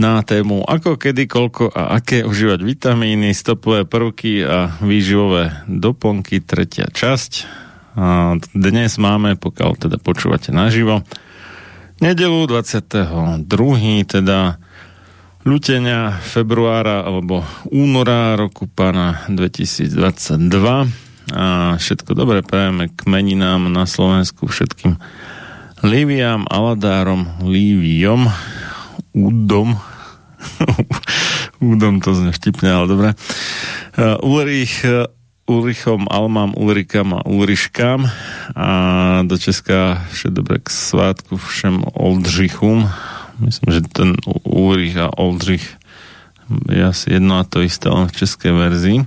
na tému ako, kedy, koľko a aké užívať vitamíny, stopové prvky a výživové doplnky, tretia časť. A dnes máme, pokiaľ teda počúvate naživo, nedelu 22. teda ľutenia februára alebo února roku pána 2022 a všetko dobré prajeme k meninám na Slovensku všetkým Liviam, Aladárom, Líviom, Údom, Údom to zne vtipne, ale dobre. Uh, Ulrich, uh, Ulrichom, Almám, Ulrikam a Ulriškám a do Česka všetko dobre k svátku všem Oldřichum. Myslím, že ten Ulrich a Oldřich je asi jedno a to isté len v českej verzii.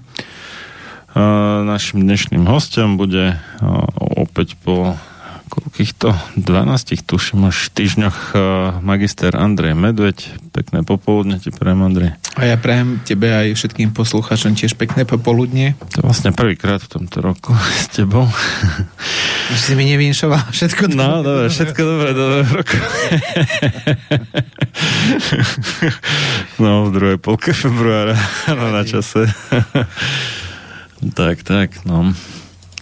Uh, našim dnešným hostom bude opäť po koľkýchto 12 tuším až týždňoch uh, magister Andrej Medveď. Pekné popoludne ti prajem, Andrej. A ja prajem tebe aj všetkým poslucháčom tiež pekné popoludne. To je vlastne prvýkrát v tomto roku s tebou. Už si mi nevinšoval všetko dobré. No, dobre, všetko dobré do roku. no, v druhej polke februára, no, na čase. tak, tak, no.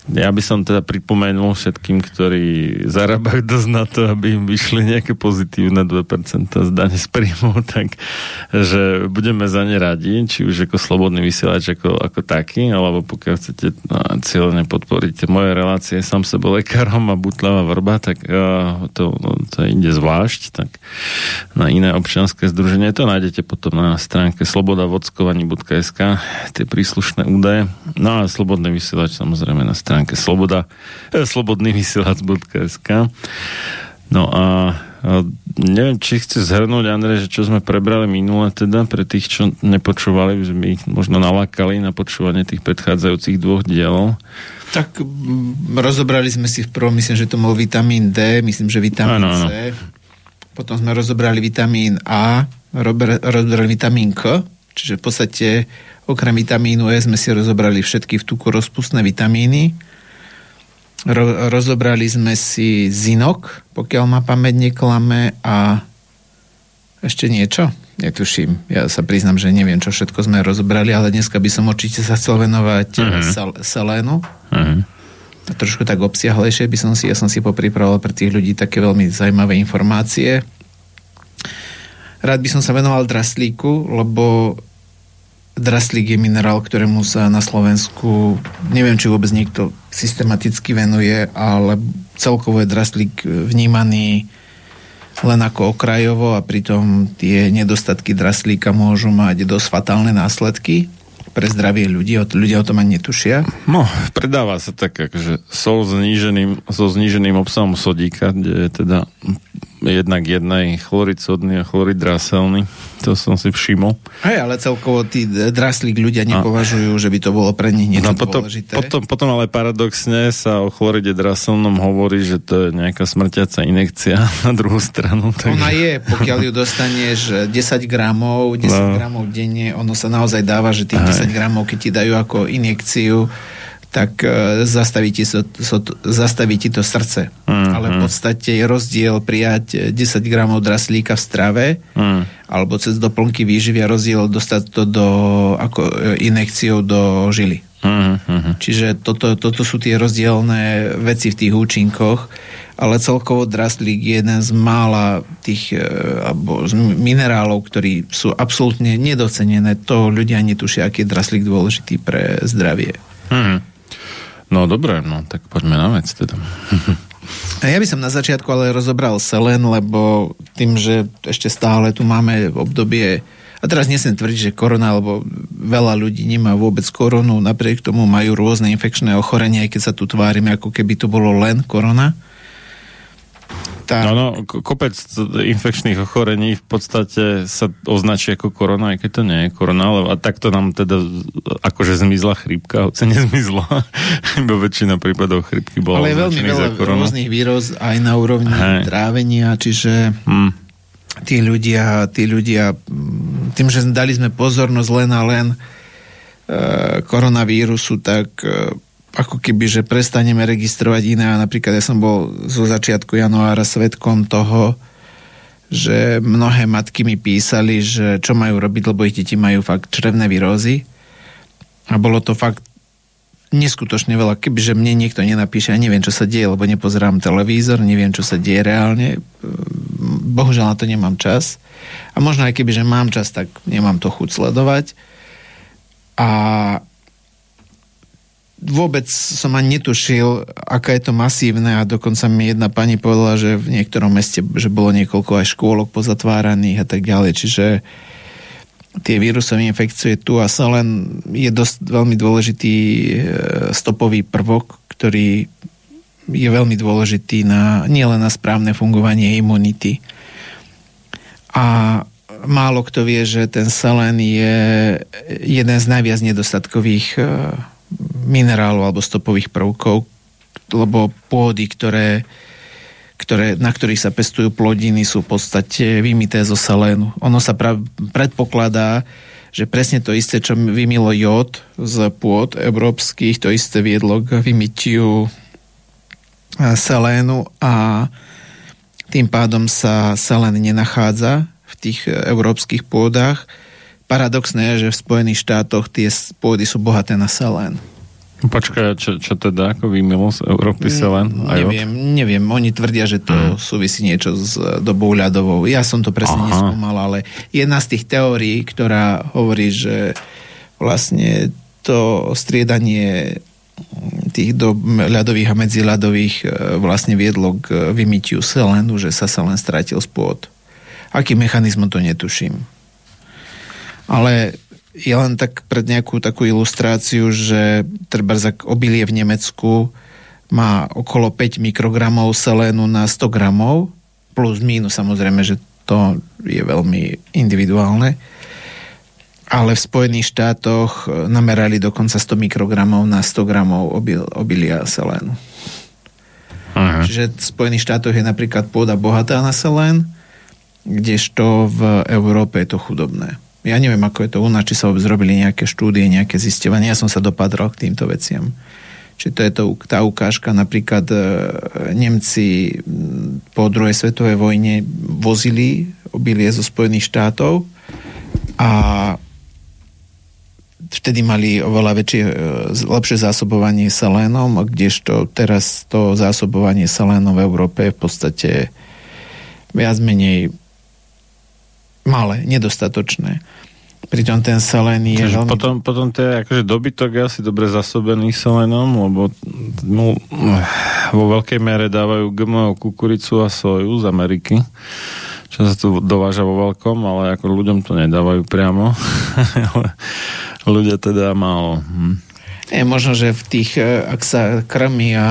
Ja by som teda pripomenul všetkým, ktorí zarábajú dosť na to, aby im vyšli nejaké pozitívne 2% z dane z príjmu, tak že budeme za ne radi, či už ako slobodný vysielač ako, ako taký, alebo pokiaľ chcete no, cieľne podporiť moje relácie sám sebe lekárom a butlava vrba, tak uh, to, no, to ide zvlášť, tak na iné občianské združenie to nájdete potom na stránke slobodavodskovani.sk tie príslušné údaje. No a slobodný vysielač samozrejme na stránke stránke sloboda, eh, slobodnyvysielac.sk No a, a neviem, či chce zhrnúť, Andrej, že čo sme prebrali minule teda, pre tých, čo nepočúvali, by sme ich možno nalakali na počúvanie tých predchádzajúcich dvoch dielov. Tak m, rozobrali sme si v prvom, myslím, že to bol vitamín D, myslím, že vitamín ano, C. Ano. Potom sme rozobrali vitamín A, rozobrali vitamín K Čiže v podstate okrem vitamínu E sme si rozobrali všetky v tuku rozpustné vitamíny. Ro- rozobrali sme si zinok, pokiaľ ma pamäť neklame a ešte niečo? Netuším. Ja sa priznam, že neviem, čo všetko sme rozobrali, ale dneska by som určite sa chcel venovať uh-huh. sel- selénu. Uh-huh. A trošku tak obsiahlejšie by som si, ja som si popripravoval pre tých ľudí také veľmi zaujímavé informácie. Rád by som sa venoval draslíku, lebo draslík je minerál, ktorému sa na Slovensku, neviem, či vôbec niekto systematicky venuje, ale celkovo je draslík vnímaný len ako okrajovo a pritom tie nedostatky draslíka môžu mať dosť fatálne následky pre zdravie ľudí. Ľudia o tom ani netušia. No, predáva sa tak akože sol zníženým, so zníženým obsahom sodíka, kde je teda jednak jednej chlorid sodný a chlorid draselný. To som si všimol. Hej, ale celkovo tí draslík ľudia nepovažujú, a... že by to bolo pre nich niečo no, potom, dôležité. Potom, potom ale paradoxne sa o chloride draselnom hovorí, že to je nejaká smrťaca inekcia na druhú stranu. Takže... Ona je, pokiaľ ju dostaneš 10 gramov, 10 no. gramov denne, ono sa naozaj dáva, že tých Hej. 10 gramov, keď ti dajú ako injekciu, tak uh, zastaví ti, so, so, zastaví ti to srdce. Mm, Ale v podstate je rozdiel prijať 10 gramov draslíka v strave mm. alebo cez doplnky výživy a rozdiel dostať to do, ako e, inekciou do žily. Mm, mm. Čiže toto, toto sú tie rozdielne veci v tých účinkoch ale celkovo draslík je jeden z mála tých e, alebo z minerálov, ktorí sú absolútne nedocenené. To ľudia netušia, aký je draslík dôležitý pre zdravie. Mm. No dobre, no tak poďme na vec teda. Ja by som na začiatku ale rozobral selen, lebo tým, že ešte stále tu máme v obdobie a teraz nesem tvrdiť, že korona, lebo veľa ľudí nemá vôbec koronu, napriek tomu majú rôzne infekčné ochorenia, aj keď sa tu tvárime, ako keby to bolo len korona. Tak. No, no, kopec infekčných ochorení v podstate sa označí ako korona, aj keď to nie je korona, ale a takto nám teda akože zmizla chrípka, hoci nezmizla, iba väčšina prípadov chrípky bola Ale je veľmi veľa rôznych víroz aj na úrovni Hej. trávenia, čiže hmm. tí ľudia, tí ľudia, tým, že dali sme pozornosť len a len e, koronavírusu, tak e, ako keby, že prestaneme registrovať iné. A napríklad ja som bol zo začiatku januára svetkom toho, že mnohé matky mi písali, že čo majú robiť, lebo ich deti majú fakt črevné výrozy. A bolo to fakt neskutočne veľa. Kebyže mne niekto nenapíše, ja neviem, čo sa deje, lebo nepozerám televízor, neviem, čo sa deje reálne. Bohužiaľ na to nemám čas. A možno aj keby, že mám čas, tak nemám to chuť sledovať. A vôbec som ani netušil, aká je to masívne a dokonca mi jedna pani povedala, že v niektorom meste, že bolo niekoľko aj škôlok pozatváraných a tak ďalej, čiže tie vírusové infekcie tu a sa len je dosť veľmi dôležitý e, stopový prvok, ktorý je veľmi dôležitý na, nielen na správne fungovanie imunity. A málo kto vie, že ten selen je jeden z najviac nedostatkových e, minerálov alebo stopových prvkov, lebo pôdy, ktoré, ktoré, na ktorých sa pestujú plodiny, sú v podstate vymité zo selénu. Ono sa pra, predpokladá, že presne to isté, čo vymilo jód z pôd európskych, to isté viedlo k vymytiu selénu a tým pádom sa selén nenachádza v tých európskych pôdach paradoxné je, že v Spojených štátoch tie pôdy sú bohaté na selén. Počkaj, čo, čo teda, ako vymilo z Európy selén? Neviem, neviem, oni tvrdia, že to hmm. súvisí niečo s dobou ľadovou. Ja som to presne Aha. neskúmal, ale jedna z tých teórií, ktorá hovorí, že vlastne to striedanie tých do ľadových a medziľadových e, vlastne viedlo k vymytiu selénu, že sa selen strátil z pôd. Aký mechanizmus to netuším. Ale ja len tak pred nejakú takú ilustráciu, že treba obilie v Nemecku má okolo 5 mikrogramov selénu na 100 gramov, plus mínus samozrejme, že to je veľmi individuálne. Ale v Spojených štátoch namerali dokonca 100 mikrogramov na 100 gramov obil, obilia selénu. Aha. Čiže v Spojených štátoch je napríklad pôda bohatá na selén, kdežto v Európe je to chudobné. Ja neviem, ako je to u nás, či sa vôbec robili nejaké štúdie, nejaké zistovanie. Ja som sa dopadral k týmto veciam. Čiže to je to, tá ukážka, napríklad e, Nemci po druhej svetovej vojne vozili obilie zo Spojených štátov a vtedy mali oveľa väčšie, e, lepšie zásobovanie selénom, kdežto teraz to zásobovanie selénom v Európe v podstate viac menej malé, nedostatočné. Pritom ten selén je Takže veľmi... Potom, potom to je akože dobytok je asi dobre zasobený selénom, lebo no, vo veľkej mere dávajú GMO kukuricu a soju z Ameriky, čo sa tu dováža vo veľkom, ale ako ľuďom to nedávajú priamo. ľudia teda málo. Hm. Je možno, že v tých, e, ak sa krmi a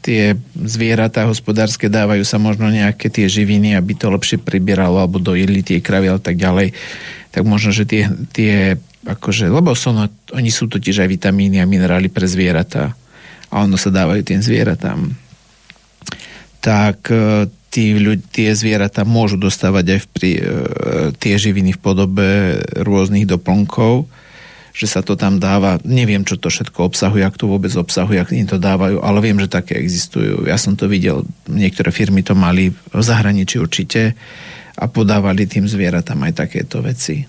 tie zvieratá hospodárske dávajú sa možno nejaké tie živiny, aby to lepšie pribieralo, alebo dojili tie kravy a tak ďalej, tak možno, že tie, tie akože, lebo sú, oni sú totiž aj vitamíny a minerály pre zvieratá a ono sa dávajú tým zvieratám. Tak e, tí, tie zvieratá môžu dostávať aj v pri, e, tie živiny v podobe rôznych doplnkov, že sa to tam dáva. Neviem, čo to všetko obsahuje, ak to vôbec obsahuje, ak im to dávajú, ale viem, že také existujú. Ja som to videl, niektoré firmy to mali v zahraničí určite a podávali tým zvieratám aj takéto veci.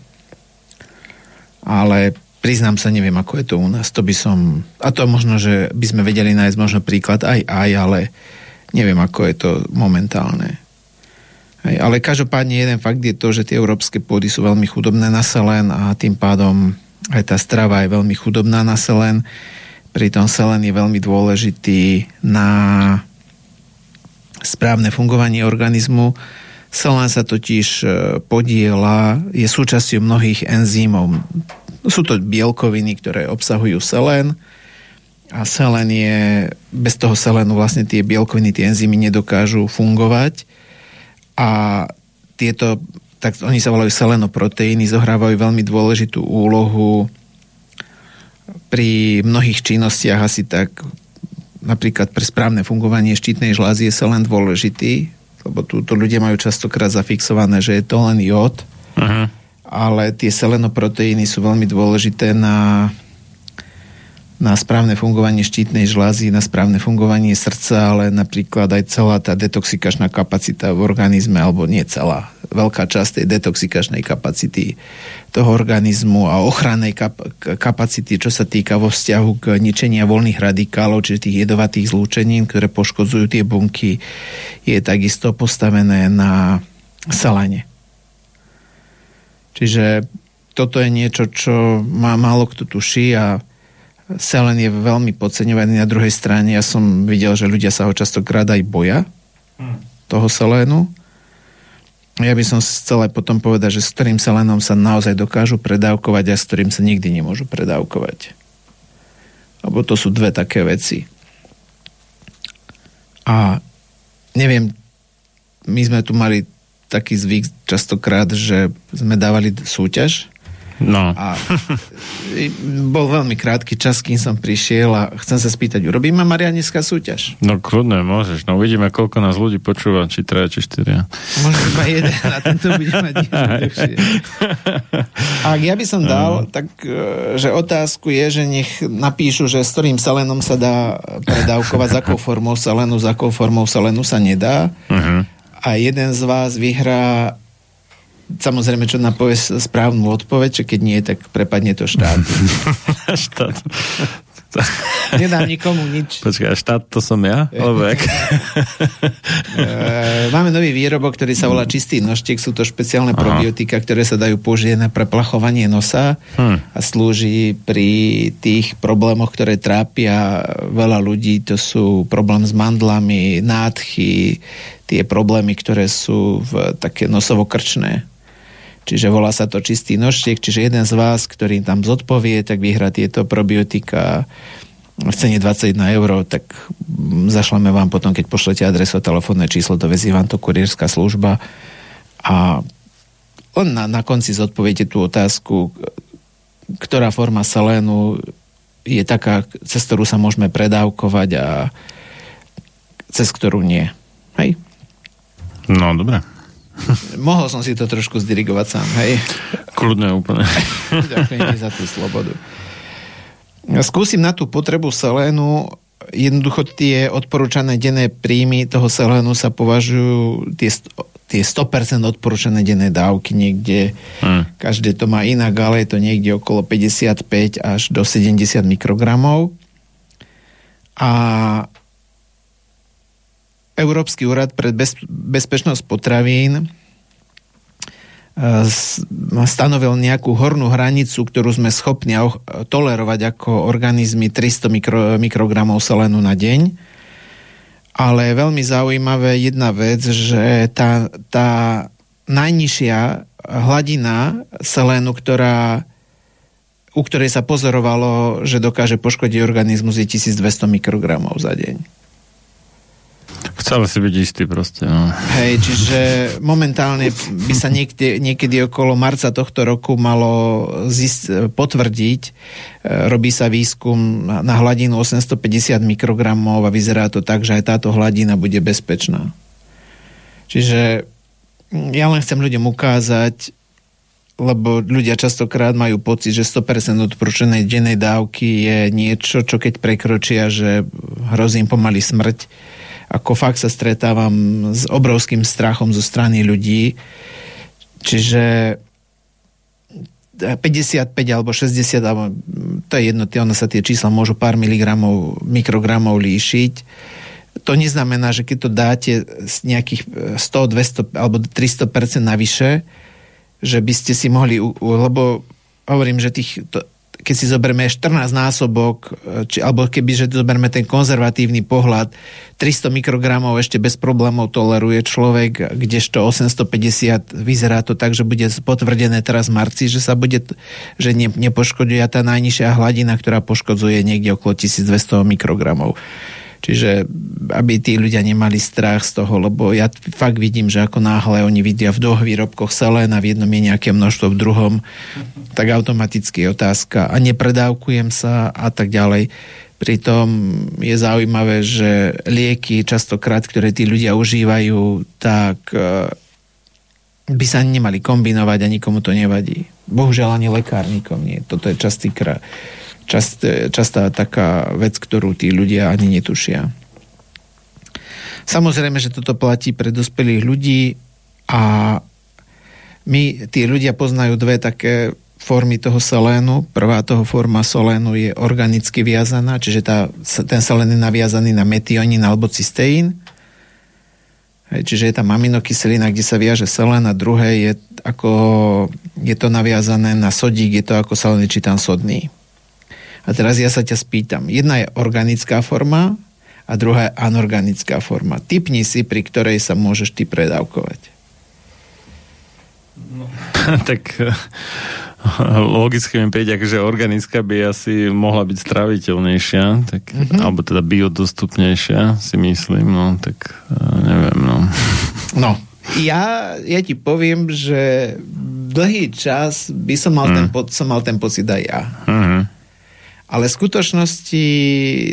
Ale priznám sa, neviem, ako je to u nás. To by som... A to možno, že by sme vedeli nájsť možno príklad aj aj, ale neviem, ako je to momentálne. Hej, ale každopádne jeden fakt je to, že tie európske pôdy sú veľmi chudobné na selen a tým pádom aj tá strava je veľmi chudobná na selen. Pritom selen je veľmi dôležitý na správne fungovanie organizmu. Selen sa totiž e, podiela, je súčasťou mnohých enzýmov. Sú to bielkoviny, ktoré obsahujú selen a selen je, bez toho selenu vlastne tie bielkoviny, tie enzymy nedokážu fungovať a tieto tak oni sa volajú selenoproteíny, zohrávajú veľmi dôležitú úlohu pri mnohých činnostiach asi tak napríklad pre správne fungovanie štítnej žlázy je selen dôležitý, lebo tu ľudia majú častokrát zafixované, že je to len jód, uh-huh. ale tie selenoproteíny sú veľmi dôležité na na správne fungovanie štítnej žlázy, na správne fungovanie srdca, ale napríklad aj celá tá detoxikačná kapacita v organizme, alebo nie celá, veľká časť tej detoxikačnej kapacity toho organizmu a ochrannej kap- kapacity, čo sa týka vo vzťahu k ničenia voľných radikálov, čiže tých jedovatých zlúčenín, ktoré poškodzujú tie bunky, je takisto postavené na salane. Čiže toto je niečo, čo má málo kto tuší a Selen je veľmi podceňovaný. Na druhej strane ja som videl, že ľudia sa ho častokrát aj boja hmm. toho selénu. Ja by som chcel aj potom povedať, že s ktorým selénom sa naozaj dokážu predávkovať a s ktorým sa nikdy nemôžu predávkovať. Lebo to sú dve také veci. A neviem, my sme tu mali taký zvyk častokrát, že sme dávali súťaž No. A bol veľmi krátky čas, kým som prišiel a chcem sa spýtať, urobíme Marianická súťaž? No kľudne, môžeš. No uvidíme, koľko nás ľudí počúva, či traja, či štyria. Možno iba jeden a tento bude mať. Ak ja by som dal, uh-huh. tak e, že otázku je, že nech napíšu, že s ktorým selenom sa dá predávkovať, za akou formou selenu, za akou formou selenu sa nedá. Uh-huh. A jeden z vás vyhrá Samozrejme, čo napovie správnu odpoveď, že keď nie, tak prepadne to štát. štát. Nedám nikomu nič. Počkaj, štát to som ja? Alebo jak? E, máme nový výrobok, ktorý sa volá čistý nožtek. Sú to špeciálne Aha. probiotika, ktoré sa dajú použiť na preplachovanie nosa hm. a slúži pri tých problémoch, ktoré trápia veľa ľudí. To sú problém s mandlami, nádchy, tie problémy, ktoré sú v také nosovo-krčné Čiže volá sa to čistý nožtek, čiže jeden z vás, ktorý tam zodpovie, tak vyhrá tieto probiotika v cene 21 eur, tak zašleme vám potom, keď pošlete adresu telefónne číslo, dovezí vám to kurierská služba a on na, na konci zodpoviete tú otázku, ktorá forma selénu je taká, cez ktorú sa môžeme predávkovať a cez ktorú nie. Hej? No, dobre. Mohol som si to trošku zdirigovať sám, hej. Kľudne úplne. Ďakujem ti za tú slobodu. Skúsim na tú potrebu selénu jednoducho tie odporúčané denné príjmy toho selénu sa považujú tie, tie 100% odporúčané denné dávky niekde. Hmm. Každé to má inak, ale je to niekde okolo 55 až do 70 mikrogramov. A Európsky úrad pre bez, bezpečnosť potravín stanovil nejakú hornú hranicu, ktorú sme schopní tolerovať ako organizmy 300 mikro, mikrogramov selénu na deň. Ale veľmi zaujímavé jedna vec, že tá, tá najnižšia hladina selénu, ktorá, u ktorej sa pozorovalo, že dokáže poškodiť organizmus, je 1200 mikrogramov za deň. Chcel si byť istý proste. No. Hej, čiže momentálne by sa niekde, niekedy okolo marca tohto roku malo zist, potvrdiť. E, robí sa výskum na hladinu 850 mikrogramov a vyzerá to tak, že aj táto hladina bude bezpečná. Čiže ja len chcem ľuďom ukázať, lebo ľudia častokrát majú pocit, že 100% odporúčenej dennej dávky je niečo, čo keď prekročia, že hrozí im pomaly smrť ako fakt sa stretávam s obrovským strachom zo strany ľudí. Čiže 55 alebo 60, alebo to je jedno, ono sa tie čísla môžu pár miligramov, mikrogramov líšiť. To neznamená, že keď to dáte z nejakých 100, 200 alebo 300% navyše, že by ste si mohli, lebo hovorím, že tých, to, keď si zoberieme 14 násobok, e, či, alebo keby, že zoberieme ten konzervatívny pohľad, 300 mikrogramov ešte bez problémov toleruje človek, kdežto 850 vyzerá to tak, že bude potvrdené teraz v marci, že sa bude, že ne, nepoškoduje tá najnižšia hladina, ktorá poškodzuje niekde okolo 1200 mikrogramov. Čiže aby tí ľudia nemali strach z toho, lebo ja fakt vidím, že ako náhle oni vidia v dvoch výrobkoch a v jednom je nejaké množstvo, v druhom, tak automaticky je otázka a nepredávkujem sa a tak ďalej. Pritom je zaujímavé, že lieky častokrát, ktoré tí ľudia užívajú, tak e, by sa nemali kombinovať a nikomu to nevadí. Bohužiaľ ani lekárnikom nie. Toto je častý krát čast, častá taká vec, ktorú tí ľudia ani netušia. Samozrejme, že toto platí pre dospelých ľudí a my, tí ľudia poznajú dve také formy toho selénu. Prvá toho forma solénu je organicky viazaná, čiže tá, ten selén je naviazaný na metionín alebo cysteín. Čiže je tam aminokyselina, kde sa viaže selén a druhé je, ako, je to naviazané na sodík, je to ako saleničitan sodný. A teraz ja sa ťa spýtam. Jedna je organická forma a druhá je anorganická forma. Typni si, pri ktorej sa môžeš ty predávkovať. No, tak eh, logicky mi príde, že organická by asi mohla byť straviteľnejšia, tak, mm-hmm. alebo teda biodostupnejšia, si myslím, no tak eh, neviem, no. No, ja, ja ti poviem, že dlhý čas by som mal, mm. ten, po, som mal ten pocit aj ja. Mm-hmm. Ale v skutočnosti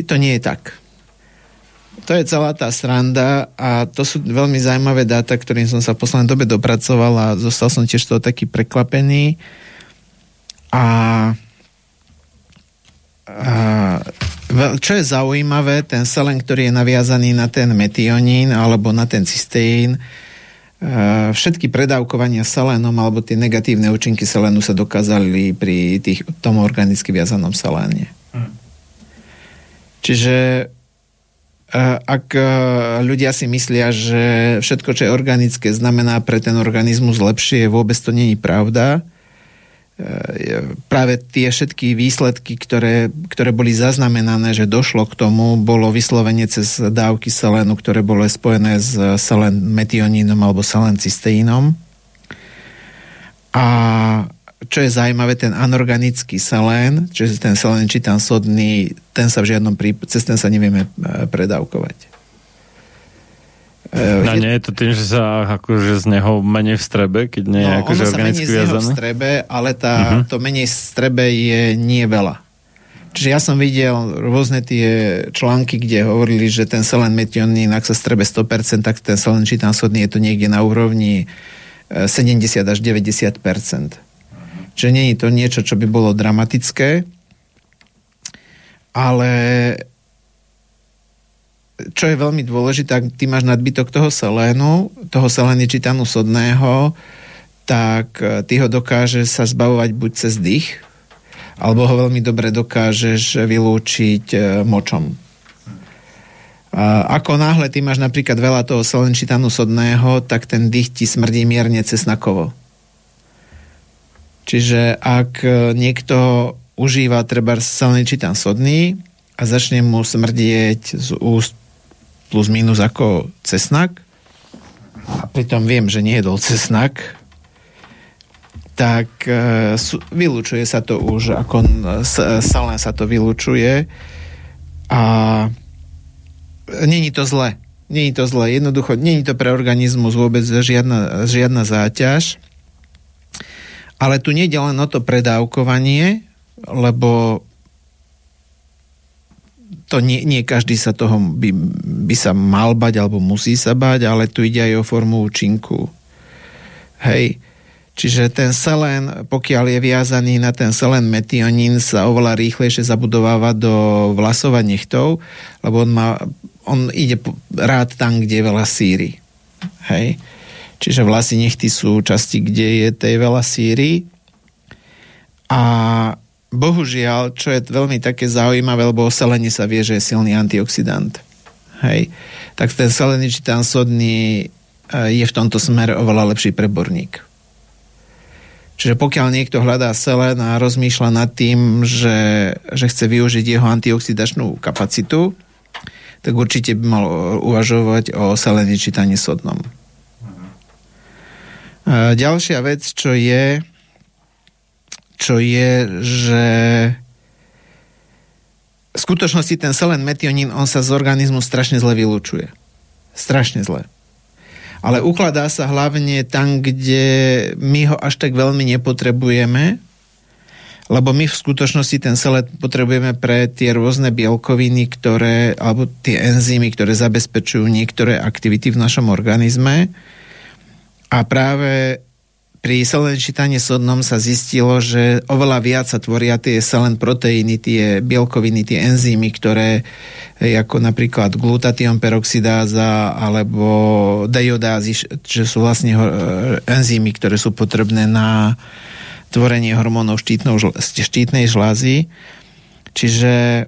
to nie je tak. To je celá tá sranda a to sú veľmi zaujímavé dáta, ktorým som sa v poslednej dobe dopracoval a zostal som tiež toho taký prekvapený. A, a čo je zaujímavé, ten selen, ktorý je naviazaný na ten metionín alebo na ten cysteín, všetky predávkovania selénom alebo tie negatívne účinky selénu sa dokázali pri tých, tom organicky viazanom seléne. Hmm. Čiže eh, ak eh, ľudia si myslia, že všetko, čo je organické, znamená pre ten organizmus lepšie, vôbec to není pravda. E, práve tie všetky výsledky, ktoré, ktoré boli zaznamenané, že došlo k tomu, bolo vyslovene cez dávky selénu, ktoré boli spojené s selen metionínom alebo selen cysteínom. A čo je zaujímavé, ten anorganický selén, čiže ten selén čitan sodný, ten sa v žiadnom prípade, cez ten sa nevieme e, predávkovať. No je... nie je to tým, že sa akože z neho menej v strebe, keď nie je no, akože organicky viazané? v strebe, ale tá, uh-huh. to menej v strebe je nie veľa. Čiže ja som videl rôzne tie články, kde hovorili, že ten selen metionín, ak sa strebe 100%, tak ten selen sodný je to niekde na úrovni 70 e, až 90%. Čiže nie je to niečo, čo by bolo dramatické, ale čo je veľmi dôležité, ak ty máš nadbytok toho selénu, toho seleničitanu sodného, tak e, ty ho dokáže sa zbavovať buď cez dých, alebo ho veľmi dobre dokážeš vylúčiť e, močom. A ako náhle ty máš napríklad veľa toho selenčitanu sodného, tak ten dých ti smrdí mierne cesnakovo. Čiže ak e, niekto užíva treba selenčitan sodný a začne mu smrdieť z úst plus minus ako cesnak, a pritom viem, že nejedol cesnak, tak e, vylúčuje sa to už, ako salén sa to vylúčuje a není to zle. Není to zle. Jednoducho, není to pre organizmus vôbec žiadna, žiadna záťaž. Ale tu nie je len o to predávkovanie, lebo to nie, nie každý sa toho by, by sa mal bať alebo musí sa bať, ale tu ide aj o formu účinku. Hej. Čiže ten selen, pokiaľ je viazaný na ten selen metionín, sa oveľa rýchlejšie zabudováva do vlasov a nechtov, lebo on, má, on ide rád tam, kde je veľa síry. Hej. Čiže vlasy nechty sú časti, kde je tej veľa síry. A bohužiaľ, čo je veľmi také zaujímavé, lebo o selení sa vie, že je silný antioxidant. Hej. Tak ten seleničitán sodný eh, je v tomto smere oveľa lepší preborník. Čiže pokiaľ niekto hľadá selen a rozmýšľa nad tým, že, že chce využiť jeho antioxidačnú kapacitu, tak určite by mal uvažovať o selení čítaní sodnom. Ďalšia vec, čo je, čo je, že v skutočnosti ten selen metionín, on sa z organizmu strašne zle vylúčuje. Strašne zle ale ukladá sa hlavne tam, kde my ho až tak veľmi nepotrebujeme, lebo my v skutočnosti ten selet potrebujeme pre tie rôzne bielkoviny, ktoré, alebo tie enzymy, ktoré zabezpečujú niektoré aktivity v našom organizme. A práve pri selenčitane sodnom sa zistilo, že oveľa viac sa tvoria tie selen proteíny, tie bielkoviny, tie enzymy, ktoré ako napríklad glutatión peroxidáza alebo deiodázy, že sú vlastne e, enzymy, ktoré sú potrebné na tvorenie hormónov štítnej žlázy. Čiže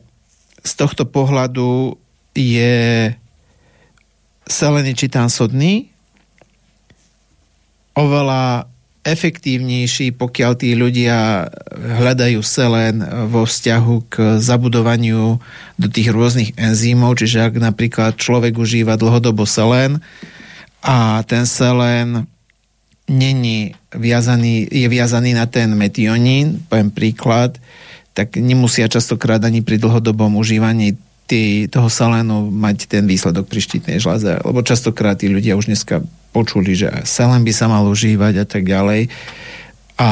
z tohto pohľadu je seleničitán sodný oveľa efektívnejší, pokiaľ tí ľudia hľadajú selen vo vzťahu k zabudovaniu do tých rôznych enzýmov, čiže ak napríklad človek užíva dlhodobo selen a ten selen není viazaný, je viazaný na ten metionín, poviem príklad, tak nemusia častokrát ani pri dlhodobom užívaní tý, toho salénu mať ten výsledok pri štítnej žláze. Lebo častokrát tí ľudia už dneska počuli, že selén by sa mal užívať a tak ďalej. A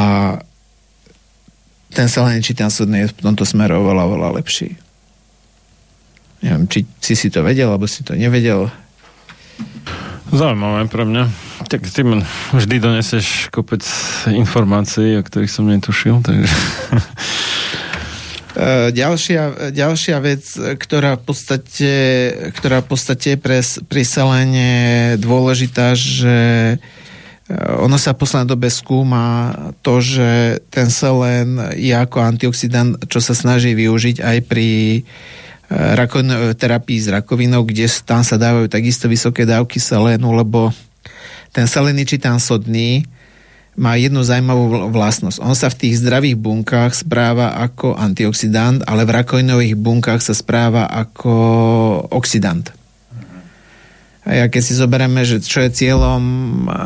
ten selén čítan súdny je v tomto smeru oveľa, oveľa lepší. Neviem, či si si to vedel, alebo si to nevedel. Zaujímavé pre mňa. Tak ty vždy doneseš kopec informácií, o ktorých som netušil, takže... E, ďalšia, ďalšia vec, ktorá v podstate, ktorá v podstate je pre, pri selene dôležitá, že e, ono sa v poslednej dobe skúma to, že ten selen je ako antioxidant, čo sa snaží využiť aj pri e, rakovin, terapii s rakovinou, kde tam sa dávajú takisto vysoké dávky selénu, lebo ten seleničitán sodný má jednu zaujímavú vlastnosť. On sa v tých zdravých bunkách správa ako antioxidant, ale v rakovinových bunkách sa správa ako oxidant. A ja keď si zoberieme, že čo je cieľom,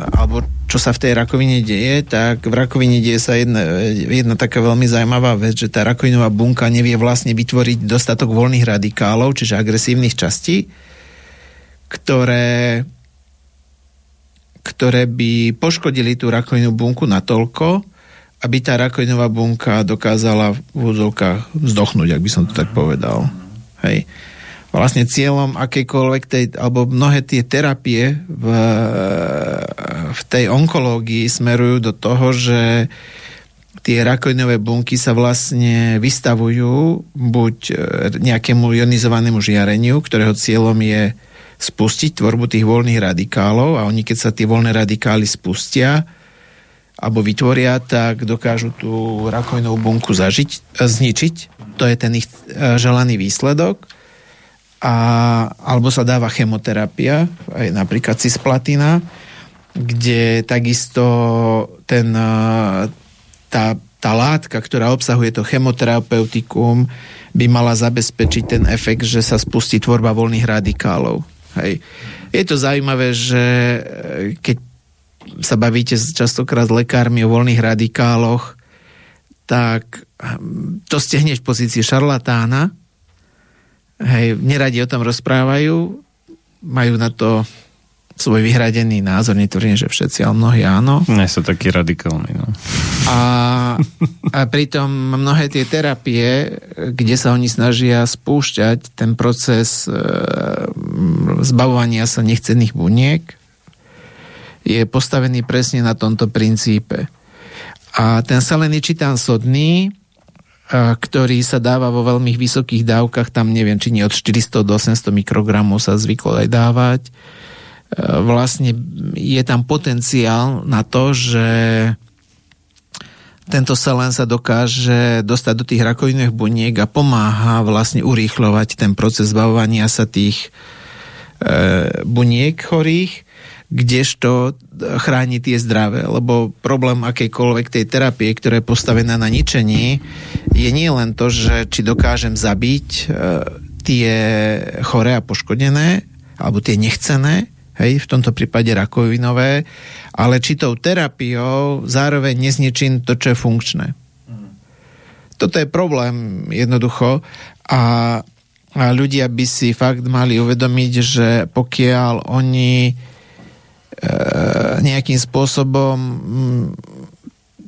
alebo čo sa v tej rakovine deje, tak v rakovine deje sa jedna, jedna taká veľmi zaujímavá vec, že tá rakovinová bunka nevie vlastne vytvoriť dostatok voľných radikálov, čiže agresívnych častí, ktoré ktoré by poškodili tú rakovinnú bunku natoľko, aby tá rakovinová bunka dokázala v úzovkách vzdochnúť, ak by som to tak povedal. Hej. Vlastne cieľom akejkoľvek tej, alebo mnohé tie terapie v, v tej onkológii smerujú do toho, že tie rakovinové bunky sa vlastne vystavujú buď e, nejakému ionizovanému žiareniu, ktorého cieľom je spustiť tvorbu tých voľných radikálov a oni keď sa tie voľné radikály spustia alebo vytvoria, tak dokážu tú rakovinovú bunku zažiť, zničiť. To je ten ich e, želaný výsledok. A, alebo sa dáva chemoterapia, aj napríklad cisplatina, kde takisto ten, e, tá, tá látka, ktorá obsahuje to chemoterapeutikum, by mala zabezpečiť ten efekt, že sa spustí tvorba voľných radikálov. Hej. Je to zaujímavé, že e, keď sa bavíte častokrát s lekármi o voľných radikáloch, tak hm, to ste hneď v pozícii šarlatána. Hej, neradi o tom rozprávajú, majú na to svoj vyhradený názor, netvrdím, že všetci, ale mnohí áno. Nie sú takí radikálni. No. A, a pritom mnohé tie terapie, kde sa oni snažia spúšťať ten proces e, zbavovania sa nechcených buniek, je postavený presne na tomto princípe. A ten selený čitán sodný, e, ktorý sa dáva vo veľmi vysokých dávkach, tam neviem, či nie od 400 do 800 mikrogramov sa zvyklo aj dávať, vlastne je tam potenciál na to, že tento selen sa dokáže dostať do tých rakovinných buniek a pomáha vlastne urýchľovať ten proces zbavovania sa tých e, buniek chorých, kdežto chráni tie zdravé. Lebo problém akejkoľvek tej terapie, ktorá je postavená na ničení, je nie len to, že či dokážem zabiť e, tie choré a poškodené, alebo tie nechcené, hej, v tomto prípade rakovinové, ale či tou terapiou zároveň nezničím to, čo je funkčné. Toto je problém jednoducho a, a ľudia by si fakt mali uvedomiť, že pokiaľ oni e, nejakým spôsobom m,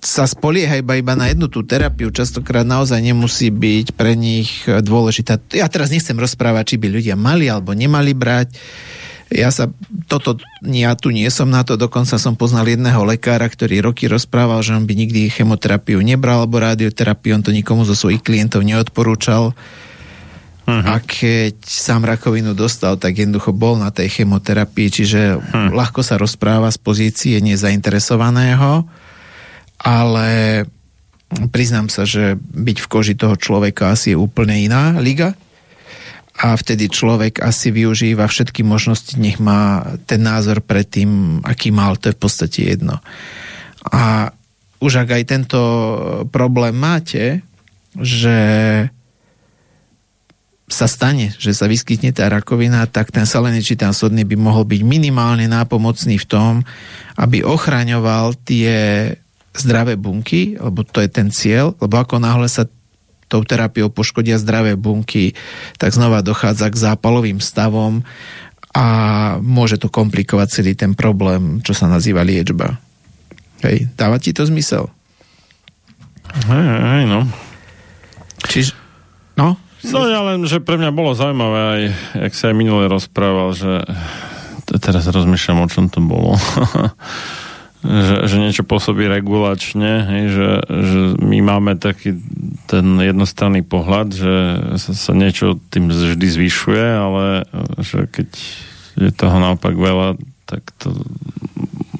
sa spolieha iba, iba na jednu tú terapiu, častokrát naozaj nemusí byť pre nich dôležitá. Ja teraz nechcem rozprávať, či by ľudia mali alebo nemali brať ja sa, toto, ja tu nie som na to, dokonca som poznal jedného lekára, ktorý roky rozprával, že on by nikdy chemoterapiu nebral, alebo radioterapiu, on to nikomu zo svojich klientov neodporúčal. Uh-huh. A keď sám rakovinu dostal, tak jednoducho bol na tej chemoterapii, čiže uh-huh. ľahko sa rozpráva z pozície nezainteresovaného, ale priznám sa, že byť v koži toho človeka asi je úplne iná liga a vtedy človek asi využíva všetky možnosti, nech má ten názor pred tým, aký mal, to je v podstate jedno. A už ak aj tento problém máte, že sa stane, že sa vyskytne tá rakovina, tak ten ten sodný by mohol byť minimálne nápomocný v tom, aby ochraňoval tie zdravé bunky, lebo to je ten cieľ, lebo ako náhle sa tou terapiou poškodia zdravé bunky, tak znova dochádza k zápalovým stavom a môže to komplikovať celý ten problém, čo sa nazýva liečba. Hej, dáva ti to zmysel? Hej, hej, no. Čiže, no? No ja len, že pre mňa bolo zaujímavé aj, jak sa aj minule rozprával, že teraz rozmýšľam, o čom to bolo. že, že niečo pôsobí regulačne, hej, že, že my máme taký ten jednostranný pohľad, že sa, sa niečo tým vždy zvyšuje, ale že keď je toho naopak veľa, tak to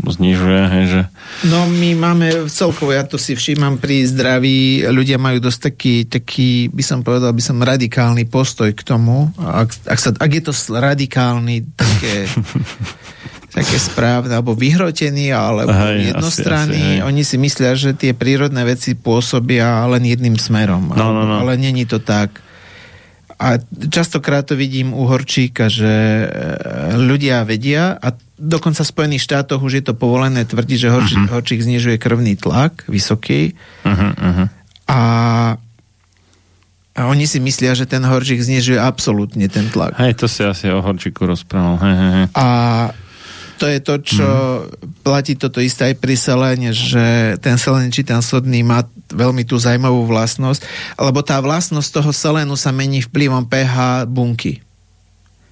znižuje, hej, že... No my máme celkovo, ja to si všímam pri zdraví, ľudia majú dosť taký, taký by som povedal, by som radikálny postoj k tomu. Ak, ak, sa, ak je to radikálny, také také správne, alebo vyhrotený, alebo Hej, jednostranný. Asi, asi, Oni si myslia, že tie prírodné veci pôsobia len jedným smerom. No, no, no. Ale není to tak. A častokrát to vidím u Horčíka, že e, ľudia vedia a dokonca v Spojených štátoch už je to povolené tvrdiť, že Horčík, uh-huh. Horčík znižuje krvný tlak vysoký uh-huh, uh-huh. a a oni si myslia, že ten horčík znižuje absolútne ten tlak. Hej, to si asi o horčíku rozprával. Hej, hej, hej. A To je to, čo mm. platí toto isté aj pri seléne, že ten selén či ten sodný má veľmi tú zaujímavú vlastnosť, lebo tá vlastnosť toho selénu sa mení vplyvom pH bunky.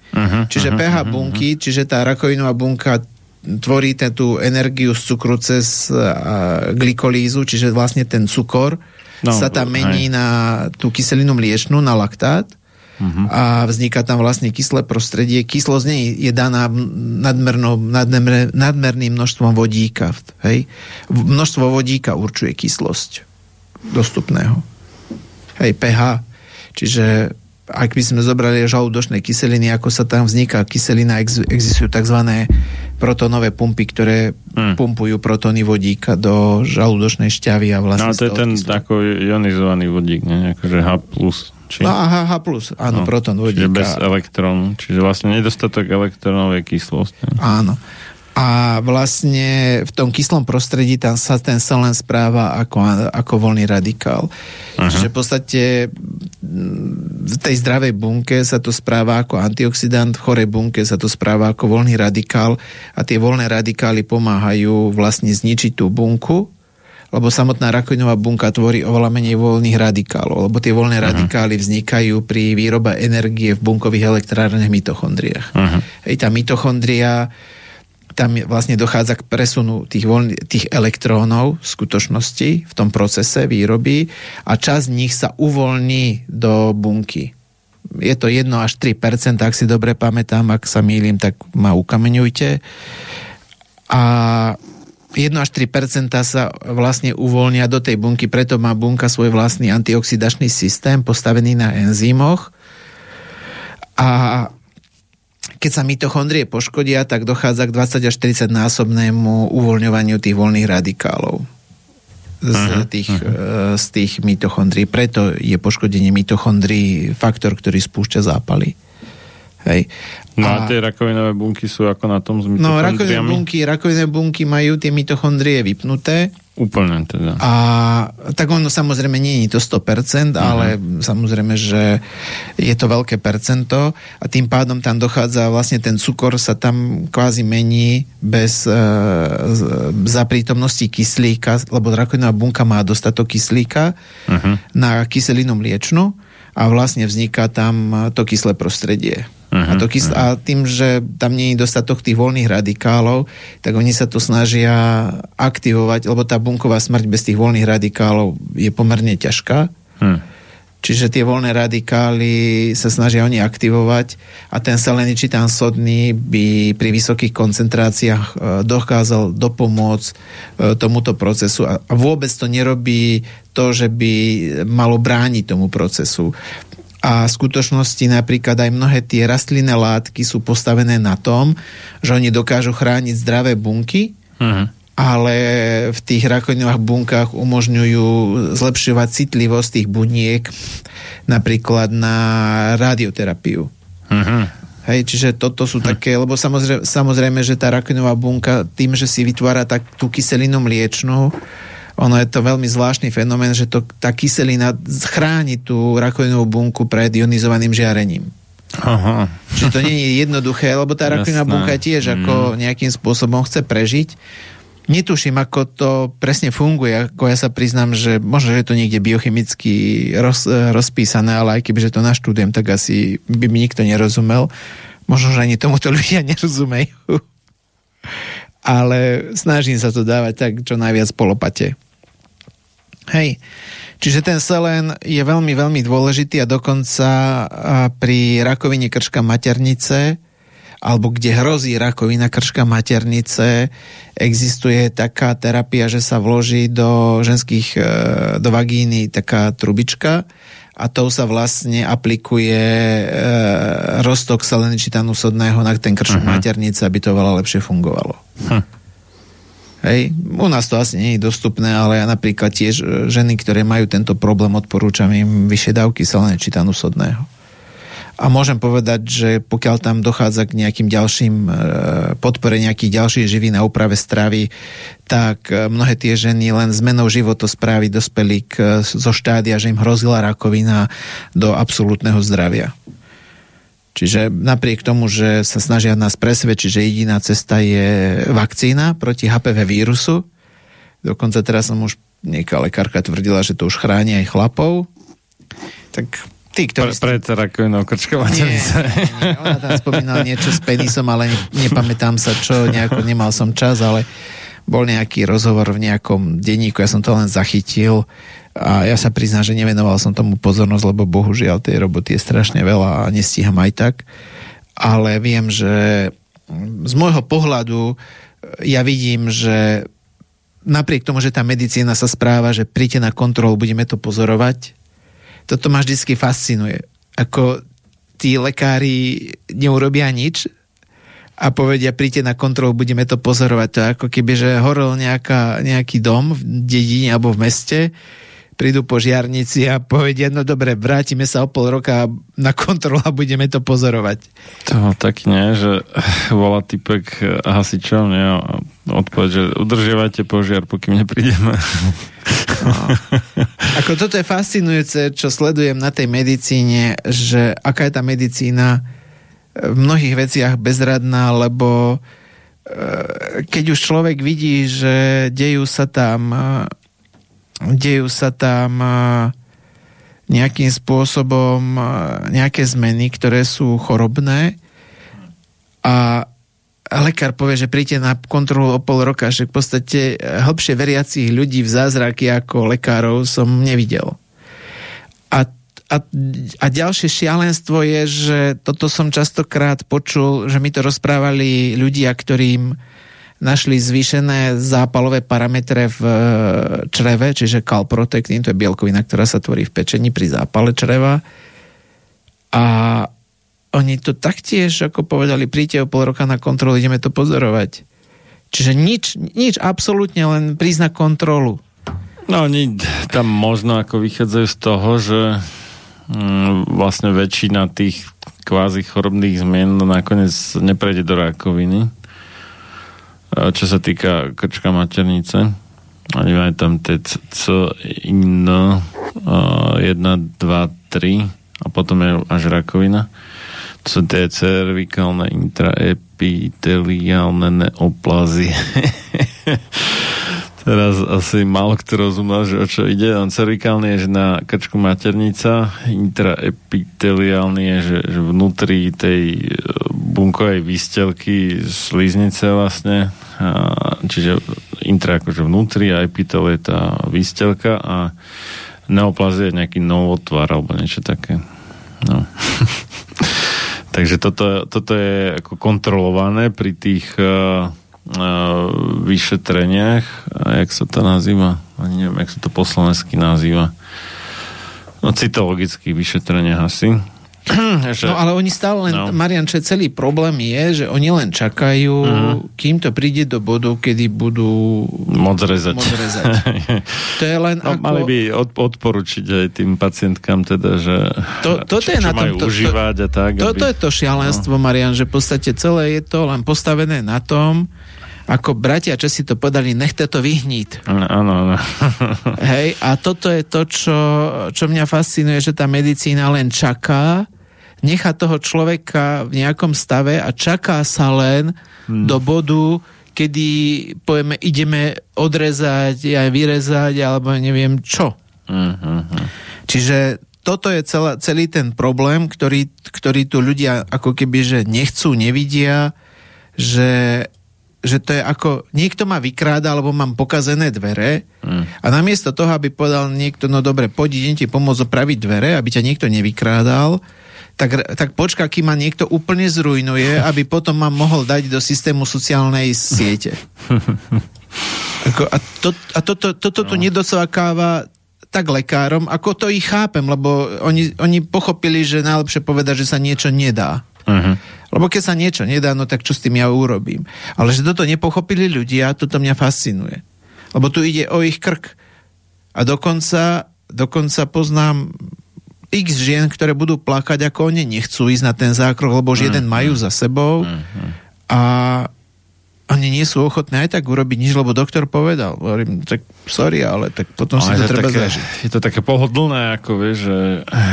Uh-huh, čiže uh-huh, pH uh-huh, bunky, čiže tá rakovinová bunka tvorí ten, tú energiu z cukru cez uh, glykolízu, čiže vlastne ten cukor no, sa tam mení aj. na tú kyselinu mliečnú, na laktát uh-huh. a vzniká tam vlastne kyslé prostredie. Kyslosť nie je daná nadmerno, nadmer, nadmerným množstvom vodíka. Hej? Množstvo vodíka určuje kyslosť dostupného. Hej, pH. Čiže ak by sme zobrali žalúdočné kyseliny, ako sa tam vzniká kyselina, existujú tzv. protonové pumpy, ktoré hmm. pumpujú protony vodíka do žalúdočnej šťavy a vlastne... No to je ten ako ionizovaný vodík, nie? Akože H+. Či... No a H+, áno, no, proton vodíka. Čiže bez elektrónu, čiže vlastne nedostatok elektrónov je kyslosť. Ne? Áno. A vlastne v tom kyslom prostredí tam sa ten selen správa ako, ako voľný radikál. Aha. Čiže v podstate v tej zdravej bunke sa to správa ako antioxidant, v chorej bunke sa to správa ako voľný radikál a tie voľné radikály pomáhajú vlastne zničiť tú bunku, lebo samotná rakovinová bunka tvorí oveľa menej voľných radikálov, lebo tie voľné uh-huh. radikály vznikajú pri výrobe energie v bunkových elektrárnych mitochondriách. Uh-huh. Hej, tá mitochondria tam vlastne dochádza k presunu tých, voľn, tých elektrónov v skutočnosti v tom procese výroby a časť z nich sa uvoľní do bunky. Je to 1 až 3 ak si dobre pamätám, ak sa mýlim, tak ma ukameňujte. A 1 až 3% sa vlastne uvoľnia do tej bunky, preto má bunka svoj vlastný antioxidačný systém postavený na enzymoch. A keď sa mitochondrie poškodia, tak dochádza k 20 až 40 násobnému uvoľňovaniu tých voľných radikálov z, uh-huh, tých, uh-huh. z tých mitochondrií. Preto je poškodenie mitochondrií faktor, ktorý spúšťa zápaly. Hej. No a, a tie rakovinové bunky sú ako na tom s No rakovinové bunky, rakovinové bunky majú tie mitochondrie vypnuté. Úplne teda. A tak ono samozrejme nie je to 100%, uh-huh. ale samozrejme, že je to veľké percento a tým pádom tam dochádza vlastne ten cukor sa tam kvázi mení bez e, za prítomnosti kyslíka, lebo rakovinová bunka má dostatok kyslíka uh-huh. na kyselinu mliečnu a vlastne vzniká tam to kyslé prostredie. Uh-huh, a, to kys- uh-huh. a tým, že tam nie je dostatok tých voľných radikálov, tak oni sa to snažia aktivovať, lebo tá bunková smrť bez tých voľných radikálov je pomerne ťažká. Uh-huh. Čiže tie voľné radikály sa snažia oni aktivovať a ten seleničitán sodný by pri vysokých koncentráciách e, dokázal dopomôcť e, tomuto procesu a vôbec to nerobí to, že by malo brániť tomu procesu. A v skutočnosti napríklad aj mnohé tie rastlinné látky sú postavené na tom, že oni dokážu chrániť zdravé bunky, uh-huh. ale v tých rakovinových bunkách umožňujú zlepšovať citlivosť tých buniek napríklad na radioterapiu. Uh-huh. Hej, čiže toto sú také, lebo samozrejme, samozrejme, že tá rakovinová bunka tým, že si vytvára tak tú kyselinu mliečnú, ono je to veľmi zvláštny fenomén, že to, tá kyselina chráni tú rakovinovú bunku pred ionizovaným žiarením. Aha. Čiže to nie je jednoduché, lebo tá rakovinová bunka tiež mm. ako nejakým spôsobom chce prežiť. Netuším, ako to presne funguje, ako ja sa priznám, že možno, že je to niekde biochemicky roz, rozpísané, ale aj keby že to naštudujem, tak asi by mi nikto nerozumel. Možno, že ani tomuto ľudia nerozumejú. ale snažím sa to dávať tak, čo najviac polopate. Hej. Čiže ten selén je veľmi, veľmi dôležitý a dokonca pri rakovine krčka maternice alebo kde hrozí rakovina krčka maternice, existuje taká terapia, že sa vloží do ženských, e, do vagíny taká trubička a tou sa vlastne aplikuje e, roztok seleničitánu sodného na ten krčok uh-huh. maternice, aby to veľa lepšie fungovalo. Hm. Hej, u nás to asi nie je dostupné, ale ja napríklad tiež e, ženy, ktoré majú tento problém, odporúčam im vyššie dávky čitanu sodného. A môžem povedať, že pokiaľ tam dochádza k nejakým ďalším e, podpore nejakých ďalších živín a úprave stravy, tak e, mnohé tie ženy len zmenou životosprávy dospeli k, zo štádia, že im hrozila rakovina do absolútneho zdravia. Čiže napriek tomu, že sa snažia nás presvedčiť, že jediná cesta je vakcína proti HPV vírusu, dokonca teraz som už nejaká lekárka tvrdila, že to už chráni aj chlapov, tak tí, ktorí... Pre, pred rakovinou nie, ona tam spomínala niečo s penisom, ale nepamätám sa čo, nejako nemal som čas, ale bol nejaký rozhovor v nejakom denníku, ja som to len zachytil a ja sa priznám, že nevenoval som tomu pozornosť, lebo bohužiaľ tej roboty je strašne veľa a nestíham aj tak. Ale viem, že z môjho pohľadu ja vidím, že napriek tomu, že tá medicína sa správa, že príďte na kontrolu, budeme to pozorovať, toto ma vždy fascinuje. Ako tí lekári neurobia nič a povedia, príďte na kontrolu, budeme to pozorovať. To je ako keby, že horol nejaká, nejaký dom v dedine alebo v meste prídu požiarníci a povedia, no dobre, vrátime sa o pol roka na kontrolu a budeme to pozorovať. To tak nie, že volá typek hasičov, nie, odpoveď, že udržiavate požiar, pokým neprídeme. No. Ako toto je fascinujúce, čo sledujem na tej medicíne, že aká je tá medicína v mnohých veciach bezradná, lebo e, keď už človek vidí, že dejú sa tam dejú sa tam nejakým spôsobom nejaké zmeny, ktoré sú chorobné a lekár povie, že príďte na kontrolu o pol roka, že v podstate hlbšie veriacich ľudí v zázraky ako lekárov som nevidel. A, a, a ďalšie šialenstvo je, že toto som častokrát počul, že mi to rozprávali ľudia, ktorým našli zvýšené zápalové parametre v e, čreve, čiže calprotectin, to je bielkovina, ktorá sa tvorí v pečení pri zápale čreva. A oni to taktiež, ako povedali, príďte o pol roka na kontrolu, ideme to pozorovať. Čiže nič, nič, absolútne len prísť na kontrolu. No oni tam možno ako vychádzajú z toho, že mm, vlastne väčšina tých kvázi chorobných zmien nakoniec neprejde do rakoviny čo sa týka krčka maternice. Oni majú tam tie C, in, 1, 2, 3 a potom je až rakovina. To sú tie cervikálne intraepiteliálne neoplazie. Teraz asi málo kto rozumel, že o čo ide. On cervikálny je, že na krčku maternica, intraepiteliálny je, že, že vnútri tej e, bunkovej výstelky sliznice vlastne, a, čiže intra akože vnútri a epitel je tá výstelka a neoplazie je nejaký novotvar alebo niečo také. No. Takže toto, toto je ako kontrolované pri tých uh, vyšetreniach, a jak sa to nazýva? Ani neviem, jak sa to po slovensky nazýva. No, cytologických vyšetreniach asi. že... No ale oni stále len, no. Marian, čo celý problém je, že oni len čakajú, uh-huh. kým to príde do bodu, kedy budú môcť rezať. To je len no, ako... Mali by od, odporučiť aj tým pacientkám teda, že to, toto čo, je na tom, majú to, užívať to, a tak. Toto aby... je to šialenstvo, no. Marian, že v podstate celé je to len postavené na tom, ako bratia si to podali, nechte to vyhnít. Áno, áno. Hej, a toto je to, čo, čo mňa fascinuje, že tá medicína len čaká, nechá toho človeka v nejakom stave a čaká sa len hmm. do bodu, kedy povieme, ideme odrezať, aj vyrezať, alebo neviem čo. Uh-huh. Čiže toto je celá, celý ten problém, ktorý, ktorý tu ľudia ako keby, že nechcú, nevidia, že že to je ako, niekto ma vykráda, alebo mám pokazené dvere mm. a namiesto toho, aby povedal niekto, no dobre, poď, idem ti pomôcť opraviť dvere, aby ťa niekto nevykrádal, tak, tak počka, kým ma niekto úplne zrujnuje, aby potom ma mohol dať do systému sociálnej siete. Ako, a to, a toto to, to, to, to no. nedocvakáva tak lekárom, ako to ich chápem, lebo oni, oni pochopili, že najlepšie povedať, že sa niečo nedá. Uh-huh. Lebo keď sa niečo nedá, no tak čo s tým ja urobím? Ale že toto nepochopili ľudia, toto mňa fascinuje. Lebo tu ide o ich krk. A dokonca, dokonca poznám x žien, ktoré budú plakať, ako oni nechcú ísť na ten zákrok, lebo už uh-huh. jeden majú za sebou uh-huh. a oni nie sú ochotní aj tak urobiť nič, lebo doktor povedal. Hovorím, tak sorry, ale tak potom si Ale to je treba také, zažiť. Je to také pohodlné, ako vieš, že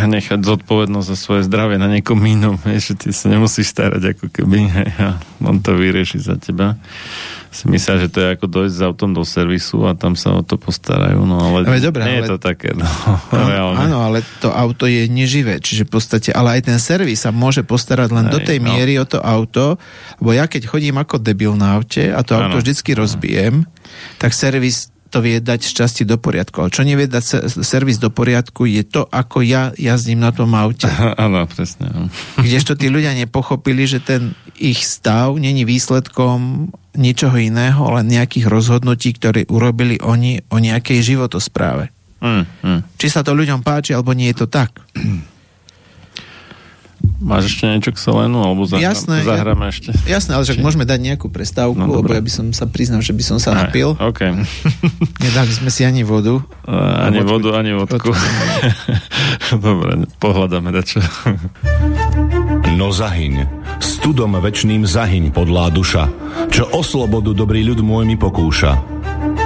nechať zodpovednosť za svoje zdravie na niekom inom, vieš, že ty sa nemusíš starať ako keby, hej, a on to vyrieši za teba. Si myslia, že to je ako dojsť s autom do servisu a tam sa o to postarajú, no ale, Ale dobré, nie ale- je to také, no, reálne. áno, ale to auto je neživé, čiže v podstate, ale aj ten servis sa môže postarať len Hej, do tej no. miery o to auto, lebo ja keď chodím ako debil na aute a to auto Áno. vždycky rozbijem, tak servis to vie dať z časti do poriadku. Ale čo nevie dať se- servis do poriadku je to, ako ja jazdím na tom aute. Áno, presne. No. Kdežto tí ľudia nepochopili, že ten ich stav není výsledkom ničoho iného, len nejakých rozhodnutí, ktoré urobili oni o nejakej životospráve. Mm, mm. Či sa to ľuďom páči, alebo nie je to tak. Máš ešte niečo k Selenu, alebo zahra- Jasné, ja- zahráme ešte? Jasné, ale však môžeme dať nejakú prestávku, No, lebo ja by som sa priznal, že by som sa napil. Aj, OK. Nedali sme si ani vodu. Uh, ani vodku. vodu, ani vodku. Dobre, pohľadáme dačo. No zahyň, studom večným zahyň podlá duša, čo o slobodu dobrý ľud môj mi pokúša.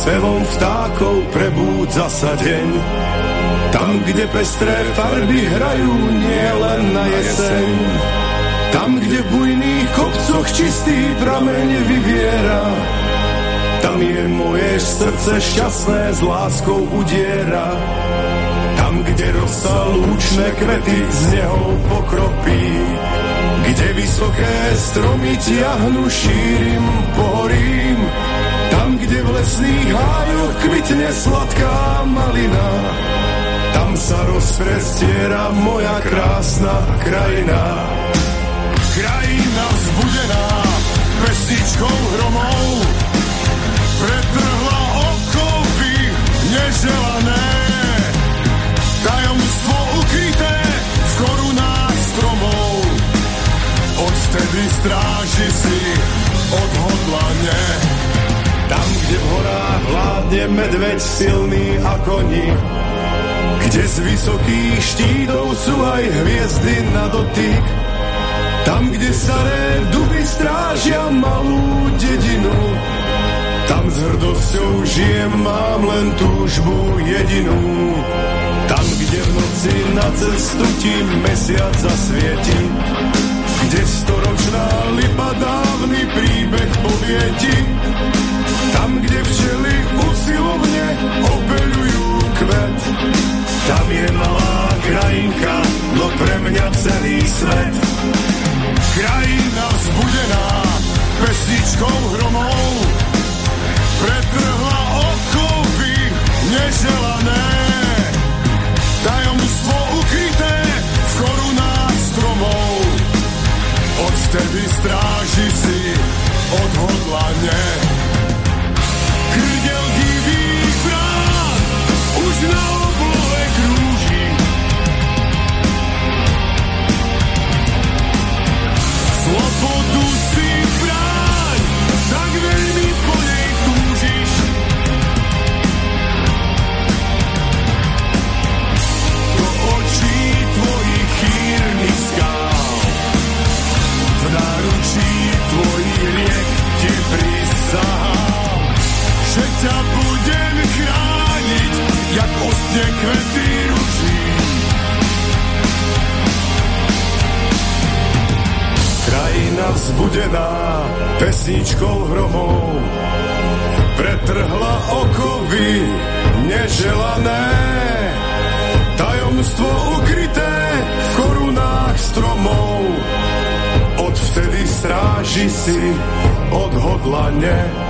Spevom vtákov prebúdza sa deň. Tam, kde pestré farby hrajú nielen na jeseň. Tam, kde v bujných kopcoch čistý prameň vyviera. Tam je moje srdce šťastné s láskou udiera. Tam, kde rosa lúčne kvety z neho pokropí. Kde vysoké stromy tiahnu šírim pohorím. Tam, kde v lesných hájoch kvitne sladká malina. Tam sa rozprestiera moja krásna krajina. Krajina vzbudená pesničkou hromov pretrhla okopy neželané. Tajomstvo ukryté v korunách stromov. Odvtedy stráži si odhodlane. Tam, kde v horách vládne medveď silný a koní, kde z vysokých štítov sú aj hviezdy na dotyk, tam, kde staré duby strážia malú dedinu, tam s hrdosťou žijem, mám len túžbu jedinú. Tam, kde v noci na cestu ti mesiac zasvieti, kde storočná lipa dávny príbeh povie tam, kde včely usilovne opeľujú kvet, tam je malá krajinka, no pre mňa celý svet. Krajina vzbudená pesničkou hromov, pretrhla okopy neželané. Tajomstvo ukryté v korunách stromov, odvtedy stráži si odhodlane. Krdel divých už na. Slobodu si bráň, tak veľmi po nej. Do očí tvojich chýrnych v náručí ťa budem chrániť, jak ostne kvety ruží. Krajina vzbudená pesničkou hromou, pretrhla okovy neželané. Tajomstvo ukryté v korunách stromov odvtedy stráži si odhodlane.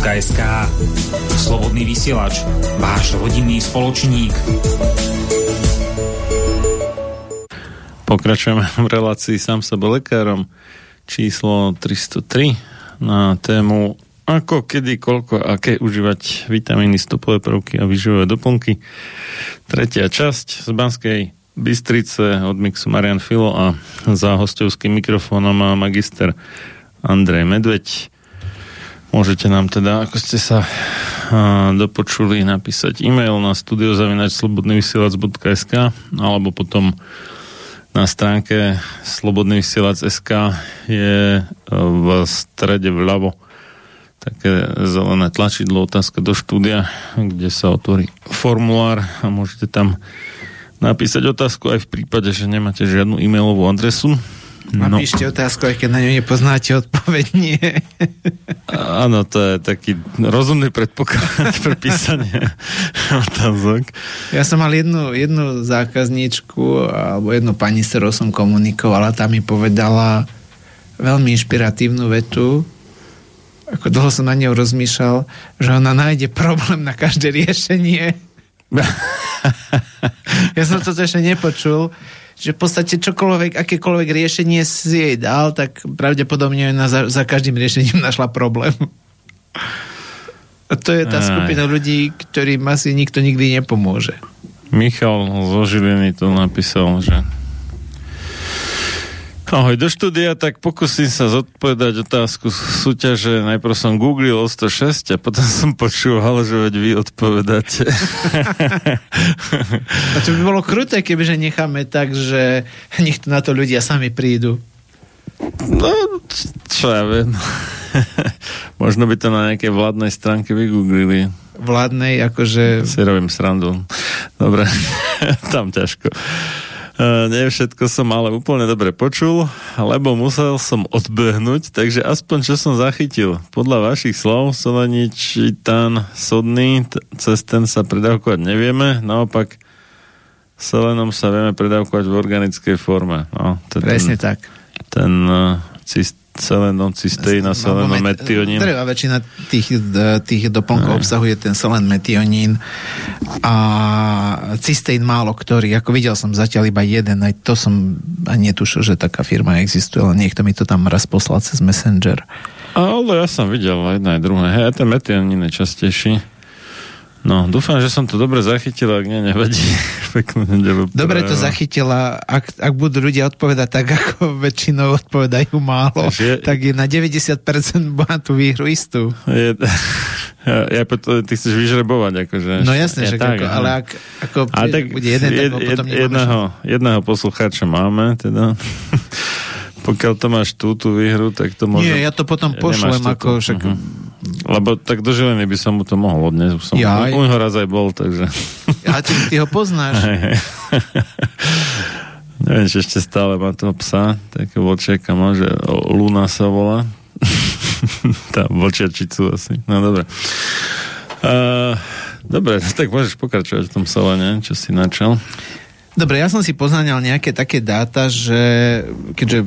slobodnyvysielac.sk Slobodný vysielač, váš rodinný spoločník. Pokračujeme v relácii sám sebe lekárom číslo 303 na tému ako, kedy, koľko, aké užívať vitamíny, stopové prvky a výživové doplnky. Tretia časť z Banskej Bystrice od mixu Marian Filo a za hostovským mikrofónom má magister Andrej Medveď. Môžete nám teda, ako ste sa a, dopočuli, napísať e-mail na studiozavinačslobodnyvysielac.sk alebo potom na stránke slobodnyvysielac.sk je v strede vľavo také zelené tlačidlo otázka do štúdia, kde sa otvorí formulár a môžete tam napísať otázku aj v prípade, že nemáte žiadnu e-mailovú adresu. No. Napíšte otázku, aj keď na ňu nepoznáte odpoveď, nie. Áno, to je taký rozumný predpoklad pre písanie otázok. Ja som mal jednu, jednu zákazníčku, alebo jednu pani, s ktorou som komunikovala, tá mi povedala veľmi inšpiratívnu vetu, ako dlho som na ňou rozmýšľal, že ona nájde problém na každé riešenie. ja som to ešte nepočul, že v podstate čokoľvek, akékoľvek riešenie si jej dal, tak pravdepodobne na, za, za každým riešením našla problém. A to je tá Aj. skupina ľudí, ktorým asi nikto nikdy nepomôže. Michal zo Žiliny to napísal, že Ahoj, do štúdia, tak pokúsim sa zodpovedať otázku súťaže. Najprv som googlil o 106 a potom som počúval, že veď vy odpovedáte. A to by bolo kruté, kebyže necháme tak, že nech na to ľudia sami prídu. No, čo ja viem. Možno by to na nejakej vládnej stránke vygooglili. Vládnej, akože... Si robím srandu. Dobre, tam ťažko. Uh, nie všetko som ale úplne dobre počul, lebo musel som odbehnúť, takže aspoň čo som zachytil. Podľa vašich slov Solenič, Titán, Sodný, cez ten sa predávkovať nevieme, naopak selenom sa vieme predávkovať v organickej forme. No, to Presne ten, tak. ten uh, cyst, selenom, cysteín a selenom metionín. Drevá väčšina tých, d- tých doplnkov obsahuje ten selen metionín a cysteín málo ktorý. Ako videl som zatiaľ iba jeden, aj to som ani netušil, že taká firma existuje, ale niekto mi to tam raz poslal cez Messenger. Ale ja som videl aj jedno aj druhé. Hej, ten metionín je častejší. No, dúfam, že som to dobre zachytil, ak nie, nevadí. Peknú nedelu. Dobre to zachytila, ak, ak budú ľudia odpovedať tak, ako väčšinou odpovedajú málo, Takže tak je na 90% má tú výhru istú. Je, ja, ja ty chceš vyžrebovať, akože. No jasne, je že ako, ale ak ako a tak bude jeden, tak jed, ho jed, potom jedného, jedného poslucháča máme, teda. Pokiaľ to máš tú, tú výhru, tak to môže... Nie, ja to potom pošlem, ako však... Mhm. Lebo tak do Žiliny by som mu to mohol odniesť. Som, Jaj. u, u raz aj bol, takže... A ty, ty ho poznáš. Neviem, či ešte stále má toho psa, takého vlčiaka má, že Luna sa volá. Tá vlčiačicu asi. No dobre. Uh, dobre, tak môžeš pokračovať v tom salene, čo si načal. Dobre, ja som si poznanial nejaké také dáta, že keďže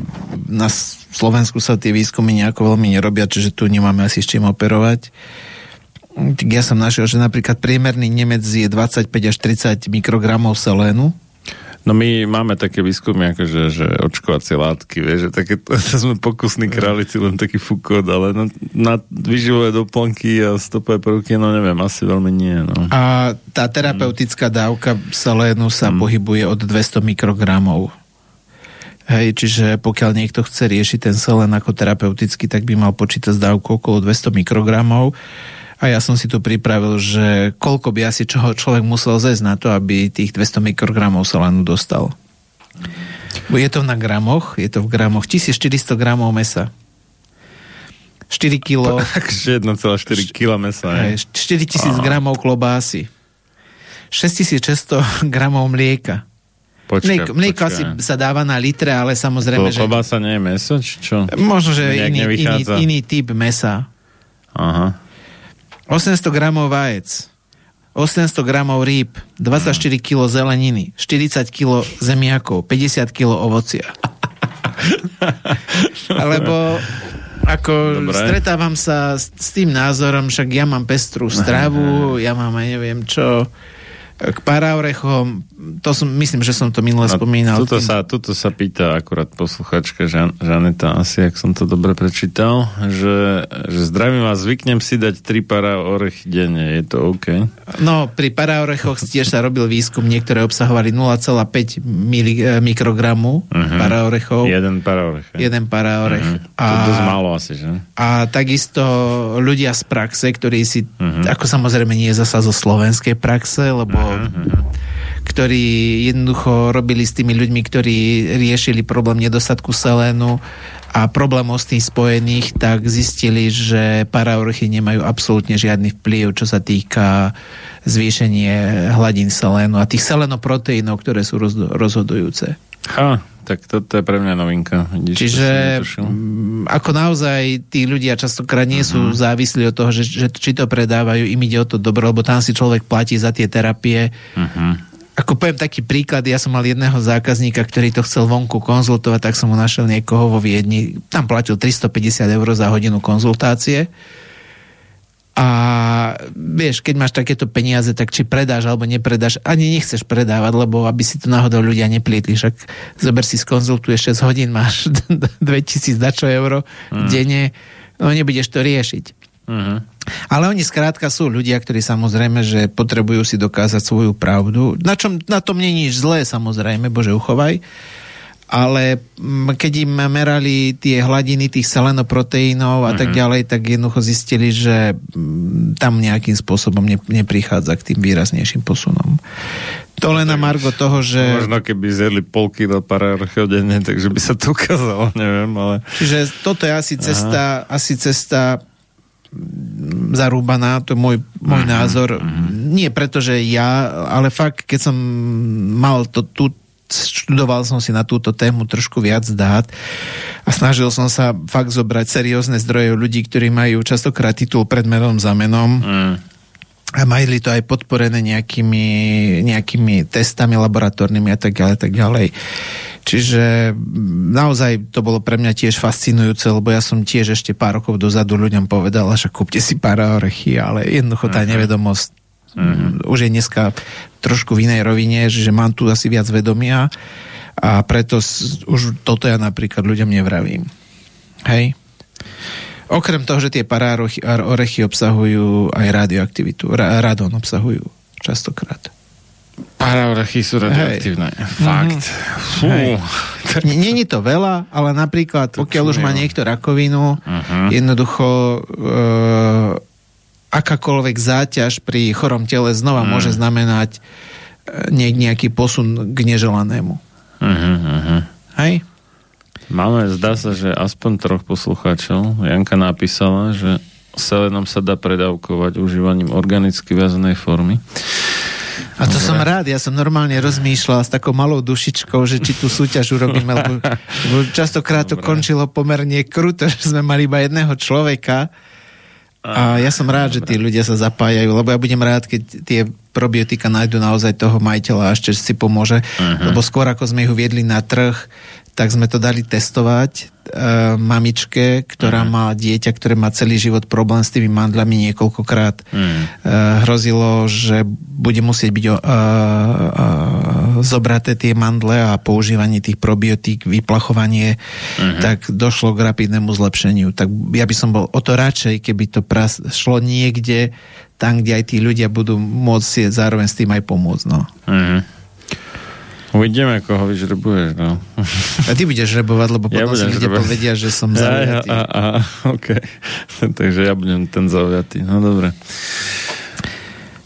na Slovensku sa tie výskumy nejako veľmi nerobia, čiže tu nemáme asi s čím operovať, tak ja som našiel, že napríklad priemerný Nemec je 25 až 30 mikrogramov selénu. No my máme také výskumy, akože, že očkovacie látky, vieš, že také, to, sme pokusní králici, len taký fukot, ale na, na výživové doplnky a stopové prvky, no neviem, asi veľmi nie, no. A tá terapeutická dávka selénu sa Mm. pohybuje od 200 mikrogramov. Hej, čiže pokiaľ niekto chce riešiť ten selen ako terapeutický, tak by mal počítať s dávkou okolo 200 mikrogramov. A ja som si tu pripravil, že koľko by asi čoho človek musel zesť na to, aby tých 200 mikrogramov selenu dostal. Je to na gramoch, je to v gramoch 1400 gramov mesa. 4 kilo, Takže 1,4 kg mesa, hej, 4000 gramov klobásy. 6600 gramov mlieka. Počkaj, Mlieko, mlieko asi sa dáva na litre, ale samozrejme, To že... klobása nie je meso, či čo? Možno, že iný, iný, iný typ mesa. Aha. 800 gramov vajec, 800 gramov rýb, 24 kg zeleniny, 40 kg zemiakov, 50 kg ovocia. Alebo ako Dobre. stretávam sa s, s tým názorom, však ja mám pestrú stravu, ja mám aj neviem čo, k paraorechom, to som, myslím, že som to minule spomínal. Tuto tým- sa, tuto sa pýta akurát posluchačka Žan, Žaneta, asi ak som to dobre prečítal, že, že zdravím vás, zvyknem si dať 3 para orechy denne, je to OK? No, pri paraorechoch tiež sa robil výskum, niektoré obsahovali 0,5 mili, eh, mikrogramu Mhm. paraorechov. Jeden para orech. hej? Jeden paraorech. Mhm. To je dosť málo asi, že? a takisto ľudia z praxe, ktorí si, Mhm. ako samozrejme nie zasa zo slovenskej praxe, lebo Mhm, ktorí jednoducho robili s tými ľuďmi, ktorí riešili problém nedostatku selénu a problémov s tým spojených, tak zistili, že paraorchy nemajú absolútne žiadny vplyv, čo sa týka zvýšenie hladín selénu a tých selenoproteínov, ktoré sú roz, rozhodujúce. Ha, tak toto je pre mňa novinka. Vidíš, Čiže ako naozaj tí ľudia častokrát nie sú Mhm. závislí od toho, že, že či to predávajú, im ide o to dobro, lebo tam si človek platí za tie terapie. Mhm. Ako poviem taký príklad, ja som mal jedného zákazníka, ktorý to chcel vonku konzultovať, tak som mu našiel niekoho vo Viedni. Tam platil 350 eur za hodinu konzultácie. A vieš, keď máš takéto peniaze, tak či predáš alebo nepredáš, ani nechceš predávať, lebo aby si to náhodou ľudia neplietli. Však zober si skonzultuješ 6 hodín, máš 2000 dačo euro mm. denne, no nebudeš to riešiť. Mhm. Ale oni skrátka sú ľudia, ktorí samozrejme, že potrebujú si dokázať svoju pravdu. Na, čom, na tom je nič zlé, samozrejme, Bože, uchovaj. Ale mm, keď im merali tie hladiny tých selenoproteínov a tak ďalej, tak jednoducho zistili, že mm, tam nejakým spôsobom ne, neprichádza k tým výraznejším posunom. To len na margo toho, že... Možno keby zjedli pol kilo paraorchov denne, takže by sa to ukázalo, neviem, ale... Čiže toto je asi cesta, asi cesta mm, zarúbaná, to je môj, môj názor. Nie preto, že ja, ale fakt, keď som mal to tu, študoval som si na túto tému trošku viac dát a snažil som sa fakt zobrať seriózne zdroje ľudí, ktorí majú častokrát titul pred menom za menom. Mm. A mali to aj podporené nejakými, nejakými testami laboratórnymi a tak ďalej, tak ďalej. Čiže naozaj to bolo pre mňa tiež fascinujúce, lebo ja som tiež ešte pár rokov dozadu ľuďom povedal, že kúpte si paraorechy, ale jednoducho tá nevedomosť mm, už je dneska trošku v inej rovine, že mám tu asi viac vedomia a preto už toto ja napríklad ľuďom nevravím. Hej? Okrem toho, že tie paraorechy orechy obsahujú aj radioaktivitu. Ra, radon obsahujú častokrát. Paraorchy sú radioaktívne. Fakt. Fú. Hej. N- Není to veľa, ale napríklad, pokiaľ už má nie. niekto rakovinu, Mhm. jednoducho e, akákoľvek záťaž pri chorom tele znova Mhm. môže znamenať e, ne- nejaký posun k neželanému. Mhm, mhm. Hej? Máme, zdá sa, že aspoň troch poslucháčov. Janka napísala, že selenom sa dá predávkovať užívaním organicky viazanej formy. A to som rád, ja som normálne rozmýšľal s takou malou dušičkou, že či tú súťaž urobíme, lebo, lebo častokrát to končilo pomerne kruto, že sme mali iba jedného človeka a ja som rád, že tí ľudia sa zapájajú, lebo ja budem rád, keď tie probiotika nájdu naozaj toho majiteľa a ešte si pomôže, lebo skôr ako sme ich uviedli na trh, tak sme to dali testovať e, mamičke, ktorá má dieťa, ktoré má celý život problém s tými mandlami niekoľkokrát. Mm. E, hrozilo, že bude musieť byť e, e, zobraté tie mandle a používanie tých probiotík, vyplachovanie, tak došlo k rapidnému zlepšeniu. Tak ja by som bol o to radšej, keby to pras, šlo niekde tam, kde aj tí ľudia budú môcť zároveň s tým aj pomôcť. No. Mhm. Uvidíme, ako ho vyžrebuješ, no. A ty budeš žrebovať, lebo Ja potom si budem ľudia žrebovať. povedia, že som A, zaujatý. a, a, OK. Takže ja budem ten zaujatý. No dobre.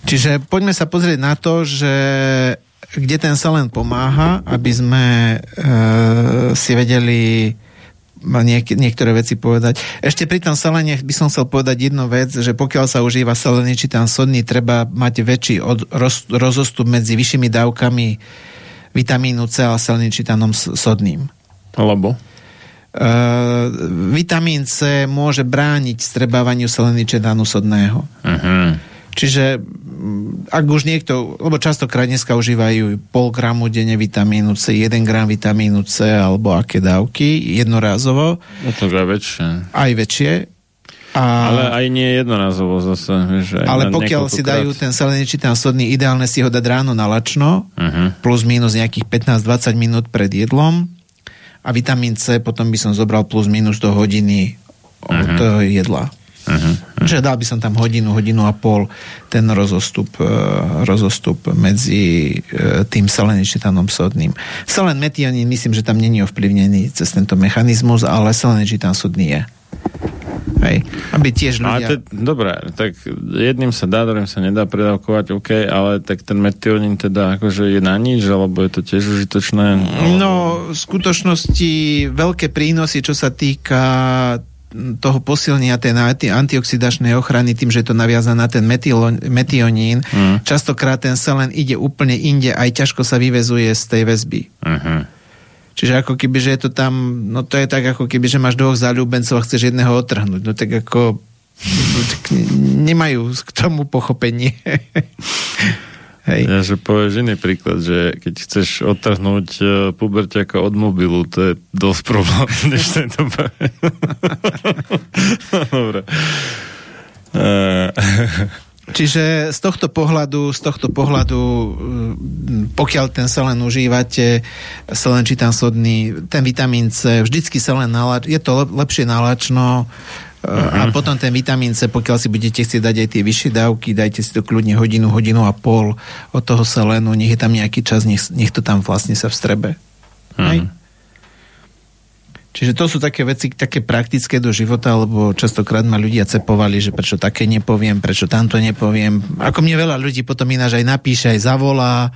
Čiže poďme sa pozrieť na to, že kde ten selen pomáha, aby sme e, si vedeli niek- niektoré veci povedať. Ešte pri tom selene by som chcel povedať jednu vec, že pokiaľ sa užíva seleničitan sodný, treba mať väčší od, roz, rozostup medzi vyššími dávkami vitamínu C a seleničitanom s- sodným. Lebo? Uh, vitamín C môže brániť strebávaniu seleničetánu sodného. Mhm. Čiže mm, ak už niekto, lebo častokrát dneska užívajú pol gramu denne vitamínu C, 1 gram vitamínu C alebo aké dávky, jednorázovo, No to je väčšie. aj väčšie. A, Ale aj nie jednorazovo zase. Aj ale pokiaľ si dajú ten selenečitán sodný, ideálne si ho dať ráno na lačno, Mhm. plus minus nejakých 15-20 minút pred jedlom a vitamín C potom by som zobral plus minus do hodiny od toho jedla. Mhm. Čiže dal by som tam hodinu, hodinu a pol ten rozostup, e, rozostup medzi e, tým selenečitanom sodným. Selen metionín myslím, že tam není ovplyvnený cez tento mechanizmus, ale selenečitán sodný je. Hej. Aby tiež No, ľudia... ale dobré, tak jedným sa dá, druhým sa nedá predávkovať, OK, ale tak ten metionín teda akože je na nič, alebo je to tiež užitočné? No, v skutočnosti veľké prínosy, čo sa týka toho posilnenia tej anti- antioxidačnej ochrany tým, že je to naviazané na ten metylo, metionín. Mm. Častokrát ten selen ide úplne inde, aj ťažko sa vyvezuje z tej väzby. Uh-huh. Čiže ako keby, že je to tam, no to je tak ako keby, že máš dvoch záľubencov a chceš jedného otrhnúť. No tak ako no, tak nemajú k tomu pochopenie. Hej. Ja, že povieš iný príklad, že keď chceš odtrhnúť uh, puberťaka od mobilu, to je dosť problém v dnešnej dobe. Dobre. Čiže z tohto pohľadu, z tohto pohľadu, mm, pokiaľ ten selen užívate, selen čitan sodný, ten vitamín C, vždycky selen nalač, je to lep, lepšie nalačno uh-huh. a potom ten vitamín C, pokiaľ si budete chcieť dať aj tie vyššie dávky, dajte si to kľudne hodinu, hodinu a pol od toho selenu, nech je tam nejaký čas, nech, nech to tam vlastne sa vstrebe. Uh-huh. Hej? Čiže to sú také veci, také praktické do života, lebo častokrát ma ľudia cepovali, že prečo také nepoviem, prečo tamto nepoviem. Ako mne veľa ľudí potom ináč aj napíše, aj zavolá,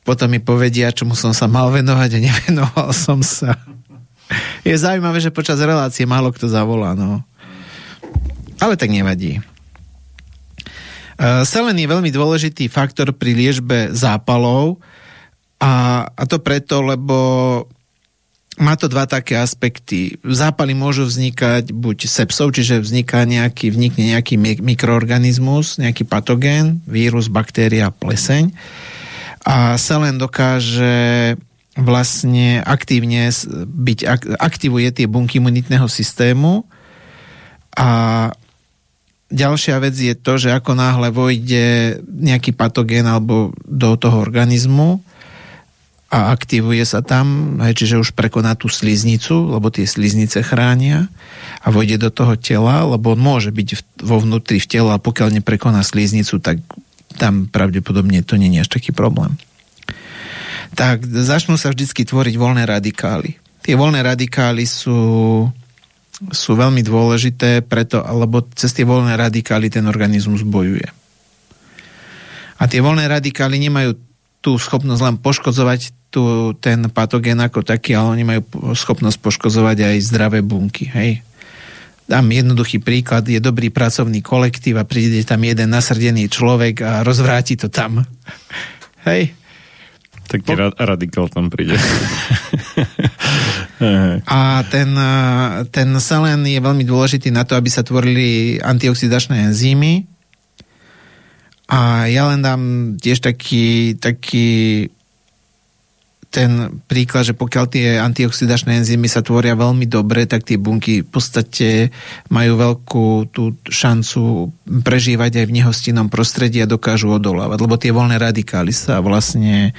potom mi povedia, čomu som sa mal venovať a nevenoval som sa. Je zaujímavé, že počas relácie málo kto zavolá, no. Ale tak nevadí. Uh, Selen je veľmi dôležitý faktor pri liežbe zápalov a, a to preto, lebo má to dva také aspekty. Zápaly môžu vznikať buď sepsou, čiže vzniká nejaký, vnikne nejaký mikroorganizmus, nejaký patogén, vírus, baktéria, pleseň. A selen dokáže vlastne aktívne byť, aktivuje tie bunky imunitného systému a ďalšia vec je to, že ako náhle vojde nejaký patogén alebo do toho organizmu, a aktivuje sa tam, hej, čiže už prekoná tú sliznicu, lebo tie sliznice chránia a vojde do toho tela, lebo on môže byť v, vo vnútri v tela a pokiaľ neprekoná sliznicu, tak tam pravdepodobne to nie je až taký problém. Tak začnú sa vždycky tvoriť voľné radikály. Tie voľné radikály sú, sú veľmi dôležité, preto, lebo cez tie voľné radikály ten organizmus bojuje. A tie voľné radikály nemajú tú schopnosť len poškodzovať tu, ten patogén ako taký, ale oni majú schopnosť poškozovať aj zdravé bunky. Hej? Dám jednoduchý príklad, je dobrý pracovný kolektív a príde tam jeden nasrdený človek a rozvráti to tam. Hej? Taký po... radikál tam príde. a ten, ten selen je veľmi dôležitý na to, aby sa tvorili antioxidačné enzymy, a ja len dám tiež taký, taký ten príklad, že pokiaľ tie antioxidačné enzymy sa tvoria veľmi dobre, tak tie bunky v podstate majú veľkú tú šancu prežívať aj v nehostinnom prostredí a dokážu odolávať, lebo tie voľné radikály sa vlastne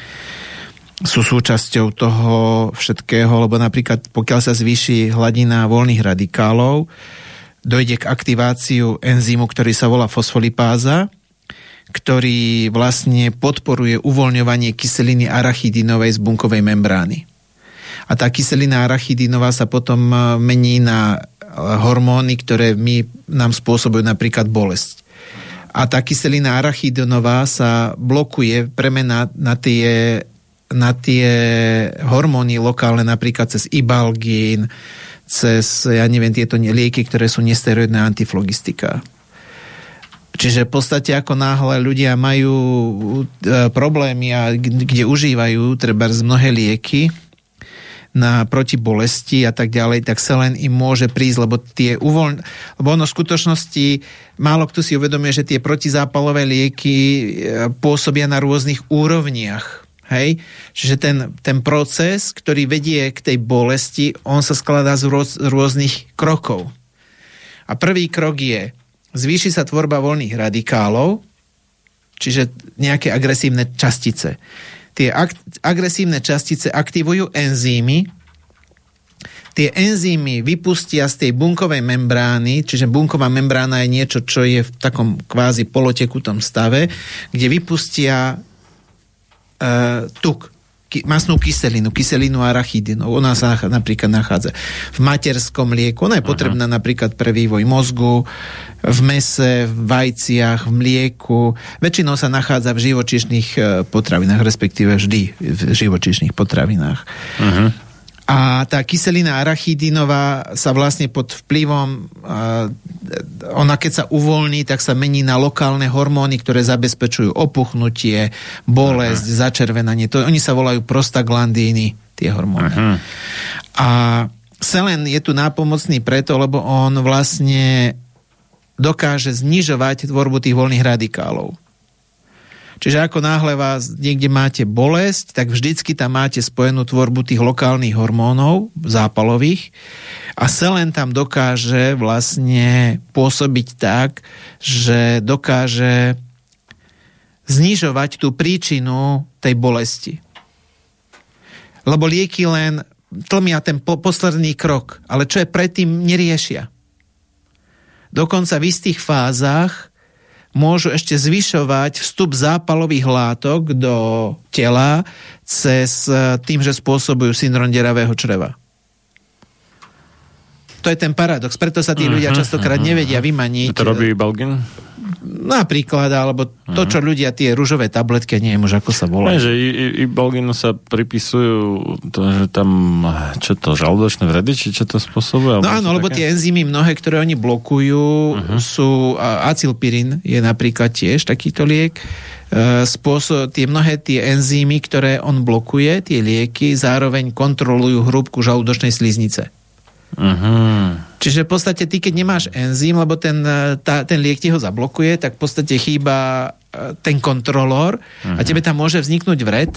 sú súčasťou toho všetkého, lebo napríklad pokiaľ sa zvýši hladina voľných radikálov, dojde k aktiváciu enzymu, ktorý sa volá fosfolipáza, ktorý vlastne podporuje uvoľňovanie kyseliny arachidinovej z bunkovej membrány. A tá kyselina arachidinová sa potom e, mení na e, hormóny, ktoré my, nám spôsobujú napríklad bolesť. A tá kyselina arachidinová sa blokuje premena na tie, na tie hormóny lokálne, napríklad cez ibalgín, cez, ja neviem, tieto lieky, ktoré sú nesteroidné antiflogistika. Čiže v podstate ako náhle ľudia majú e, problémy a kde užívajú treba z mnohé lieky na proti bolesti a tak ďalej, tak sa len im môže prísť, lebo tie uvoľn... Lebo ono v skutočnosti málo kto si uvedomuje, že tie protizápalové lieky e, pôsobia na rôznych úrovniach. Hej? Čiže ten, ten proces, ktorý vedie k tej bolesti, on sa skladá z rôz, rôznych krokov. A prvý krok je zvýši sa tvorba voľných radikálov, čiže nejaké agresívne častice. Tie ak- agresívne častice aktivujú enzymy, tie enzymy vypustia z tej bunkovej membrány, čiže bunková membrána je niečo, čo je v takom kvázi polotekutom stave, kde vypustia e, tuk. Masnú kyselinu, kyselinu arachidinu. Ona sa napríklad nachádza v materskom lieku. Ona je potrebná napríklad pre vývoj mozgu, v mese, v vajciach, v mlieku. Väčšinou sa nachádza v živočišných e, potravinách, respektíve vždy v živočišných potravinách. A tá kyselina arachidinová sa vlastne pod vplyvom, ona keď sa uvoľní, tak sa mení na lokálne hormóny, ktoré zabezpečujú opuchnutie, bolesť, začervenanie. To, oni sa volajú prostaglandíny, tie hormóny. A selen je tu nápomocný preto, lebo on vlastne dokáže znižovať tvorbu tých voľných radikálov. Čiže ako náhle vás niekde máte bolesť, tak vždycky tam máte spojenú tvorbu tých lokálnych hormónov zápalových a selen tam dokáže vlastne pôsobiť tak, že dokáže znižovať tú príčinu tej bolesti. Lebo lieky len tlmia ten po- posledný krok, ale čo je predtým, neriešia. Dokonca v istých fázach môžu ešte zvyšovať vstup zápalových látok do tela cez eh, tým, že spôsobujú syndrom deravého čreva. To je ten paradox. Preto sa tí ľudia častokrát nevedia vymaniť. To robí Belgin? Napríklad, alebo to, čo ľudia, tie rúžové tabletky, neviem už ako sa Ne, volajú. že i, i, i Belginu sa pripisujú to, že tam, čo to, žalúdočné vredy, či čo to spôsobuje? No áno, lebo tie enzymy mnohé, ktoré oni blokujú, uh-huh. sú a, acylpirin je napríklad tiež takýto liek. E, Spôsob, tie mnohé tie enzymy, ktoré on blokuje, tie lieky, zároveň kontrolujú hrúbku žalúdočnej sliznice. Uh-huh. Čiže v podstate ty, keď nemáš enzym, lebo ten, e, tá, ten liek ti ho zablokuje, tak v podstate chýba e, ten kontrolór a tebe tam môže vzniknúť vred.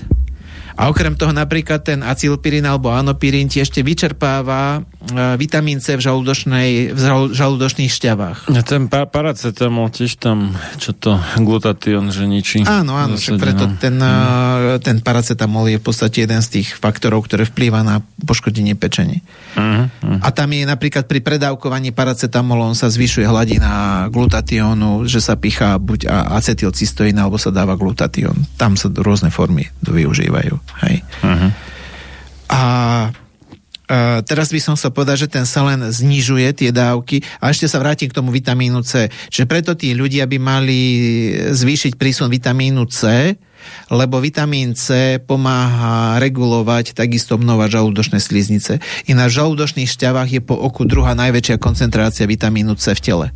A okrem toho napríklad ten acylpirín alebo anopirín ti ešte vyčerpáva e, vitamín C v, žalúdočnej, v žal- žalúdočných šťavách. A ten pa- paracetamol tiež tam, čo to, glutatión, že ničí. Áno, áno, však preto ten, mm. ten paracetamol je v podstate jeden z tých faktorov, ktoré vplýva na poškodenie pečení. Uh-huh. uh-huh. A tam je napríklad pri predávkovaní paracetamolom sa zvyšuje hladina glutatiónu, že sa pichá buď a- acetylcystoín, alebo sa dáva glutatión. Tam sa rôzne formy využívajú. Hej. Uh-huh. A Uh, teraz by som sa povedať, že ten selen znižuje tie dávky a ešte sa vrátim k tomu vitamínu C. Čiže preto tí ľudia by mali zvýšiť prísun vitamínu C, lebo vitamín C pomáha regulovať takisto obnovať žalúdočné sliznice. I na žalúdočných šťavách je po oku druhá najväčšia koncentrácia vitamínu C v tele.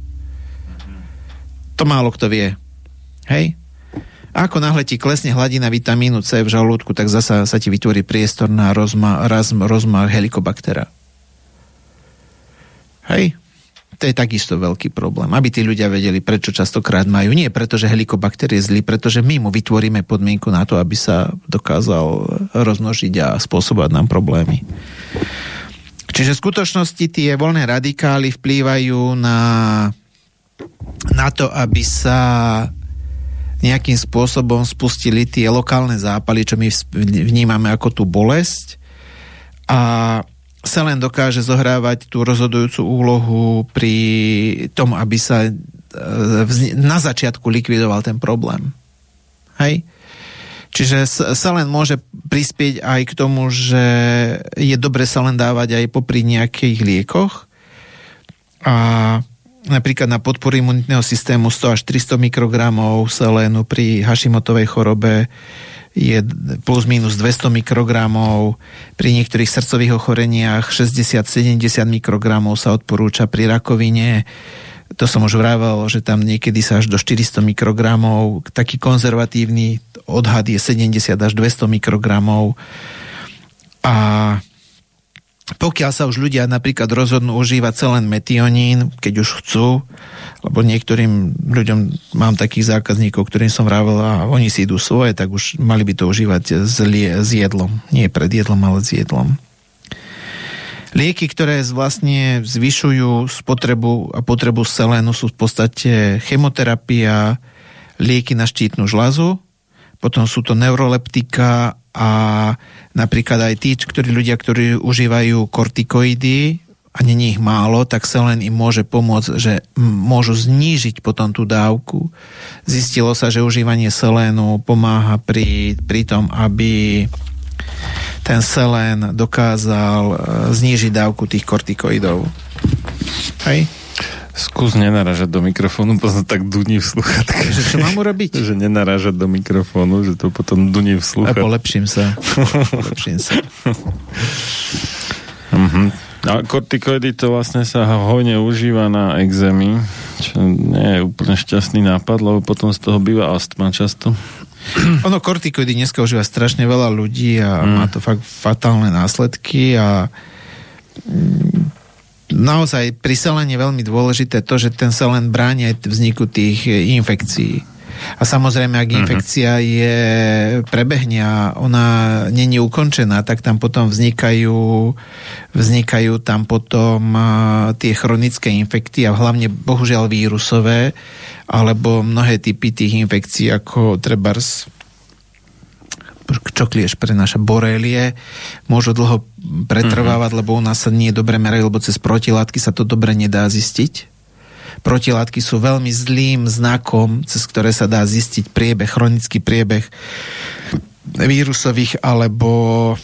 To málo kto vie. Hej? Ako náhle ti klesne hladina vitamínu C v žalúdku, tak zasa sa ti vytvorí priestor na rozma, raz, rozmach helikobaktera. Hej? To je takisto veľký problém. Aby tí ľudia vedeli, prečo častokrát majú. Nie preto, že helikobakter je zlý, pretože my mu vytvoríme podmienku na to, aby sa dokázal rozmnožiť a spôsobovať nám problémy. Čiže v skutočnosti tie voľné radikály vplývajú na, na to, aby sa nejakým spôsobom spustili tie lokálne zápaly, čo my vnímame ako tú bolesť a sa len dokáže zohrávať tú rozhodujúcu úlohu pri tom, aby sa e, na začiatku likvidoval ten problém. Hej? Čiže sa len môže prispieť aj k tomu, že je dobre sa len dávať aj popri nejakých liekoch a napríklad na podporu imunitného systému 100 až 300 mikrogramov selénu pri Hashimotovej chorobe je plus minus 200 mikrogramov, pri niektorých srdcových ochoreniach 60-70 mikrogramov sa odporúča pri rakovine. To som už vravel, že tam niekedy sa až do 400 mikrogramov, taký konzervatívny odhad je 70 až 200 mikrogramov. A pokiaľ sa už ľudia napríklad rozhodnú užívať celen metionín, keď už chcú, lebo niektorým ľuďom mám takých zákazníkov, ktorým som vravel a oni si idú svoje, tak už mali by to užívať s, lie, s jedlom. Nie pred jedlom, ale s jedlom. Lieky, ktoré vlastne zvyšujú spotrebu a potrebu selénu sú v podstate chemoterapia, lieky na štítnu žľazu, potom sú to neuroleptika a napríklad aj tí, ktorí ľudia, ktorí užívajú kortikoidy a není ich málo, tak sa len im môže pomôcť, že môžu znížiť potom tú dávku. Zistilo sa, že užívanie selénu pomáha pri, pri tom, aby ten selén dokázal e, znížiť dávku tých kortikoidov. Hej? Skús nenaražať do mikrofónu, potom tak duní v sluchatke. Že čo mám urobiť? že nenaražať do mikrofónu, že to potom duní v A sluchatke. polepším sa. polepším sa. Mhm. A kortikoidy to vlastne sa hojne užíva na exémy, čo nie je úplne šťastný nápad, lebo potom z toho býva astma často. Ono kortikoidy dneska užíva strašne veľa ľudí a Mm. má to fakt fatálne následky a naozaj pri selene veľmi dôležité to, že ten selen bráni aj vzniku tých e, infekcií. A samozrejme, ak infekcia je prebehne a ona není ukončená, tak tam potom vznikajú, vznikajú tam potom a, tie chronické infekty a hlavne bohužiaľ vírusové alebo mnohé typy tých infekcií ako trebárs čo klieš prenáša borelie, môžu dlho pretrvávať, lebo u nás sa nie dobre merajú, lebo cez protilátky sa to dobre nedá zistiť. Protilátky sú veľmi zlým znakom, cez ktoré sa dá zistiť priebeh, chronický priebeh vírusových alebo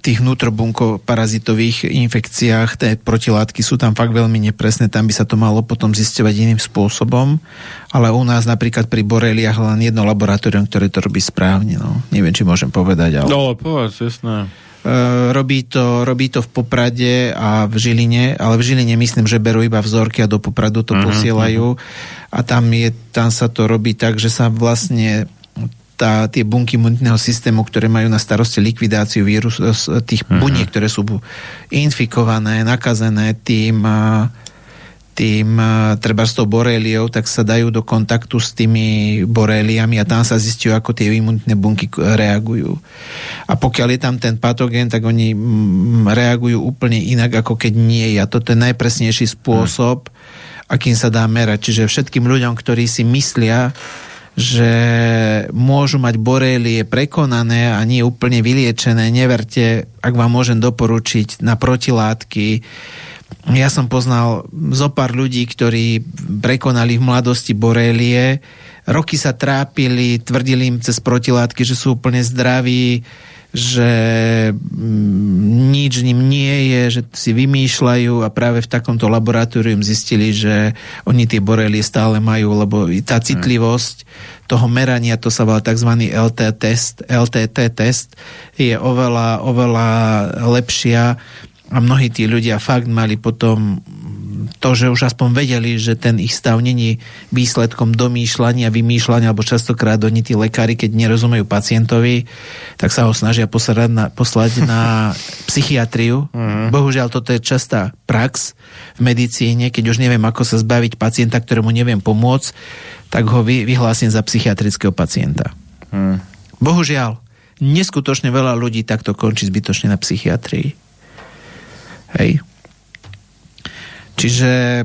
tých vnútrobunko-parazitových infekciách, tie protilátky sú tam fakt veľmi nepresné, tam by sa to malo potom zisťovať iným spôsobom, ale u nás napríklad pri boreliách len jedno laboratórium, ktoré to robí správne, no. Neviem, či môžem povedať, ale... No, povedz, jasné. E, robí to, robí to v Poprade a v Žiline, ale v Žiline myslím, že berú iba vzorky a do Popradu to posielajú a tam, je, tam sa to robí tak, že sa vlastne tá, tie bunky imunitného systému, ktoré majú na starosti likvidáciu vírus, tých buniek, ktoré sú infikované, nakazené tým a, tým treba s tou boréliou, tak sa dajú do kontaktu s tými boréliami a tam sa zistujú, ako tie imunitné bunky reagujú. A pokiaľ je tam ten patogén, tak oni mm, reagujú úplne inak, ako keď nie je. A toto je najpresnejší spôsob, akým sa dá merať. Čiže všetkým ľuďom, ktorí si myslia, že môžu mať borélie prekonané a nie úplne vyliečené, neverte, ak vám môžem doporučiť na protilátky. Ja som poznal zo pár ľudí, ktorí prekonali v mladosti borélie, roky sa trápili, tvrdili im cez protilátky, že sú úplne zdraví, že mm, nič ním nie je, že si vymýšľajú a práve v takomto laboratóriu zistili, že oni tie borelie stále majú, lebo tá citlivosť toho merania, to sa volá tzv. LT test, LTT test, je oveľa, oveľa lepšia a mnohí tí ľudia fakt mali potom to, že už aspoň vedeli, že ten ich stav není výsledkom domýšľania, vymýšľania, alebo častokrát oni tí lekári, keď nerozumejú pacientovi, tak sa ho snažia poslať na, poslať na psychiatriu. Bohužiaľ, toto je častá prax v medicíne, keď už neviem, ako sa zbaviť pacienta, ktorému neviem pomôcť, tak ho vy, vyhlásim za psychiatrického pacienta. Bohužiaľ, neskutočne veľa ľudí takto končí zbytočne na psychiatrii. Hej. Čiže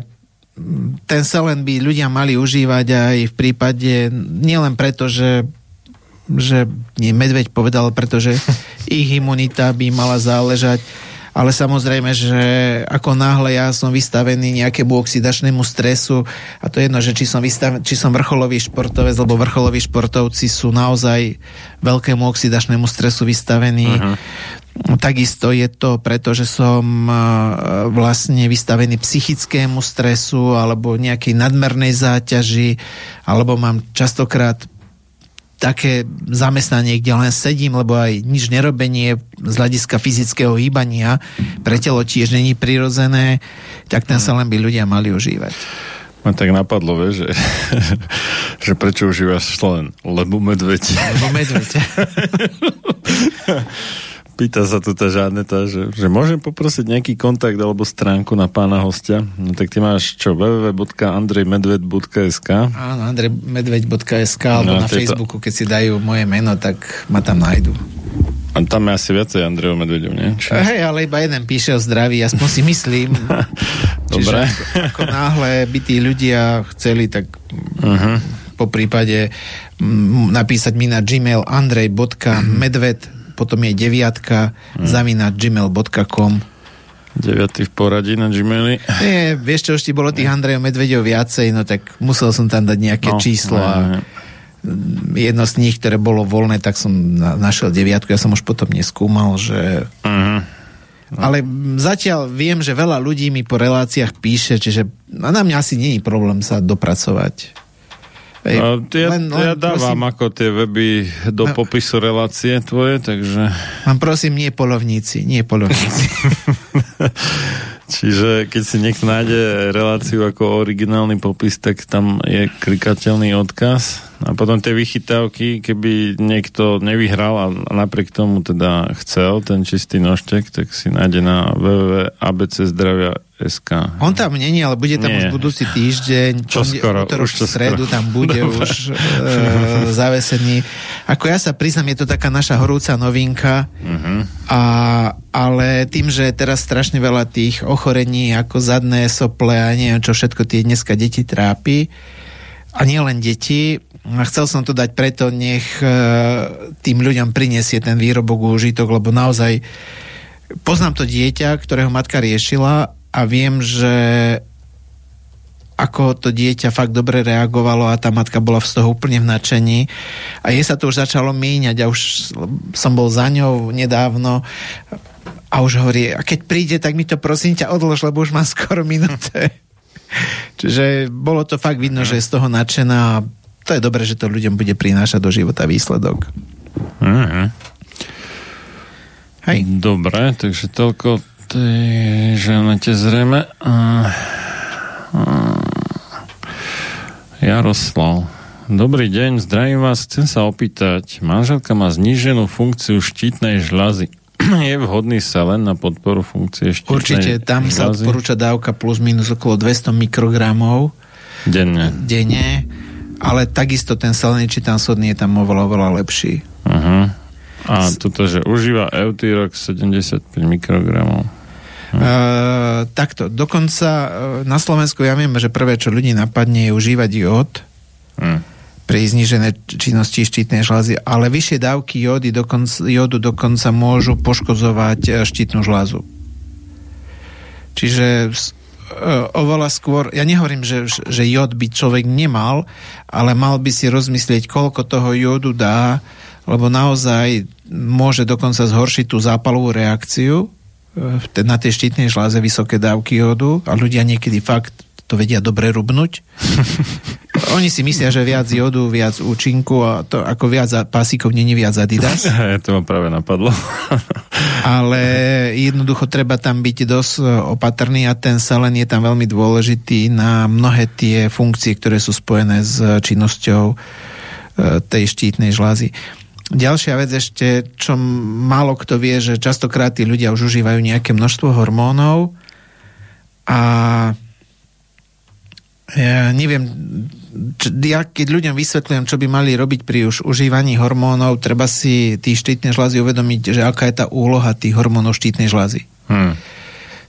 mm, ten selen by ľudia mali užívať aj v prípade, nielen preto, že že nie, medveď povedal, pretože ich imunita by mala záležať, ale samozrejme, že ako náhle ja som vystavený nejakému oxidačnému stresu a to je jedno, že či som, vystaven, či som vrcholový športovec, lebo vrcholoví športovci sú naozaj veľkému oxidačnému stresu vystavení. Uh-huh. Takisto je to preto, že som a, vlastne vystavený psychickému stresu alebo nejakej nadmernej záťaži, alebo mám častokrát také zamestnanie, kde len sedím, lebo aj nič nerobenie z hľadiska fyzického hýbania pre telo tiež není prirodzené, tak ten sa len by ľudia mali užívať. Ma tak napadlo, vieš, že, že prečo užívaš len? Lebo medveď. Lebo medveď. Pýta sa tu tá Žaneta, že, že môžem poprosiť nejaký kontakt alebo stránku na pána hostia. No tak ty máš čo? www.andrejmedved.sk Áno, andrejmedveď.sk alebo No, na tieto- Facebooku, keď si dajú moje meno, tak ma tam nájdu. A tam je asi viacej Andrejov Medvedov, nie? Či... Hej, ale iba jeden píše o zdraví, aspoň si myslím. Dobre. Čiže ako, náhle by tí ľudia chceli, tak uh-huh. po prípade mm, napísať mi na gmail andrej.medved potom je deviatka uh-huh. zavina gmail.com Deviatý v poradí na Gmaili. Nie, vieš čo, už ti bolo tých Andrejov Medvedov viacej, no tak musel som tam dať nejaké No, číslo a mm, jedno z nich, ktoré bolo voľné, tak som na- našiel deviatku, ja som už potom neskúmal, že... Uh-huh. Ale mm, zatiaľ viem, že veľa ľudí mi po reláciách píše, čiže na mňa asi je problém sa dopracovať. Ej, A ja, len- ja len dávam prosím- ako tie weby do No. popisu relácie tvoje, takže... Mám prosím, nie polovníci, nie polovníci. Čiže keď si niekto nájde reláciu ako originálny popis, tak tam je klikateľný odkaz. A potom tie vychytávky, keby niekto nevyhral a napriek tomu teda chcel ten čistý nožtek, tak si nájde na www.abczdravia.sk. On tam není, ale bude tam Nie. už budúci týždeň. Čo ponde- skoro, už čo stredu skoro. tam bude už e, zavesený. Ako ja sa priznam, je to taká naša horúca novinka, Uh-huh. a, ale tým, že je teraz strašne veľa tých ochorení ako zadné sople a neviem čo všetko tie dneska deti trápi, a nie len deti, chcel som to dať preto, nech e, tým ľuďom prinesie ten výrobok úžitok, lebo naozaj poznám to dieťa, ktorého matka riešila a viem, že ako to dieťa fakt dobre reagovalo a tá matka bola z toho úplne v nadšení a jej sa to už začalo míňať a už som bol za ňou nedávno a už hovorí, a keď príde, tak mi to prosím ťa odlož, lebo už mám skoro minúte. Čiže bolo to fakt vidno, že je z toho nadšená to je dobré, že to ľuďom bude prinášať do života výsledok. Uh-huh. Hej. Dobre, takže toľko tej ženete zrejme. Jaroslav. Dobrý deň, zdravím vás. Chcem sa opýtať, manželka má zníženú funkciu štítnej žľazy. Je vhodný selen na podporu funkcie štítnej Určite, tam sa žľazy? odporúča dávka plus minus okolo 200 mikrogramov Denne. denne, ale takisto ten saleničitan sodný je tam oveľa, oveľa lepší. Uh-huh. A toto, že užíva Eutyrok 75 mikrogramov. Uh, takto, dokonca uh, na Slovensku ja viem, že prvé, čo ľudí napadne, je užívať jód Hm. pri zniženej činnosti štítnej žľazy, ale vyššie dávky jódy dokonca, jódu dokonca môžu poškodzovať e, štítnu žľazu. Čiže s- e, oveľa skôr, ja nehovorím, že, že jód by človek nemal, ale mal by si rozmyslieť, koľko toho jódu dá, lebo naozaj môže dokonca zhoršiť tú zápalovú reakciu e, na tej štítnej žláze vysoké dávky jódu a ľudia niekedy fakt to vedia dobre rubnúť. Oni si myslia, že viac jodu, viac účinku a to ako viac pásikov není viac Adidas. to ma práve napadlo. ale jednoducho treba tam byť dosť e, opatrný a ten selen je tam veľmi dôležitý na mnohé tie funkcie, ktoré sú spojené s činnosťou e, tej štítnej žlázy. Ďalšia vec ešte, čo málo kto vie, že častokrát tí ľudia už užívajú nejaké množstvo hormónov a ja neviem, čo, ja keď ľuďom vysvetľujem, čo by mali robiť pri už užívaní hormónov, treba si tí štítne žľazy uvedomiť, že aká je tá úloha tých hormónov štítnej žľazy. Hm.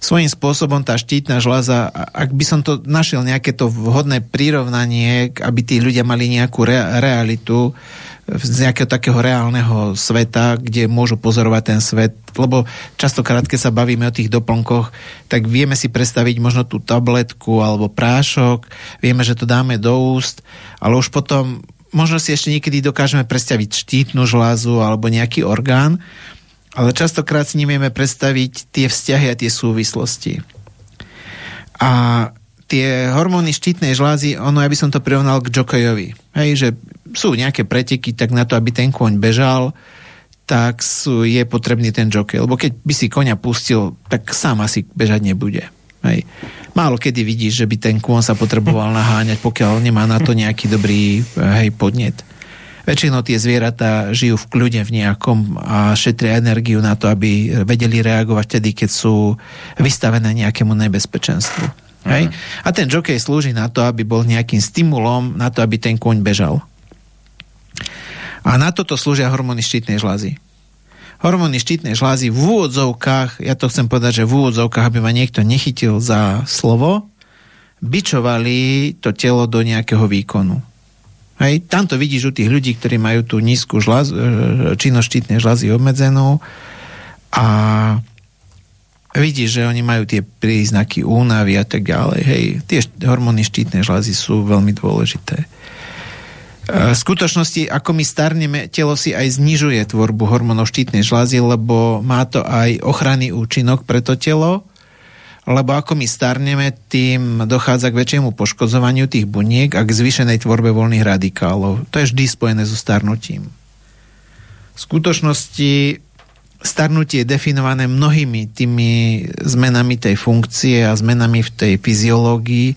Svojím spôsobom tá štítna žľaza, a- ak by som to našiel nejaké to vhodné prirovnanie, aby tí ľudia mali nejakú rea- realitu z nejakého takého reálneho sveta, kde môžu pozorovať ten svet, lebo častokrát, keď sa bavíme o tých doplnkoch, tak vieme si predstaviť možno tú tabletku alebo prášok, vieme, že to dáme do úst, ale už potom možno si ešte niekedy dokážeme predstaviť štítnu žľazu alebo nejaký orgán, ale častokrát si nevieme predstaviť tie vzťahy a tie súvislosti. A tie hormóny štítnej žlázy, ono, ja by som to prirovnal k jokejovi. Hej, že sú nejaké preteky, tak na to, aby ten kôň bežal, tak sú, je potrebný ten jokej. Lebo keď by si koňa pustil, tak sám asi bežať nebude. Hej. Málo kedy vidíš, že by ten kôň sa potreboval naháňať, pokiaľ nemá na to nejaký dobrý hej, podnet. Väčšinou tie zvieratá žijú v kľude v nejakom a šetria energiu na to, aby vedeli reagovať vtedy, keď sú vystavené nejakému nebezpečenstvu. Hej? A ten jockey slúži na to, aby bol nejakým stimulom na to, aby ten kôň bežal. A na toto slúžia hormóny štítnej žlázy. Hormóny štítnej žlázy v úvodzovkách, ja to chcem povedať, že v úvodzovkách, aby ma niekto nechytil za slovo, bičovali to telo do nejakého výkonu. Hej, tam to vidíš u tých ľudí, ktorí majú tú nízku žlaz, e, činnosť štítnej žlázy obmedzenú a vidíš, že oni majú tie príznaky únavy a tak ďalej. Hej, tie hormóny štítnej žlázy sú veľmi dôležité. v skutočnosti, ako my starneme, telo si aj znižuje tvorbu hormónov štítnej žlázy, lebo má to aj ochranný účinok pre to telo, lebo ako my starneme, tým dochádza k väčšiemu poškodzovaniu tých buniek a k zvýšenej tvorbe voľných radikálov. To je vždy spojené so starnutím. V skutočnosti starnutie je definované mnohými tými zmenami tej funkcie a zmenami v tej fyziológii.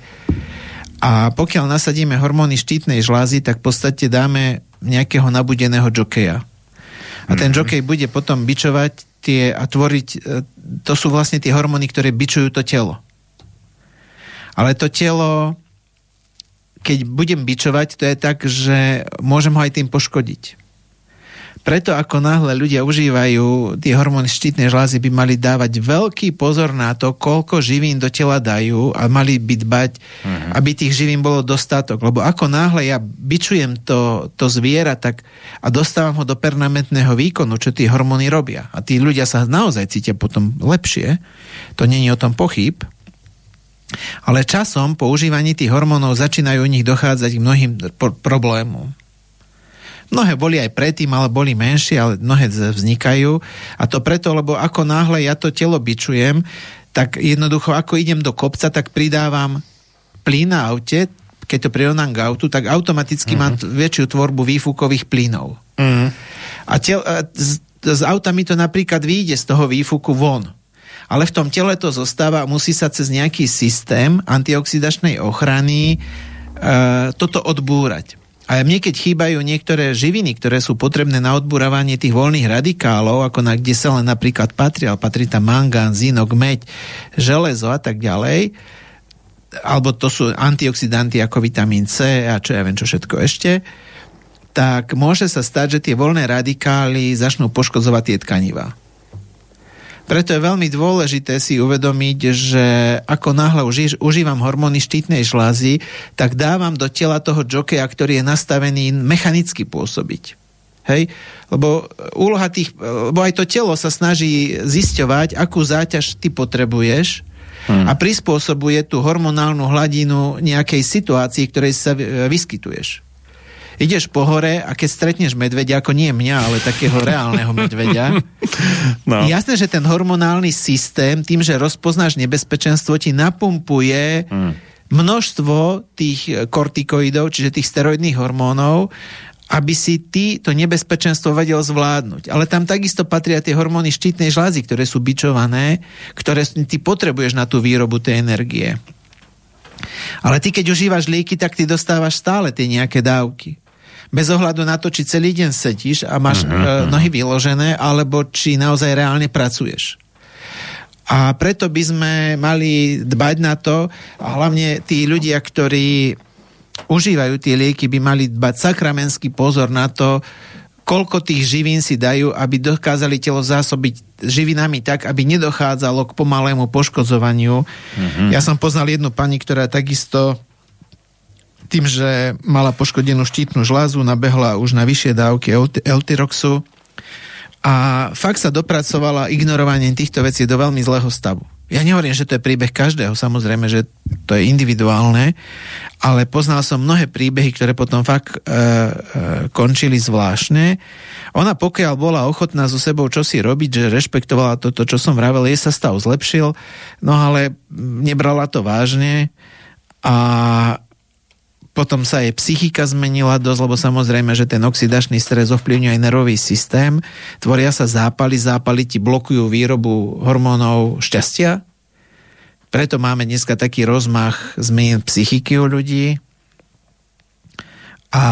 A pokiaľ nasadíme hormóny štítnej žlázy, tak v podstate dáme nejakého nabudeného jokeja. A ten Mhm. jokej bude potom bičovať tie a tvoriť, e, to sú vlastne tie hormóny, ktoré bičujú to telo. Ale to telo, keď budem bičovať, to je tak, že môžem ho aj tým poškodiť. Preto ako náhle ľudia užívajú tie hormóny štítnej žlázy, by mali dávať veľký pozor na to, koľko živín do tela dajú a mali by dbať, uh-huh. aby tých živín bolo dostatok. Lebo ako náhle ja bičujem to, to zviera tak, a dostávam ho do permanentného výkonu, čo tie hormóny robia. A tí ľudia sa naozaj cítia potom lepšie. To není o tom pochyb. Ale časom po užívaní tých hormónov začínajú u nich dochádzať k mnohým pro- problémom. Mnohé boli aj predtým, ale boli menšie, ale mnohé vznikajú. A to preto, lebo ako náhle ja to telo bičujem, tak jednoducho, ako idem do kopca, tak pridávam plyn na aute, keď to prirovnám k autu, tak automaticky uh-huh. mám t- väčšiu tvorbu výfukových plynov. Mhm. A tel, a z, z auta mi to napríklad vyjde z toho výfuku von. Ale v tom tele to zostáva a musí sa cez nejaký systém antioxidačnej ochrany e, toto odbúrať. A mne keď chýbajú niektoré živiny, ktoré sú potrebné na odburávanie tých voľných radikálov, ako na kde sa len napríklad patrí, ale patrí tam mangán, zinok, meď, železo a tak ďalej, alebo to sú antioxidanty ako vitamín C a čo ja viem čo všetko ešte, tak môže sa stať, že tie voľné radikály začnú poškodzovať tie tkanivá. Preto je veľmi dôležité si uvedomiť, že ako náhle uží, užívam hormóny štítnej žlázy, tak dávam do tela toho jokeja, ktorý je nastavený mechanicky pôsobiť. Hej? Lebo úloha tých, lebo aj to telo sa snaží zisťovať, akú záťaž ty potrebuješ hmm. a prispôsobuje tú hormonálnu hladinu nejakej situácii, ktorej sa e, vyskytuješ ideš po hore a keď stretneš medvedia, ako nie mňa, ale takého reálneho medvedia, No. jasné, že ten hormonálny systém, tým, že rozpoznáš nebezpečenstvo, ti napumpuje množstvo tých kortikoidov, čiže tých steroidných hormónov, aby si ty to nebezpečenstvo vedel zvládnuť. Ale tam takisto patria tie hormóny štítnej žlázy, ktoré sú bičované, ktoré ty potrebuješ na tú výrobu tej energie. Ale ty, keď užívaš lieky, tak ty dostávaš stále tie nejaké dávky. Bez ohľadu na to, či celý deň sedíš a máš uh-huh. nohy vyložené, alebo či naozaj reálne pracuješ. A preto by sme mali dbať na to, a hlavne tí ľudia, ktorí užívajú tie lieky, by mali dbať sakramenský pozor na to, koľko tých živín si dajú, aby dokázali telo zásobiť živinami tak, aby nedochádzalo k pomalému poškodzovaniu. Mm-hmm. Ja som poznal jednu pani, ktorá takisto tým, že mala poškodenú štítnu žlázu, nabehla už na vyššie dávky Eltyroxu a fakt sa dopracovala ignorovaním týchto vecí do veľmi zlého stavu. Ja nehovorím, že to je príbeh každého, samozrejme, že to je individuálne, ale poznal som mnohé príbehy, ktoré potom fakt e, e, končili zvláštne. Ona pokiaľ bola ochotná so sebou čosi robiť, že rešpektovala toto, čo som vravel, jej sa stav zlepšil, no ale nebrala to vážne a potom sa jej psychika zmenila dosť, lebo samozrejme, že ten oxidačný stres ovplyvňuje aj nervový systém. Tvoria sa zápaly, zápaly ti blokujú výrobu hormónov šťastia. Preto máme dneska taký rozmach zmien psychiky u ľudí. A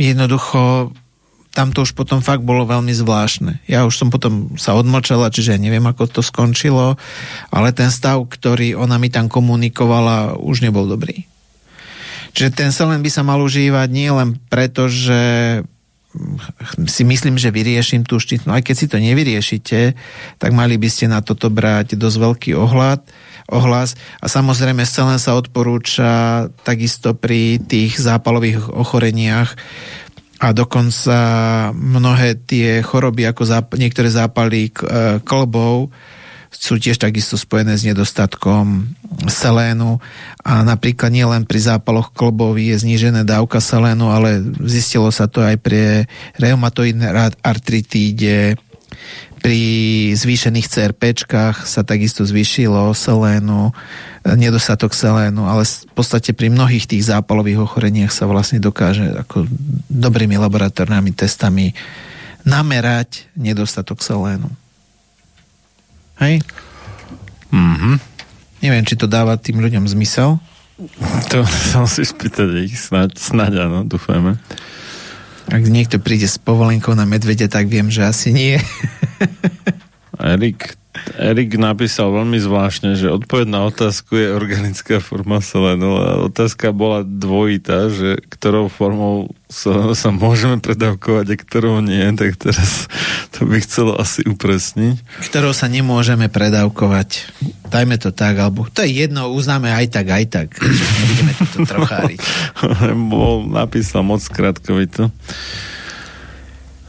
jednoducho tam to už potom fakt bolo veľmi zvláštne. Ja už som potom sa odmlčala, čiže neviem, ako to skončilo, ale ten stav, ktorý ona mi tam komunikovala, už nebol dobrý. Čiže ten selen by sa mal užívať nie len preto, že si myslím, že vyrieším tú štítnu. Aj keď si to nevyriešite, tak mali by ste na toto brať dosť veľký ohľad, ohlas. A samozrejme, selen sa odporúča takisto pri tých zápalových ochoreniach a dokonca mnohé tie choroby, ako záp- niektoré zápaly k- klbov, sú tiež takisto spojené s nedostatkom selénu a napríklad nielen pri zápaloch klbov je znížená dávka selénu, ale zistilo sa to aj pri reumatoidnej artritíde, pri zvýšených CRPčkách sa takisto zvýšilo selénu, nedostatok selénu, ale v podstate pri mnohých tých zápalových ochoreniach sa vlastne dokáže ako dobrými laboratórnymi testami namerať nedostatok selénu. Hej? Mhm. Neviem, či to dáva tým ľuďom zmysel. To som si spýtať ich, snáď, snáď áno, dúfajme. Ak niekto príde s povolenkou na medvede, tak viem, že asi nie. Erik, Erik napísal veľmi zvláštne, že odpoveď na otázku je organická forma selénu. A otázka bola dvojitá, že ktorou formou sa, sa môžeme predávkovať a ktorou nie, tak teraz to by chcelo asi upresniť. Ktorou sa nemôžeme predávkovať. Dajme to tak, alebo to je jedno, uznáme aj tak, aj tak. Nebudeme to trocháriť. Bol napísal moc krátkovito.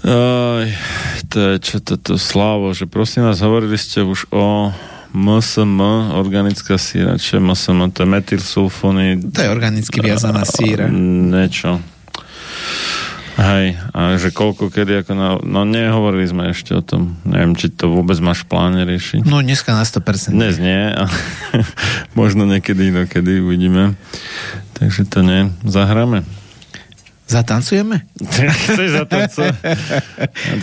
Aj, to je čo toto Slavo, že prosím vás, hovorili ste už o MSM, organická síra, čo je MSM, to je metylsulfony. To je organicky viazaná síra. Niečo. Hej, a že koľko, kedy, ako na, no nehovorili sme ešte o tom. Neviem, či to vôbec máš v pláne riešiť. No dneska na 100%. Dnes nie, a možno niekedy inokedy uvidíme. Takže to nie. Zahráme. Zatancujeme? Chceš zatancovať?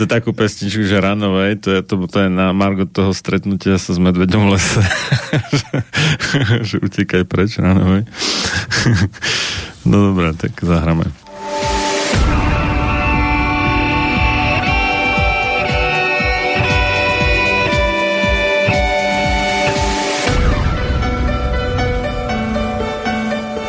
to je takú pesničku, že ranovej, to je, to, to je na Margot toho stretnutia sa s medveďom v lese. že, že utekaj preč ranovej. no dobré, tak zahráme.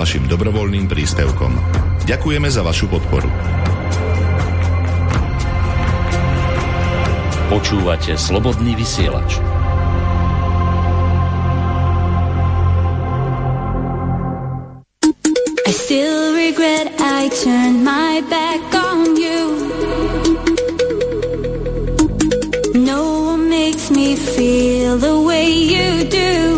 vašim dobrovoľným príspevkom. Ďakujeme za vašu podporu. Počúvate slobodný vysielač. I still regret I turned my back on you. No one makes me feel the way you do.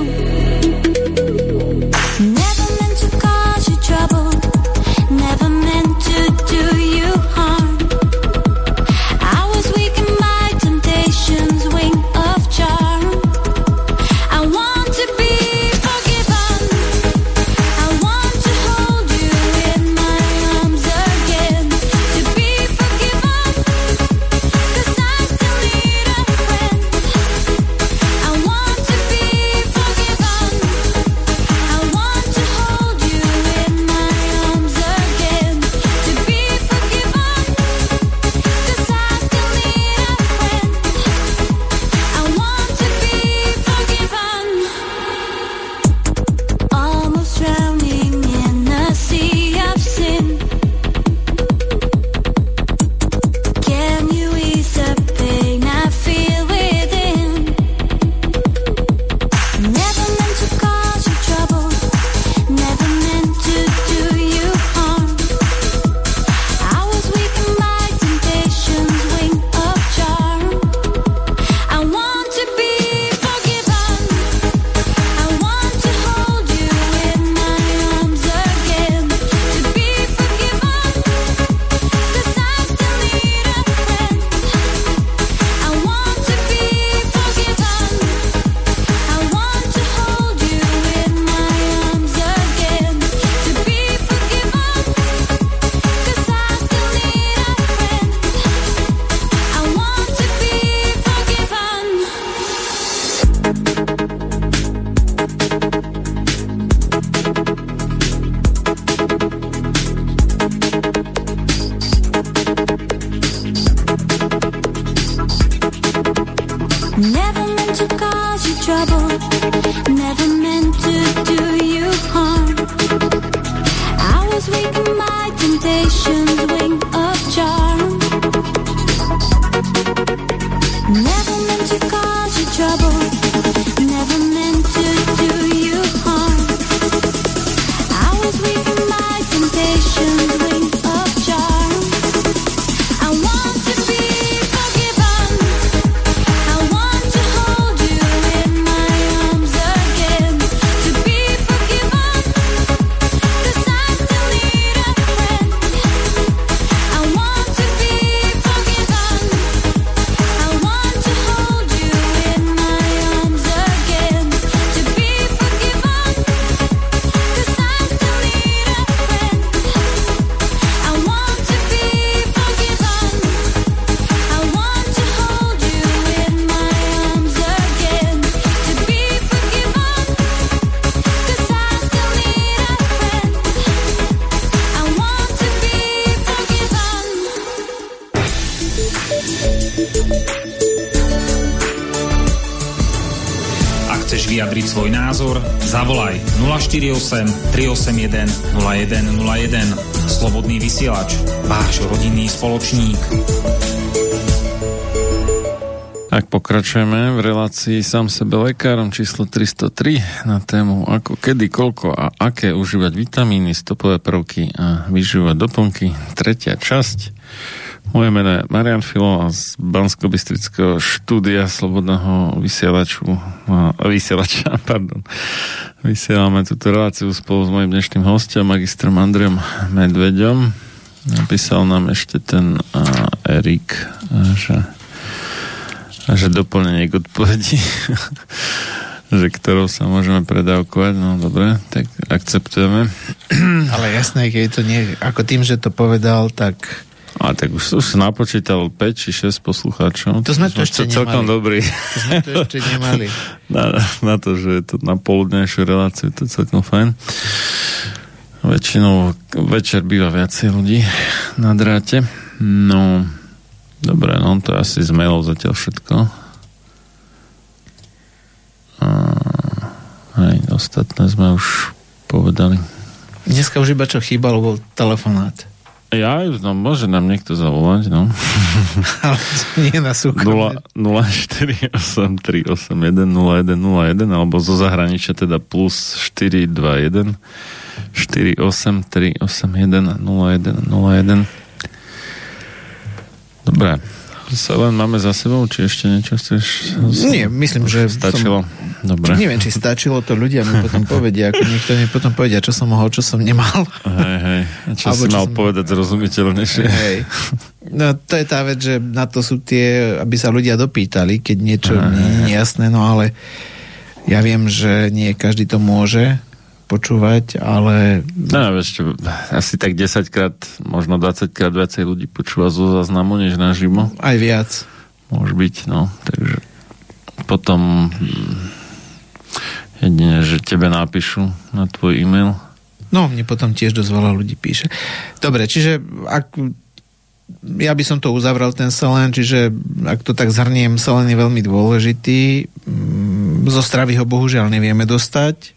48 381 0101. Slobodný vysielač, váš rodinný spoločník. Tak pokračujeme v relácii sám sebe lekárom číslo 303 na tému ako, kedy, koľko a aké užívať vitamíny, stopové prvky a vyživovať doplnky. Tretia časť. Moje meno je Marian Filo a z bansko štúdia Slobodného vysielaču, vysielača, pardon. Vysielame túto reláciu spolu s mojim dnešným hostom, magistrom Andrejom Medveďom. Napísal nám ešte ten a, Erik, že a že doplnenie k odpovedi, že ktorou sa môžeme predávkovať, no dobre, tak akceptujeme. Ale jasné, keď to nie, ako tým, že to povedal, tak A tak už, už som napočítal 5 či 6 poslucháčov. To sme to ešte celkom nemali. dobrý. to sme to ešte nemali. Na, na to, že je to na poludnejšiu reláciu, to je celkom fajn. Väčšinou večer býva viacej ľudí na dráte. No, dobre, no to je asi z mailov zatiaľ všetko. A, hej, ostatné sme už povedali. Dneska už iba čo chýbalo, bol telefonát. Ja, no môže nám niekto zavolať, no. Ale nie na súkromné. 04838100101 alebo zo zahraničia teda plus 421 483810101 Dobre. Sa len máme za sebou, či ešte niečo chceš? Nie, myslím, že Stačilo? Dobre. Neviem, či stačilo to ľudia mi potom povedia, ako niekto mi potom povedia, čo som mohol, čo som nemal. Hej, hej. A čo Alebo si čo mal som- povedať zrozumiteľnejšie? Hej. No to je tá vec, že na to sú tie, aby sa ľudia dopýtali, keď niečo nie je jasné, no ale ja viem, že nie každý to môže počúvať, ale No, čo, asi tak 10 krát, možno 20 krát viacej ľudí počúva zo záznamu, než naživo. aj viac. Môže byť, no. Takže potom mm, jedine, že tebe napíšu na tvoj e-mail. No, mne potom tiež dosť veľa ľudí píše. Dobre, čiže ak ja by som to uzavrel ten selen, čiže ak to tak zhrniem, selen je veľmi dôležitý. Mm, Zo stravy ho bohužiaľ nevieme dostať.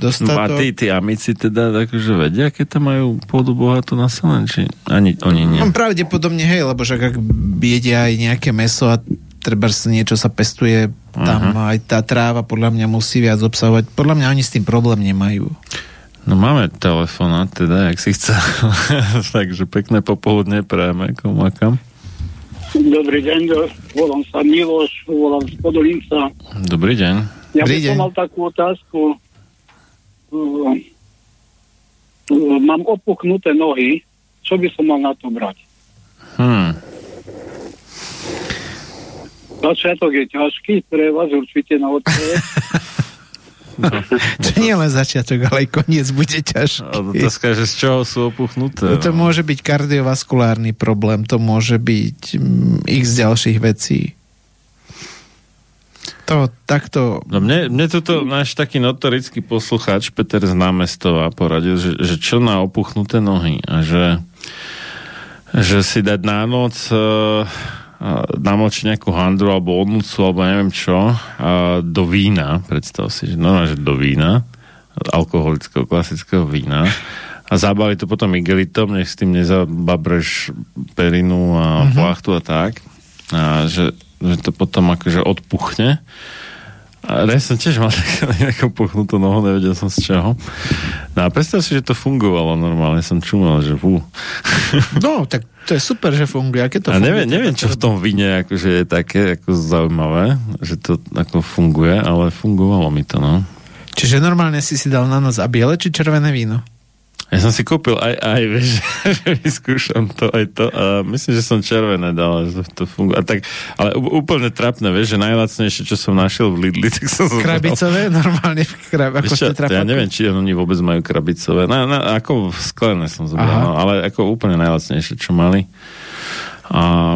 No a Dostatok. tí, tí amici teda akože vedia, keď tam majú pôdu bohatú na selen, či ani oni nie. No, pravdepodobne, hej, lebo však ak jedia aj nejaké meso a treba niečo sa pestuje, tam Mhm. aj tá tráva podľa mňa musí viac obsahovať. Podľa mňa oni s tým problém nemajú. No máme telefonát teda, jak si chcel. Takže pekné popoludne prajeme kam. Dobrý deň, volám sa Miloš, volám z Podolinca. Dobrý deň. Ja Dobrý by som mal takú otázku. Uh, uh, mám opuchnuté nohy, čo by som mal na to brať? Hm. Začiatok je ťažký, pre vás určite na odpoveď. Čo nie len začiatok, ale aj koniec bude A ťažký. otázka, že z čoho sú opuchnuté? No to no. môže byť kardiovaskulárny problém, to môže byť mm, x ďalších vecí. To takto... No mne, mne tuto náš taký notorický poslucháč Peter z námestova poradil, že, že čo na opuchnuté nohy a že, že si dať na noc uh, namočiť nejakú handru alebo odnúcu alebo neviem čo uh, do vína, predstav si, že no, že do vína alkoholického, klasického vína a zabali to potom igelitom, nech s tým nezababreš perinu a mm-hmm. plachtu a tak. A že, že to potom akože odpuchne. A ja som tiež mal nejakú puchnutú nohu, nevedel som z čoho. No a predstav si, že to fungovalo normálne, som čumel, že fú. No, tak to je super, že funguje. A keď to A funguje, neviem, tak neviem, čo v tom víne akože je také ako zaujímavé, že to ako funguje, ale fungovalo mi to, no. Čiže normálne si si dal na noc a biele či červené víno? Ja som si kúpil aj, aj, vieš, vyskúšam to aj to a myslím, že som červené dal, že to funguje. A tak, ale úplne trapné, vieš, že najlacnejšie, čo som našiel v Lidli, tak som zobral. Krabicové? Normálne v krab, ako Vieš čo, v tetrapaku? ja neviem, či oni vôbec majú krabicové. Na, na, ako sklené som zobral, Aha. no, ale ako úplne najlacnejšie, čo mali. A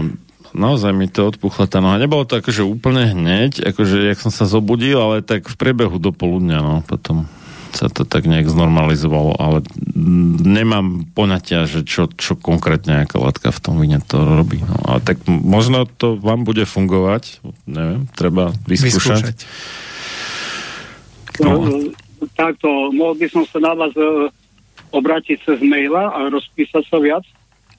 naozaj mi to odpuchla tá noha. Nebolo to akože úplne hneď, akože jak som sa zobudil, ale tak v priebehu do poludňa, no, potom sa to tak nejak znormalizovalo, ale nemám poňatia, že čo, čo konkrétne aká látka v tom víne to robí. No, ale tak možno to vám bude fungovať, neviem, treba vyskúšať. Vyskúšať. No. No. Takto, mohol by som sa na vás e, obrátiť cez maila a rozpísať sa viac?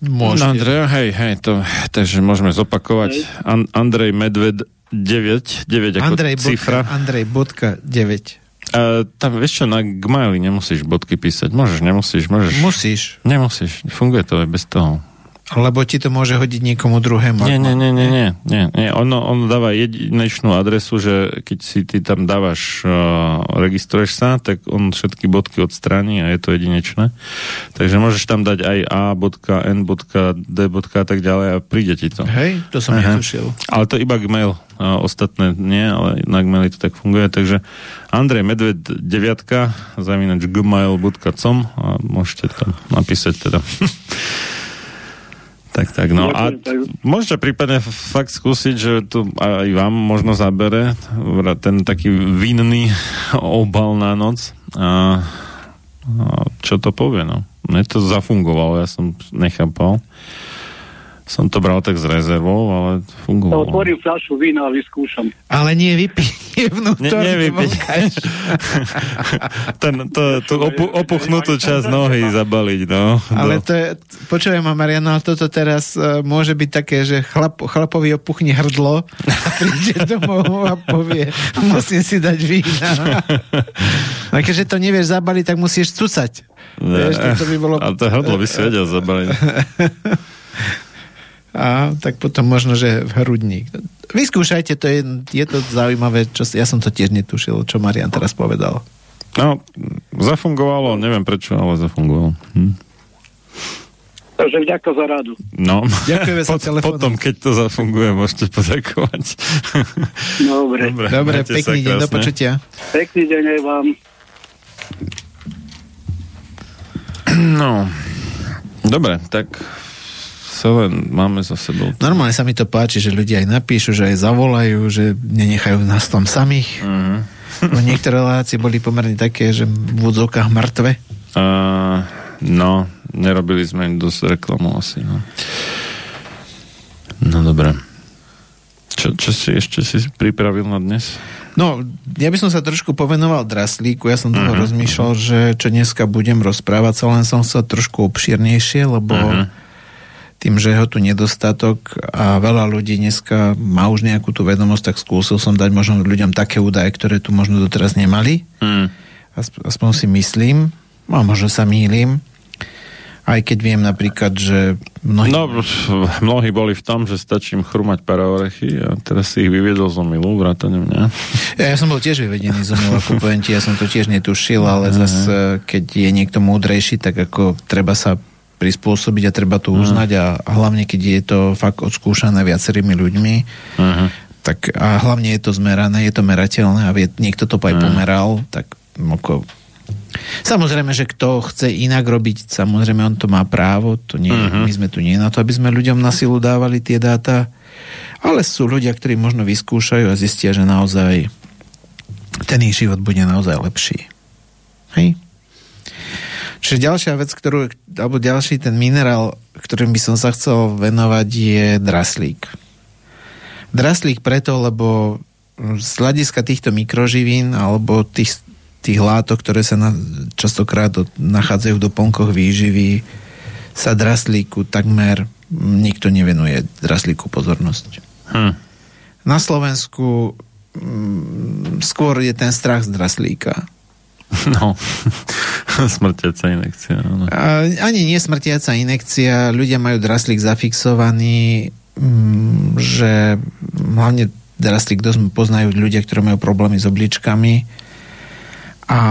Môžete. No, Andrej, hej, hej, to, takže môžeme zopakovať. An- Andrej Medved 9, 9 ako Andrej cifra. bodka, Andrej bodka 9. Uh, tam vieš čo, na Gmaili nemusíš bodky písať. Môžeš, nemusíš, môžeš. Musíš, Nemusíš, funguje to aj bez toho. Lebo ti to môže hodiť niekomu druhému. Nie, nie, nie, nie, nie, nie, nie. Ono, ono dáva jedinečnú adresu, že keď si ty tam dávaš, uh, registruješ sa, tak on všetky bodky odstráni a je to jedinečné. Takže môžeš tam dať aj A, bodka, N, bodka, D, bodka a tak ďalej a príde ti to. Hej, to som Aha. netušil. Ale to iba Gmail, a ostatné nie, ale na Gmaili to tak funguje, takže Andrej Medved 9 zavinač gmail.com a môžete tam napísať teda. tak, tak, no a môžete prípadne fakt skúsiť, že tu aj vám možno zabere ten taký vinný obal na noc a, a čo to povie, no. Mne to zafungovalo, ja som nechápal. Som to bral tak s rezervou, ale fungovalo. Otvorím fľašu vína a vyskúšam. Ale nie vypí vnútorný Ne- nevypí. Ten, to, tú opu, opuchnutú časť nohy zabaliť, no. Ale to je, počujem ma Mariana, ale toto teraz uh, môže byť také, že chlap, chlapovi opuchne hrdlo a príde domov a povie, musím si dať vína. A keďže to nevieš zabaliť, tak musíš cucať. Vieš, to by bolo... Ale to hrdlo by si vedel zabaliť. A tak potom možno, že v hrudník. Vyskúšajte, to je, je to zaujímavé, čo, ja som to tiež netušil, čo Marian teraz povedal. No, zafungovalo, neviem prečo, ale zafungovalo. Hm. Takže vďaka za radu. No, Ďakujeme za telefón. potom, keď to zafunguje, môžete poďakovať. Dobre. Dobre, Dobre, pekný deň, do počutia. Pekný deň aj vám. No, dobre, tak sa len máme za sebou. Normálne sa mi to páči, že ľudia aj napíšu, že aj zavolajú, že nenechajú nás tam samých. Mhm. Uh-huh. Niektoré relácie boli pomerne také, že v úvodzovkách mŕtve. Uh, no, nerobili sme im dosť reklamu asi, no. No dobre. Čo, čo si ešte si pripravil na dnes? No, ja by som sa trošku povenoval draslíku. Ja som Mhm, uh-huh, rozmýšľal, že čo dneska budem rozprávať, sa len som chcel trošku obšírnejšie, lebo Mhm. Tým, že ho tu nedostatok a veľa ľudí dneska má už nejakú tú vedomosť, tak skúsil som dať možno ľuďom také údaje, ktoré tu možno doteraz nemali. Mm. Asp- aspoň si myslím, a možno sa mýlim, aj keď viem napríklad, že mnohí... No, mnohí boli v tom, že stačí im chrumať paraorechy a teraz si ich vyviedol z omilu, vrátane mňa. Ja, ja som bol tiež vyvedený z omyla, ako poviem ti, ja som to tiež netušil, ale zase, keď je niekto múdrejší, tak ako treba sa prispôsobiť a treba to uznať a, a hlavne, keď je to fakt odskúšané viacerými ľuďmi, Uh-huh. tak a hlavne je to zmerané, je to merateľné a vie, niekto to aj pomeral, tak ako... Samozrejme, že kto chce inak robiť, samozrejme on to má právo, to nie, Mhm. my sme tu nie na to, aby sme ľuďom na silu dávali tie dáta, ale sú ľudia, ktorí možno vyskúšajú a zistia, že naozaj ten ich život bude naozaj lepší. Hej? Čiže ďalšia vec, ktorú, alebo ďalší ten minerál, ktorým by som sa chcel venovať, je draslík. Draslík preto, lebo z hľadiska týchto mikroživín alebo tých, tých látok, ktoré sa na, častokrát do, nachádzajú v doplnkoch výživy, sa draslíku takmer nikto nevenuje draslíku pozornosť. Hm. Na Slovensku mm, skôr je ten strach z draslíka. No, smrtiaca inekcia. No. Ani nie smrtiaca inekcia, ľudia majú draslík zafixovaný, mm, že hlavne draslík dosť poznajú ľudia, ktorí majú problémy s obličkami a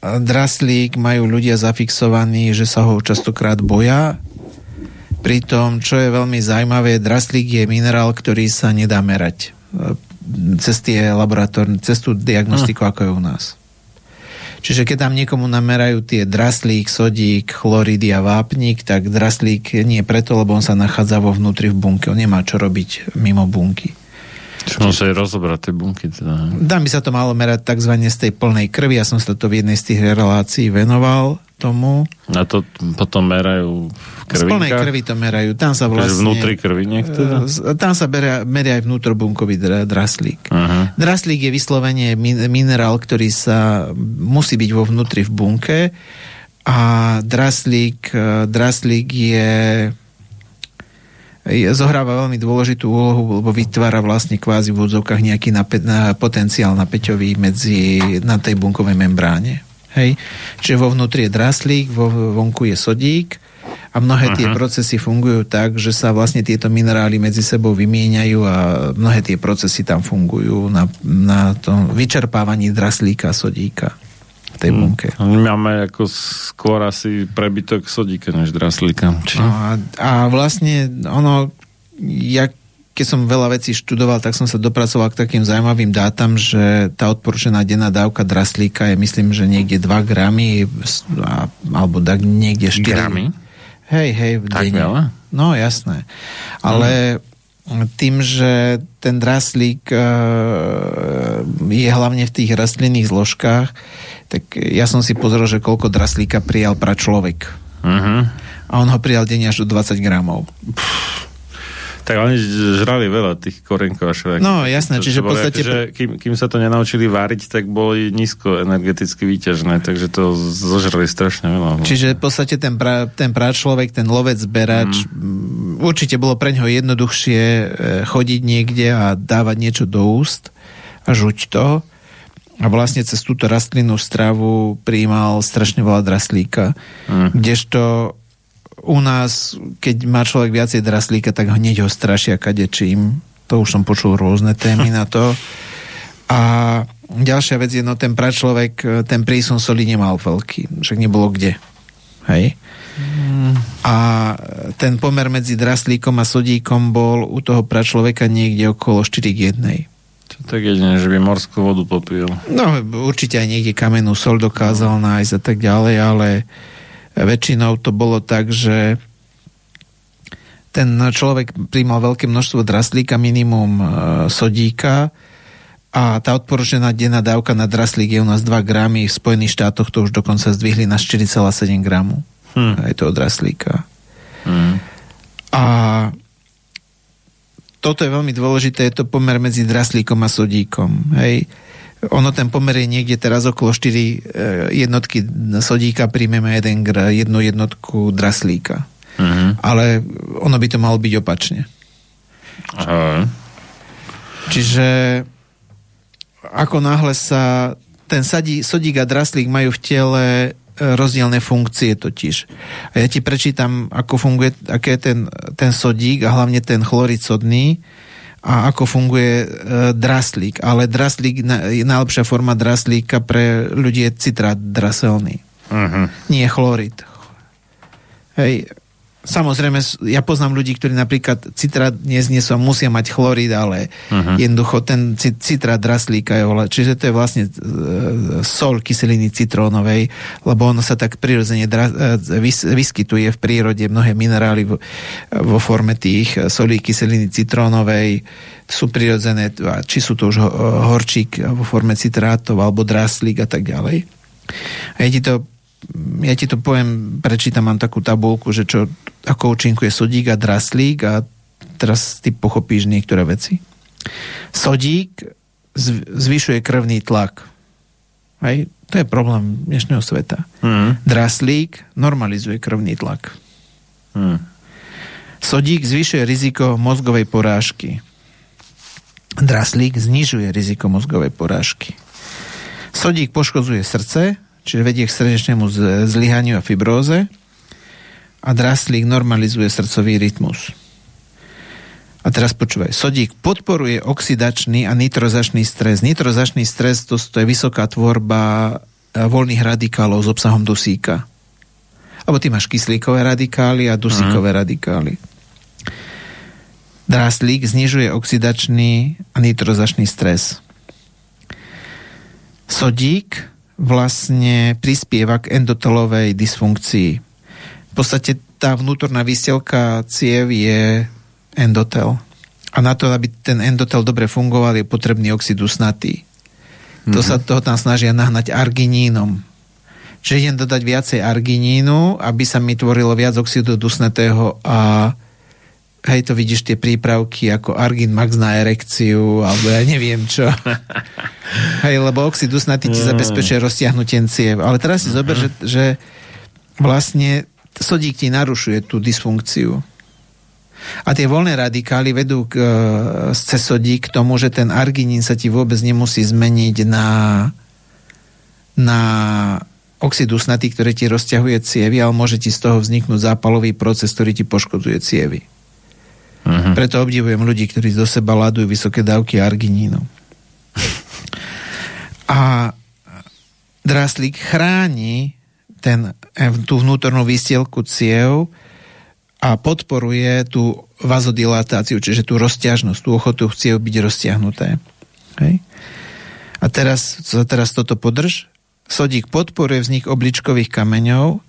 draslík majú ľudia zafixovaní, že sa ho častokrát boja. Pritom, čo je veľmi zaujímavé, draslík je minerál, ktorý sa nedá merať cez tie laboratórne, cez tú diagnostiku, ako je u nás. Čiže keď tam niekomu namerajú tie draslík, sodík, chloridy a vápnik, tak draslík nie preto, lebo on sa nachádza vo vnútri v bunke. On nemá čo robiť mimo bunky. Čo môže rozobrať tie bunky. Teda. Tam by sa to malo merať tzv. z tej plnej krvi. Ja som sa to v jednej z tých relácií venoval tomu. A to potom merajú v Z plnej krvinkách? krvi to merajú. Tam sa Takže vlastne... vnútri krvi niektoré? E, Tam sa beria, meria aj vnútrobunkový dra, draslík. Aha. Draslík je vyslovene min, minerál, ktorý sa musí byť vo vnútri v bunke A draslík, e, draslík je zohráva veľmi dôležitú úlohu, lebo vytvára vlastne kvázi v úvodzovkách nejaký nape- na, potenciál napäťový medzi, na tej bunkovej membráne. Hej? Čiže vo vnútri je draslík, vo vonku je sodík a mnohé tie Aha. procesy fungujú tak, že sa vlastne tieto minerály medzi sebou vymieňajú a mnohé tie procesy tam fungujú na, na tom vyčerpávaní draslíka a sodíka tej bunke. My máme ako skôr asi prebytok sodíka než draslíka. Či... No a, a vlastne ono, ja keď som veľa vecí študoval, tak som sa dopracoval k takým zaujímavým dátam, že tá odporúčená denná dávka draslíka je myslím, že niekde 2 gramy a, alebo tak niekde 4 Gramy? Hej, hej, v Tak denne. veľa? No, jasné. Ale tým, že ten draslík e, je hlavne v tých rastlinných zložkách, tak ja som si pozrel, že koľko draslíka prijal pra človek. Uh-huh. A on ho prijal denne až do 20 gramov. Tak oni žrali veľa tých korenkov a všelijakých. No, jasné, To- čiže v podstate- Akože, kým, kým sa to nenaučili váriť, tak boli nízko energeticky výťažné, takže to zožrali strašne veľa. Čiže v podstate ten, pra, ten pračlovek, ten lovec, berač, mm. určite bolo pre ňoho jednoduchšie e, chodiť niekde a dávať niečo do úst a žuť to. A vlastne cez túto rastlinnú stravu prijímal strašne veľa draslíka. Mm. Kdežto u nás, keď má človek viacej draslíka, tak hneď ho strašia kadečím. To už som počul rôzne témy na to. A ďalšia vec je, no ten pračlovek, ten prísun soli nemal veľký, však nebolo kde. Hej? A ten pomer medzi draslíkom a sodíkom bol u toho pračloveka niekde okolo 4 k 1. To tak jedine, že by morskú vodu popil. No, určite aj niekde kamennú sol dokázal nájsť a tak ďalej, ale väčšinou to bolo tak, že ten človek príjmal veľké množstvo draslíka, minimum e, sodíka a tá odporúčená denná dávka na draslík je u nás 2 gramy, v Spojených štátoch to už dokonca zdvihli na 4,7 gramu. Hm. Aj toho draslíka. Hm. A toto je veľmi dôležité, je to pomer medzi draslíkom a sodíkom. Hej. Ono ten pomer je niekde teraz okolo 4 e, jednotky sodíka, príjmeme jeden, gr- jednu jednotku draslíka. Mhm. Ale ono by to malo byť opačne. Aha. Čiže ako náhle sa ten sadí, sodík a draslík majú v tele e, rozdielne funkcie totiž. A ja ti prečítam, ako funguje, aké je ten, ten sodík a hlavne ten chlorid sodný a ako funguje e, draslík. Ale draslík, na, je najlepšia forma draslíka pre ľudí je citrát draselný. Mhm. Nie chlorid. Hej, samozrejme, ja poznám ľudí, ktorí napríklad citrát neznesú musia mať chlorid, ale Mhm. jednoducho ten ci- citrát draslíka je ola- čiže to je vlastne e, sol kyseliny citrónovej, lebo ono sa tak prirodzene dra, e, vys, vyskytuje v prírode mnohé minerály vo, vo forme tých solí kyseliny citrónovej sú prirodzené, či sú to už ho- horčík vo forme citrátov alebo draslík a tak ďalej. A ja ti to ja ti to poviem, prečítam, mám takú tabulku, že čo, ako účinkuje sodík a draslík a teraz ty pochopíš niektoré veci. Sodík zv- zvyšuje krvný tlak. Hej? To je problém dnešného sveta. Mhm. Draslík normalizuje krvný tlak. Mhm. Sodík zvyšuje riziko mozgovej porážky. Draslík znižuje riziko mozgovej porážky. Sodík poškodzuje srdce, čiže vedie k srdečnému zlyhaniu a fibróze a draslík normalizuje srdcový rytmus. A teraz počúvaj. Sodík podporuje oxidačný a nitrozačný stres. Nitrozačný stres to, to je vysoká tvorba e, voľných radikálov s obsahom dusíka. Alebo ty máš kyslíkové radikály a dusíkové radikály. Draslík znižuje oxidačný a nitrozačný stres. Sodík vlastne prispieva k endotelovej dysfunkcii. V podstate tá vnútorná výstelka ciev je endotel. A na to, aby ten endotel dobre fungoval, je potrebný oxid usnatý. To sa toho tam snažia nahnať arginínom. Čiže idem dodať viacej arginínu, aby sa mi tvorilo viac oxidu dusnatého a hej, to vidíš tie prípravky ako Argin Max na erekciu, alebo ja neviem čo. hej, lebo oxid dusnatý ti zabezpečuje roztiahnutie ciev. Ale teraz si zober, že, že vlastne sodík ti narušuje tú dysfunkciu. A tie voľné radikály vedú k, e, cez sodík k tomu, že ten arginín sa ti vôbec nemusí zmeniť na, na oxid usnatý, ktorý ti rozťahuje cievy, ale môže ti z toho vzniknúť zápalový proces, ktorý ti poškodzuje cievy. Mhm. Preto obdivujem ľudí, ktorí do seba ladujú vysoké dávky arginínu. A draslík chráni ten, eh, tú vnútornú výstielku ciev a podporuje tú vazodilatáciu, čiže tú rozťažnosť, tú ochotu ciev byť roztiahnuté. Hej? A teraz, teraz toto podrž. Sodík podporuje vznik obličkových kameňov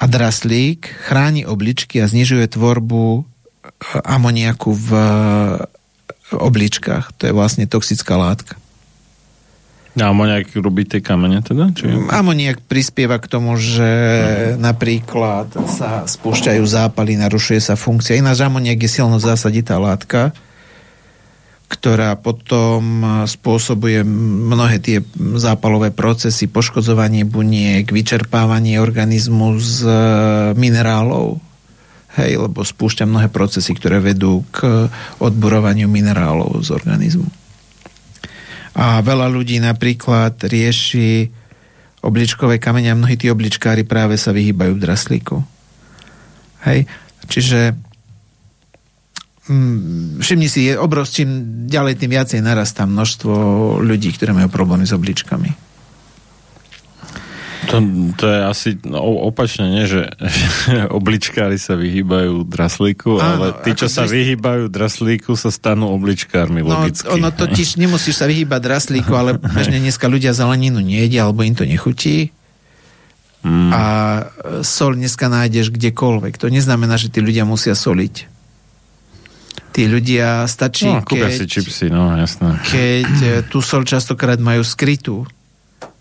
a draslík chráni obličky a znižuje tvorbu amoniaku v obličkách. To je vlastne toxická látka. A amoniak robí tie kamene teda? Či... Amoniak prispieva k tomu, že napríklad sa spúšťajú zápaly, narušuje sa funkcia. Ináč amoniak je silno zásaditá látka, ktorá potom spôsobuje mnohé tie zápalové procesy, poškodzovanie buniek, vyčerpávanie organizmu z e, minerálov. Hej, lebo spúšťa mnohé procesy, ktoré vedú k odburovaniu minerálov z organizmu. A veľa ľudí napríklad rieši obličkové kamene a mnohí tí obličkári práve sa vyhýbajú v draslíku. Hej? Čiže mm, všimni si, je obrovský, čím ďalej, tým viacej narastá množstvo ľudí, ktorí majú problémy s obličkami. To, to je asi no, opačne, nie, že, že obličkári sa vyhýbajú draslíku, Áno, ale tí, čo sa si- vyhýbajú draslíku, sa stanú obličkármi No, logicky. ono totiž nemusíš sa vyhýbať draslíku, ale bežne dneska ľudia zeleninu nejedia, alebo im to nechutí. Mm. A sol dneska nájdeš kdekoľvek. To neznamená, že tí ľudia musia soliť. Tí ľudia stačí, No, kúpia si keď, čipsy, no jasné. keď e, tú sol častokrát majú skrytú.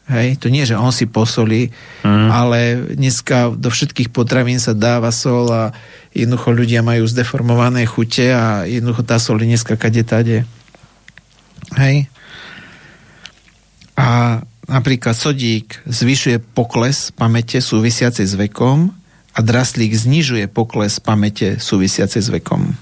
Hej, to nie, že on si posolí, Mm. ale dneska do všetkých potravín sa dáva sol a jednoducho ľudia majú zdeformované chute a jednoducho tá sol je dneska kade tade. Hej. A napríklad sodík zvyšuje pokles pamäte súvisiacej s vekom a draslík znižuje pokles pamäte súvisiacej s vekom.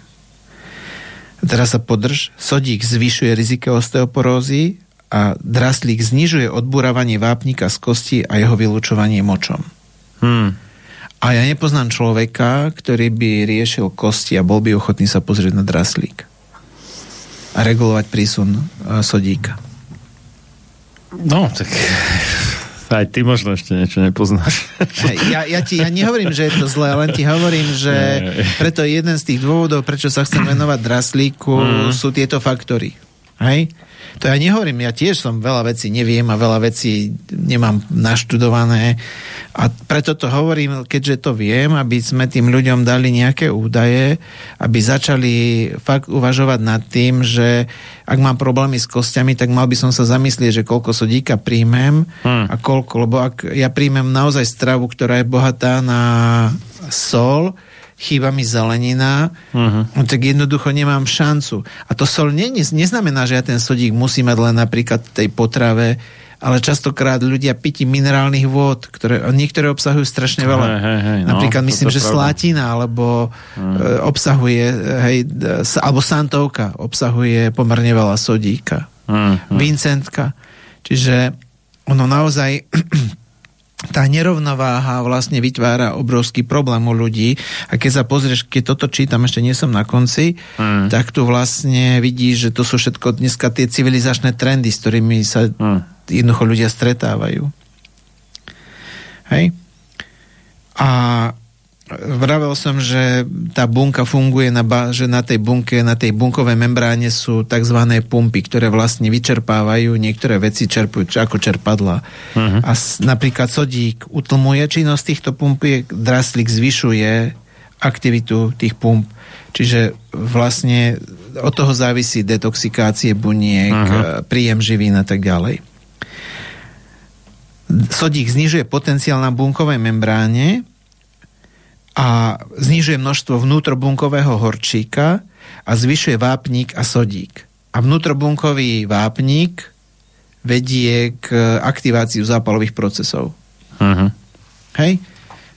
Teraz sa podrž. Sodík zvyšuje riziko osteoporózy a draslík znižuje odburávanie vápnika z kosti a jeho vylúčovanie močom. Hmm. A ja nepoznám človeka, ktorý by riešil kosti a bol by ochotný sa pozrieť na draslík a regulovať prísun e, sodíka. No, tak aj ty možno ešte niečo nepoznáš. Ja, ja ti ja nehovorím, že je to zlé, len ti hovorím, že preto jeden z tých dôvodov, prečo sa chcem venovať draslíku, Mm. sú tieto faktory. Hej? To ja nehovorím, ja tiež som veľa vecí neviem a veľa vecí nemám naštudované a preto to hovorím, keďže to viem, aby sme tým ľuďom dali nejaké údaje, aby začali fakt uvažovať nad tým, že ak mám problémy s kostiami, tak mal by som sa zamyslieť, že koľko sodíka príjmem Hmm. a koľko, lebo ak ja príjmem naozaj stravu, ktorá je bohatá na sol, chýba mi zelenina, no tak jednoducho nemám šancu. A to sol nie, neznamená, že ja ten sodík musí mať len napríklad tej potrave, ale častokrát ľudia pití minerálnych vôd, ktoré niektoré obsahujú strašne veľa. Hej, hej, hej, no, napríklad myslím, že pravda. Hmm. slátina, alebo e, obsahuje, hej, s- alebo santovka obsahuje pomerne veľa sodíka. Hmm. Vincentka. Čiže ono naozaj tá nerovnováha vlastne vytvára obrovský problém u ľudí a keď sa pozrieš, keď toto čítam, ešte nie som na konci, Mm. tak tu vlastne vidíš, že to sú všetko dneska tie civilizačné trendy, s ktorými sa Mm. jednoducho ľudia stretávajú. Hej? A vravel som, že tá bunka funguje, na ba- že na tej bunke, na tej bunkovej membráne sú tzv. pumpy, ktoré vlastne vyčerpávajú, niektoré veci čerpujú ako čerpadla. Mhm. A s, napríklad sodík utlmuje činnosť týchto pumpiek, draslík zvyšuje aktivitu tých pump. Čiže vlastne od toho závisí detoxikácie buniek, Mhm. uh príjem živín a tak ďalej. Sodík znižuje potenciál na bunkovej membráne a znižuje množstvo vnútrobunkového horčíka a zvyšuje vápnik a sodík. A vnútrobunkový vápnik vedie k aktiváciu zápalových procesov. Mhm. Hej?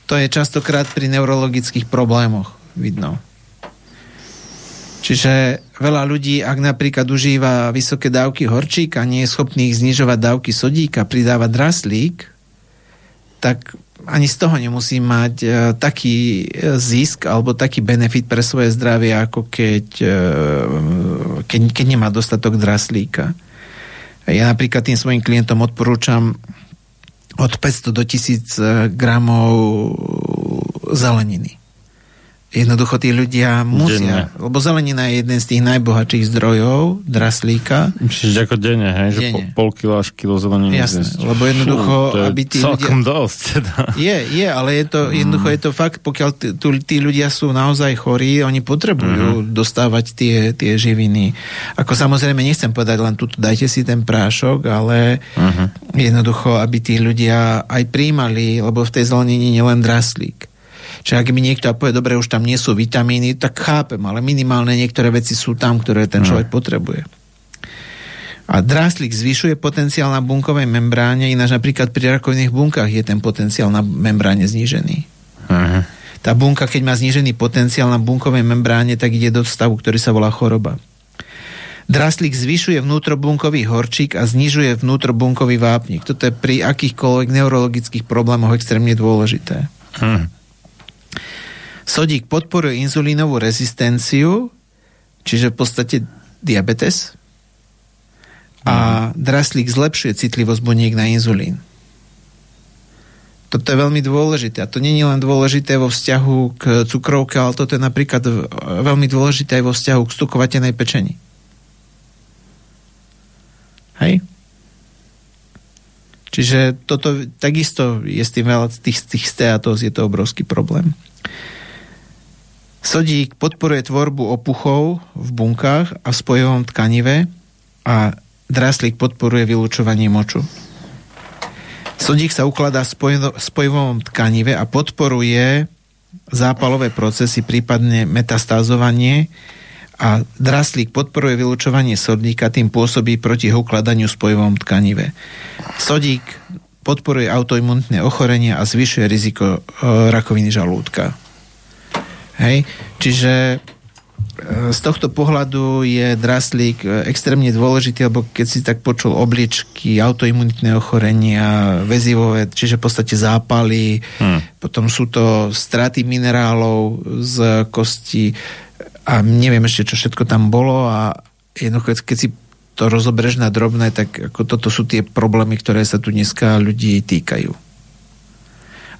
to je častokrát pri neurologických problémoch vidno. Čiže veľa ľudí, ak napríklad užíva vysoké dávky horčíka, nie je schopný ich znižovať dávky sodíka, pridáva draslík, tak ani z toho nemusí mať e, taký e, zisk alebo taký benefit pre svoje zdravie, ako keď, e, keď, keď nemá dostatok draslíka. Ja napríklad tým svojim klientom odporúčam od 500 do 1000 gramov zeleniny. Jednoducho tí ľudia musia, Denne. lebo zelenina je jeden z tých najbohatších zdrojov draslíka. Čiže ako denne, hej? Že Denne. po, pol kila až kilo zeleniny. Jasné, zjesť. lebo jednoducho, Fú, je aby tí celkom ľudia- dosť. Teda. Je, je, ale je to, jednoducho je to fakt, pokiaľ tí, tu, tí ľudia sú naozaj chorí, oni potrebujú uh-huh. dostávať tie, tie živiny. Ako samozrejme, nechcem povedať len tuto, dajte si ten prášok, ale uh-huh. jednoducho, aby tí ľudia aj príjmali, lebo v tej zelenine nie je len draslík. Čiže ak mi niekto povie, dobre, už tam nie sú vitamíny, tak chápem, ale minimálne niektoré veci sú tam, ktoré ten človek potrebuje. A dráslík zvyšuje potenciál na bunkovej membráne, ináč napríklad pri rakovinných bunkách je ten potenciál na membráne znížený. Uh-huh. Tá bunka, keď má znížený potenciál na bunkovej membráne, tak ide do stavu, ktorý sa volá choroba. Draslík zvyšuje vnútrobunkový horčík a znižuje vnútrobunkový vápnik. Toto je pri akýchkoľvek neurologických problémoch extrémne dôležité. Hm. Sodík podporuje inzulínovú rezistenciu, čiže v podstate diabetes. A draslík zlepšuje citlivosť buniek na inzulín. Toto je veľmi dôležité. A to nie je len dôležité vo vzťahu k cukrovke, ale toto je napríklad veľmi dôležité aj vo vzťahu k stukovatenej pečeni. Hej? Čiže toto takisto je s tým veľa tých, tých steatóz, je to obrovský problém. Sodík podporuje tvorbu opuchov v bunkách a v spojovom tkanive a draslík podporuje vylúčovanie moču. Sodík sa ukladá v spojovom tkanive a podporuje zápalové procesy, prípadne metastázovanie a draslík podporuje vylúčovanie sodíka, tým pôsobí proti jeho ukladaniu v spojovom tkanive. Sodík podporuje autoimunitné ochorenie a zvyšuje riziko e, rakoviny žalúdka. Hej? Čiže e, z tohto pohľadu je draslík e, extrémne dôležitý, lebo keď si tak počul obličky, autoimunitné ochorenia, väzivové, čiže v podstate zápaly, hmm. potom sú to straty minerálov z kosti a neviem ešte, čo všetko tam bolo a jednoducho, keď si to rozobereš na drobné, tak ako toto sú tie problémy, ktoré sa tu dneska ľudí týkajú.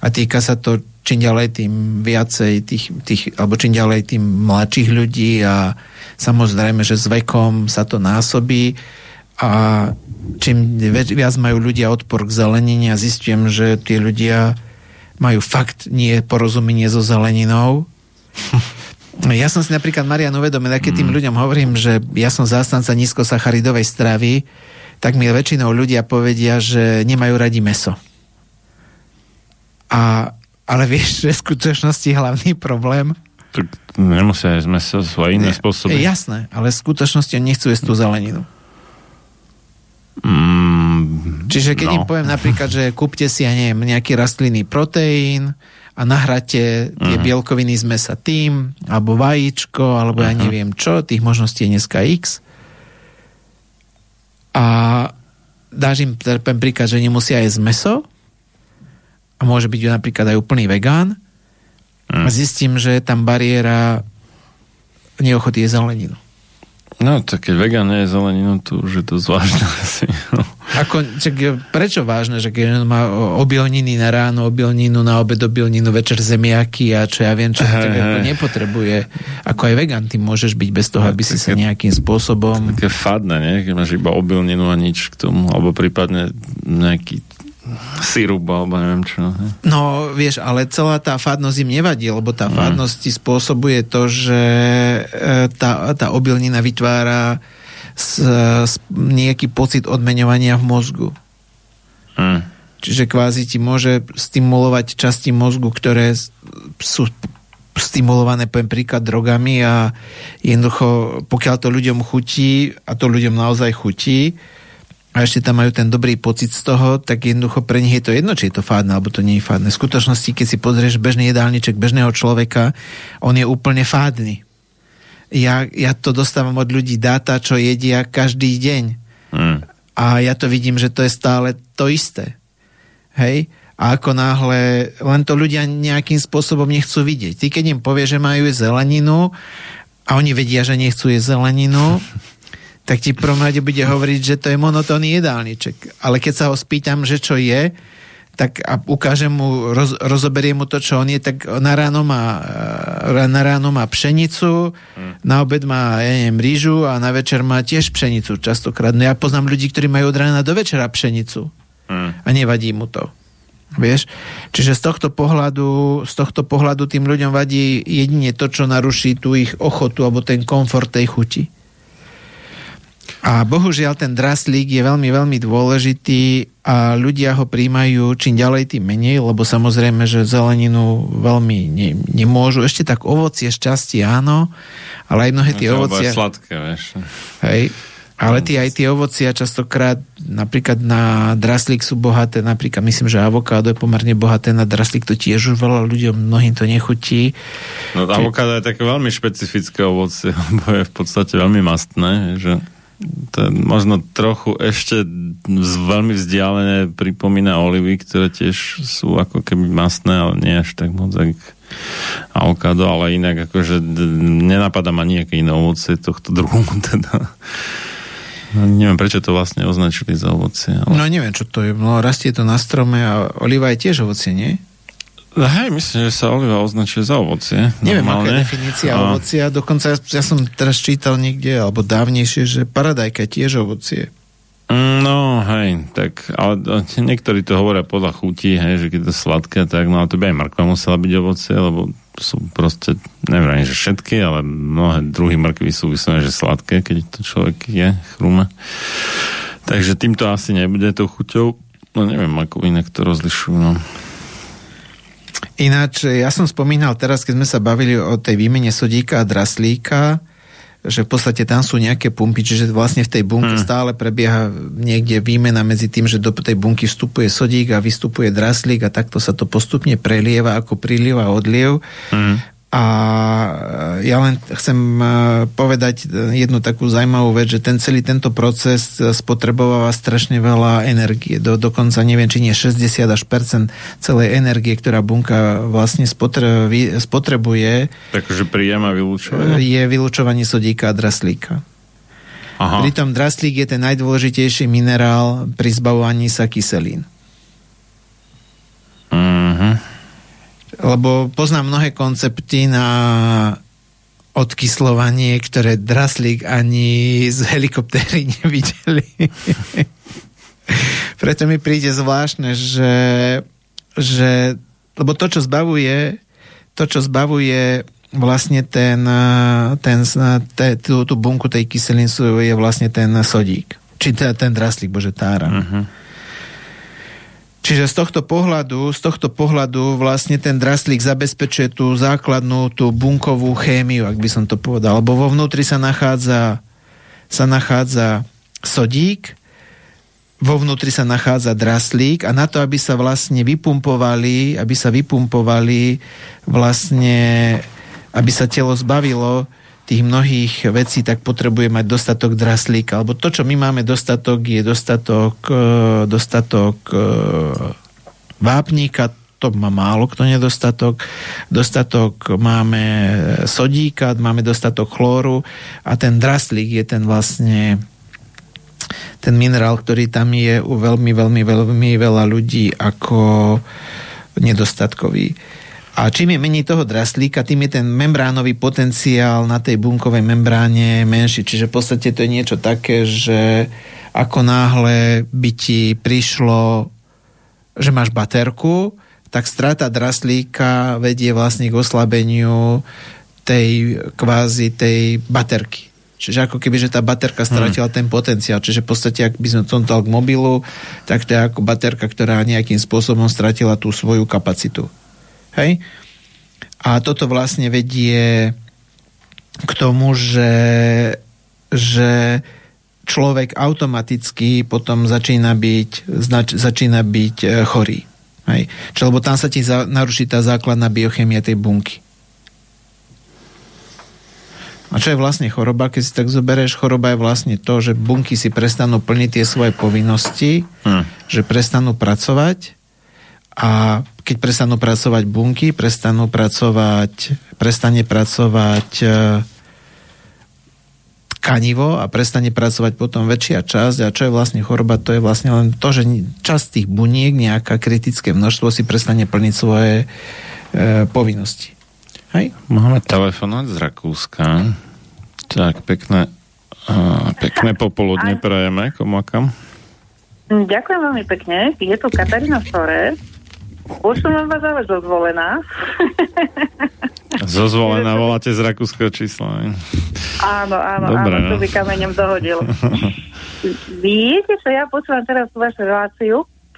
A týka sa to čím ďalej tým viacej tých, tých, alebo čím ďalej tým mladších ľudí a samozrejme, že s vekom sa to násobí a čím viac majú ľudia odpor k zelenine a zistujem, že tí ľudia majú fakt nie porozumenie so zeleninou. Ja som si napríklad, Marian, uvedomil, keď tým ľuďom hovorím, že ja som zástanca nízkosacharidovej stravy, tak mi väčšinou ľudia povedia, že nemajú radi meso. A, ale vieš, že v skutočnosti hlavný problém Tak nemusia jesť meso, sú aj iné spôsoby. je jasné, ale v skutočnosti oni nechcú jesť tú zeleninu. Mm, Čiže keď no. im poviem napríklad, že kúpte si, ja neviem, nejaký rastlinný proteín a nahráte tie Mhm. bielkoviny z mesa tým, alebo vajíčko, alebo ja Mhm. neviem čo, tých možností je dneska x. A dáš im ten príkaz, že nemusia jesť meso a môže byť napríklad aj úplný vegán Mhm. a zistím, že je tam bariéra neochoty je zeleninu. No, tak keď vegán nie je zeleninu, to už je to zvláštne asi. No. Ako, čak, prečo vážne, že keď on má obilniny na ráno, obilninu na obed, obilninu večer zemiaky a čo ja viem, čo Hej, tak ako nepotrebuje. Ako aj vegan, ty môžeš byť bez toho, aby si sa nejakým spôsobom... Také fadné, nie? Keď máš iba obilninu a nič k tomu, alebo prípadne nejaký sirup, alebo neviem čo. Hej. No, vieš, ale celá tá fádnosť im nevadí, lebo tá fádnosť ti spôsobuje to, že e, tá, tá obilnina vytvára s, s, nejaký pocit odmeňovania v mozgu. Hm. Čiže kvázi ti môže stimulovať časti mozgu, ktoré sú stimulované, poviem príklad, drogami a jednoducho, pokiaľ to ľuďom chutí, a to ľuďom naozaj chutí, a ešte tam majú ten dobrý pocit z toho, tak jednoducho pre nich je to jedno, či je to fádne, alebo to nie je fádne. V skutočnosti, keď si pozrieš bežný jedálniček bežného človeka, on je úplne fádny. Ja, ja to dostávam od ľudí dáta, čo jedia každý deň. Mm. A ja to vidím, že to je stále to isté. Hej? A ako náhle, len to ľudia nejakým spôsobom nechcú vidieť. Ty keď im povie, že majú zeleninu a oni vedia, že nechcú jesť zeleninu, tak ti prvom rade bude hovoriť, že to je monotónny jedálniček. Ale keď sa ho spýtam, že čo je, tak a ukážem mu, roz, rozoberiem mu to, čo on je, tak na ráno má, e, na ráno má pšenicu, na obed má, ja neviem, rýžu a na večer má tiež pšenicu častokrát. No ja poznám ľudí, ktorí majú od rána do večera pšenicu Mm. a nevadí mu to. Vieš? Čiže z tohto pohľadu, z tohto pohľadu tým ľuďom vadí jedine to, čo naruší tú ich ochotu alebo ten komfort tej chuti. A bohužiaľ ten draslík je veľmi, veľmi dôležitý a ľudia ho príjmajú čím ďalej, tým menej, lebo samozrejme, že zeleninu veľmi ne, nemôžu. Ešte tak ovocie šťastie áno, ale aj mnohé tie No, ovocie... sladké, vieš. Hej. Ale tie, aj tie ovocia častokrát napríklad na draslík sú bohaté, napríklad myslím, že avokádo je pomerne bohaté na draslík, to tiež už veľa ľuďom, mnohým to nechutí. No avokádo je také veľmi špecifické ovocie, lebo je v podstate veľmi mastné, že to možno trochu ešte veľmi vzdialené pripomína olivy, ktoré tiež sú ako keby mastné, ale nie až tak moc jak avokádo, ale inak akože nenapadá ma nejaké iné ovocie tohto druhu teda. No, neviem, prečo to vlastne označili za ovocie. Ale... No neviem, čo to je. No, rastie to na strome a oliva je tiež ovocie, nie? Hej, myslím, že sa oliva označuje za ovocie. Neviem, normálne. je definícia A- ovocia. Dokonca ja, ja som teraz čítal niekde, alebo dávnejšie, že paradajka tiež ovocie. Mm, No, hej, tak, ale e, niektorí to hovoria podľa chutí, hej, že keď to je sladké, tak no ale to by aj mrkva musela byť ovocie, lebo sú proste, neviem, že všetky, ale mnohé druhy mrkvy sú vyslovene, že sladké, keď to človek je, chrúme. Takže týmto asi nebude tou chuťou, no neviem, ako inak to rozlišujú, no. Ináč, ja som spomínal teraz, keď sme sa bavili o tej výmene sodíka a draslíka, že v podstate tam sú nejaké pumpy, čiže vlastne v tej bunke hmm. stále prebieha niekde výmena medzi tým, že do tej bunky vstupuje sodík a vystupuje draslík a takto sa to postupne prelieva ako príliv a odliev. Mm. A ja len chcem eh, povedať eh, jednu takú zaujímavú vec, že ten celý tento proces spotrebováva strašne veľa energie. Do, dokonca neviem, či nie 60 až percent celej energie, ktorá bunka vlastne spotre, spotrebuje, Takže príjem a vylúčovanie. je vylúčovanie sodíka a draslíka. Aha. Pritom draslík je ten najdôležitejší minerál pri zbavovaní sa kyselín. Mhm. Lebo poznám mnohé koncepty na odkyslovanie, ktoré draslík ani z helikoptéry nevideli. Preto mi príde zvláštne, že, že lebo to, čo zbavuje to, čo zbavuje vlastne ten, ten, te, tú, tú bunku tej kyseliny je vlastne ten sodík. Či ten, ten draslík, bože, tára. Mhm. Čiže z tohto pohľadu, z tohto pohľadu vlastne ten draslík zabezpečuje tú základnú, tú bunkovú chémiu, ak by som to povedal. Lebo vo vnútri sa nachádza, sa nachádza sodík, vo vnútri sa nachádza draslík a na to, aby sa vlastne vypumpovali, aby sa vypumpovali vlastne, aby sa telo zbavilo tých mnohých vecí, tak potrebuje mať dostatok draslíka. Alebo to, čo my máme dostatok, je dostatok, e, dostatok e, vápníka, to má málo kto nedostatok. Dostatok máme sodíka, máme dostatok chlóru a ten draslík je ten vlastne ten minerál, ktorý tam je u veľmi, veľmi, veľmi veľa ľudí ako nedostatkový. A čím je menej toho draslíka, tým je ten membránový potenciál na tej bunkovej membráne menší. Čiže v podstate to je niečo také, že ako náhle by ti prišlo, že máš baterku, tak strata draslíka vedie vlastne k oslabeniu tej kvázi tej baterky. Čiže ako keby, že tá baterka stratila ten potenciál. Čiže v podstate, ak by som to dal k mobilu, tak to je ako baterka, ktorá nejakým spôsobom stratila tú svoju kapacitu. Hej? A toto vlastne vedie k tomu, že, že človek automaticky potom začína byť, znač, začína byť e, chorý. Hej. Čo, lebo tam sa ti za, naruší tá základná biochemia tej bunky. A čo je vlastne choroba? Keď si tak zoberieš, choroba je vlastne to, že bunky si prestanú plniť tie svoje povinnosti, Hm. že prestanú pracovať a keď prestanú pracovať bunky, prestanú pracovať, prestane pracovať e, tkanivo a prestane pracovať potom väčšia časť a čo je vlastne choroba, to je vlastne len to, že časť tých buniek, nejaká kritické množstvo si prestane plniť svoje e, povinnosti. Hej? Máme telefonát z Rakúska. Tak, pekné, uh, pekné popoludne prajeme, komu a kam. Mm, Ďakujem veľmi pekne. Je tu Katarína Sore. Už som vás ale zozvolená. Zozvolená, voláte z rakúskeho čísla. ne? Áno, áno, Dobre, áno, no. to by kameňom dohodil. Viete, čo ja počúvam teraz tú vašu reláciu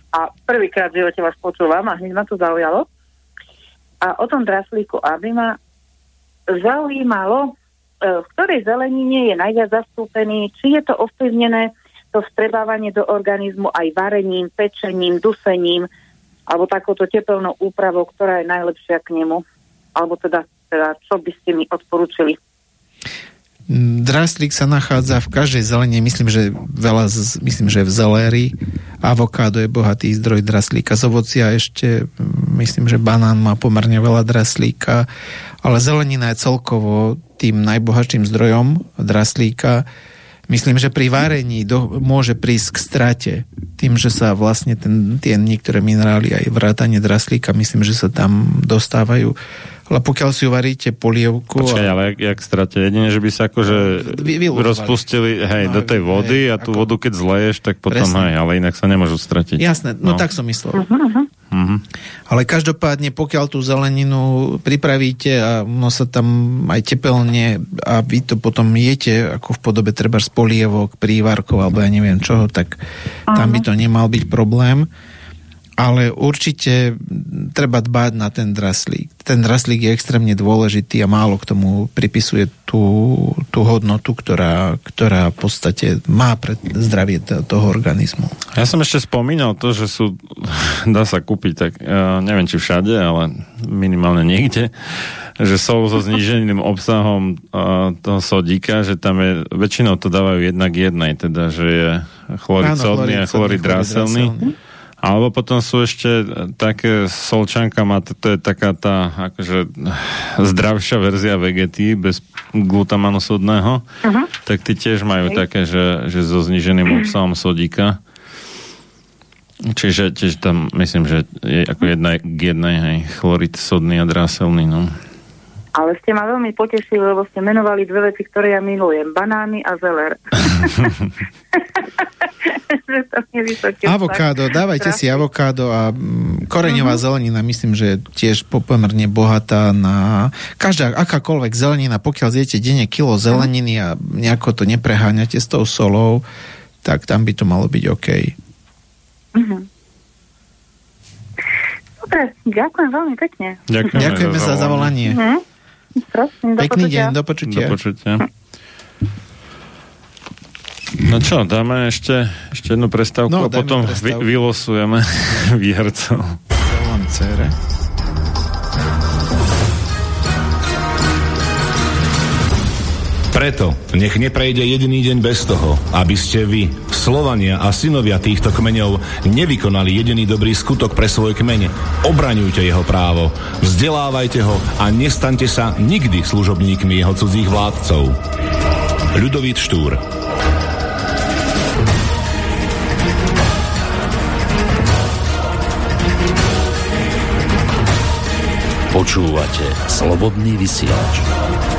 a prvýkrát v živote vás počúvam a hneď ma to zaujalo. A o tom draslíku, aby ma zaujímalo, e, v ktorej zelenine je najviac zastúpený, či je to ovplyvnené to vstrebávanie do organizmu aj varením, pečením, dusením, alebo takouto tepelnou úpravou, ktorá je najlepšia k nemu. Alebo teda, teda čo by ste mi odporúčili? Draslík sa nachádza v každej zelene, myslím, že veľa, z, myslím, že v zeléri. Avokádo je bohatý zdroj draslíka. Z ovocia ešte, mm, myslím, že banán má pomerne veľa draslíka, ale zelenina je celkovo tým najbohatším zdrojom draslíka. Myslím, že pri varení do, môže prísť k strate tým, že sa vlastne ten, tie niektoré minerály aj vrátanie draslíka, myslím, že sa tam dostávajú. Ale pokiaľ si uvaríte polievku... Počkaj, ale jak, jak strate? Jedine, že by sa akože Vy- vylúzovali. rozpustili hej, No, do tej vody hej, a tú ako- vodu keď zleješ, tak potom Presne. hej, ale inak sa nemôžu stratiť. Jasné, no, tak som myslel. Mhm. Ale každopádne, pokiaľ tú zeleninu pripravíte a ono sa tam aj tepelne a vy to potom jete ako v podobe treba z polievok, prívarkov alebo ja neviem čoho, tak tam by to nemal byť problém. Ale určite treba dbať na ten draslík. Ten draslík je extrémne dôležitý a málo k tomu pripisuje tú, tú hodnotu, ktorá, ktorá v podstate má pre zdravie toho organizmu. Ja som ešte spomínal to, že sú, dá sa kúpiť, tak uh, neviem či všade, ale minimálne niekde, že sol so zníženým obsahom uh, toho sodíka, že tam je, väčšinou to dávajú jednak jednej, teda, že je chlorid sodný a chlorid chlorid sodný, chlorid dráselný. dráselný. Alebo potom sú ešte také solčanka, má to, to je taká tá akože zdravšia verzia vegety bez glutamanu sodného, Mhm. tak tí tiež majú také, že, že so zniženým obsahom sodíka. Čiže tiež tam myslím, že je ako jedna k jednej hej, chlorid sodný a dráselný. No. Ale ste ma veľmi potešili, lebo ste menovali dve veci, ktoré ja milujem. Banány a zeler. Avokádo, dávajte si avokádo a mm, koreňová Mhm. zelenina, myslím, že je tiež po- pomerne bohatá na každá, akákoľvek zelenina, pokiaľ zjete denne kilo zeleniny a nejako to nepreháňate s tou solou, tak tam by to malo byť OK. Mhm. Dobre, ďakujem veľmi pekne. Ďakujeme, Ďakujeme za zavolanie. Mhm. Prosím, do Pekný deň, počutia. do počutia. Do počutia. No čo, dáme ešte, ešte jednu prestávku No, a potom vy, prestávku. vylosujeme výhercov. Volám. Preto nech neprejde jediný deň bez toho, aby ste vy, Slovania a synovia týchto kmeňov, nevykonali jediný dobrý skutok pre svoj kmeň. Obraňujte jeho právo, vzdelávajte ho a nestaňte sa nikdy služobníkmi jeho cudzích vládcov. Ľudovít Štúr Počúvate Slobodný vysielač.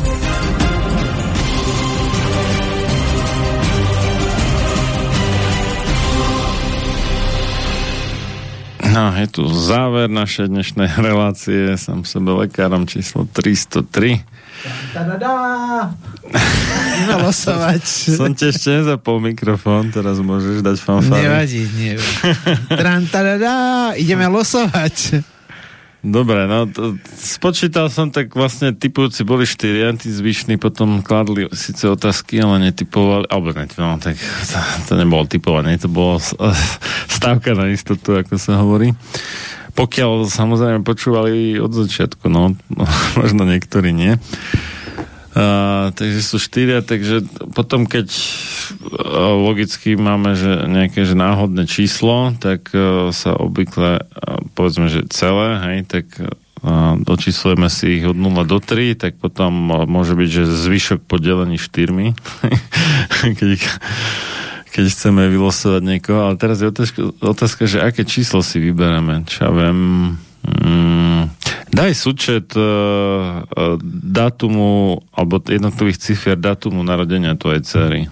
No, je tu záver našej dnešnej relácie. Som sebe lekárom číslo 303. Tadadá! Ideme losovať. Som ti ešte nezapol mikrofón, teraz môžeš dať fanfáru. Nevadí, nevadí. Ideme losovať. Dobre, no to, spočítal som, tak vlastne typujúci boli štyria, tí zvyšní potom kladli síce otázky, ale netypovali, alebo ne, no, tak to, to nebolo typovanie, to bolo stávka na istotu, ako sa hovorí. Pokiaľ samozrejme počúvali od začiatku, no, no možno niektorí nie. Takže sú štyria, takže potom keď logicky máme, že nejaké že náhodné číslo, tak uh, sa obvykle, uh, povedzme, že celé, hej, tak uh, a očíslujeme si ich od 0 do 3, tak potom môže byť, že zvyšok podelený 4. keď, keď chceme vylosovať niekoho. Ale teraz je otázka, otázka že aké číslo si vybereme. Čo ja viem... Mm, daj súčet uh, uh, dátumu alebo jednotlivých cifier dátumu narodenia tvojej cery.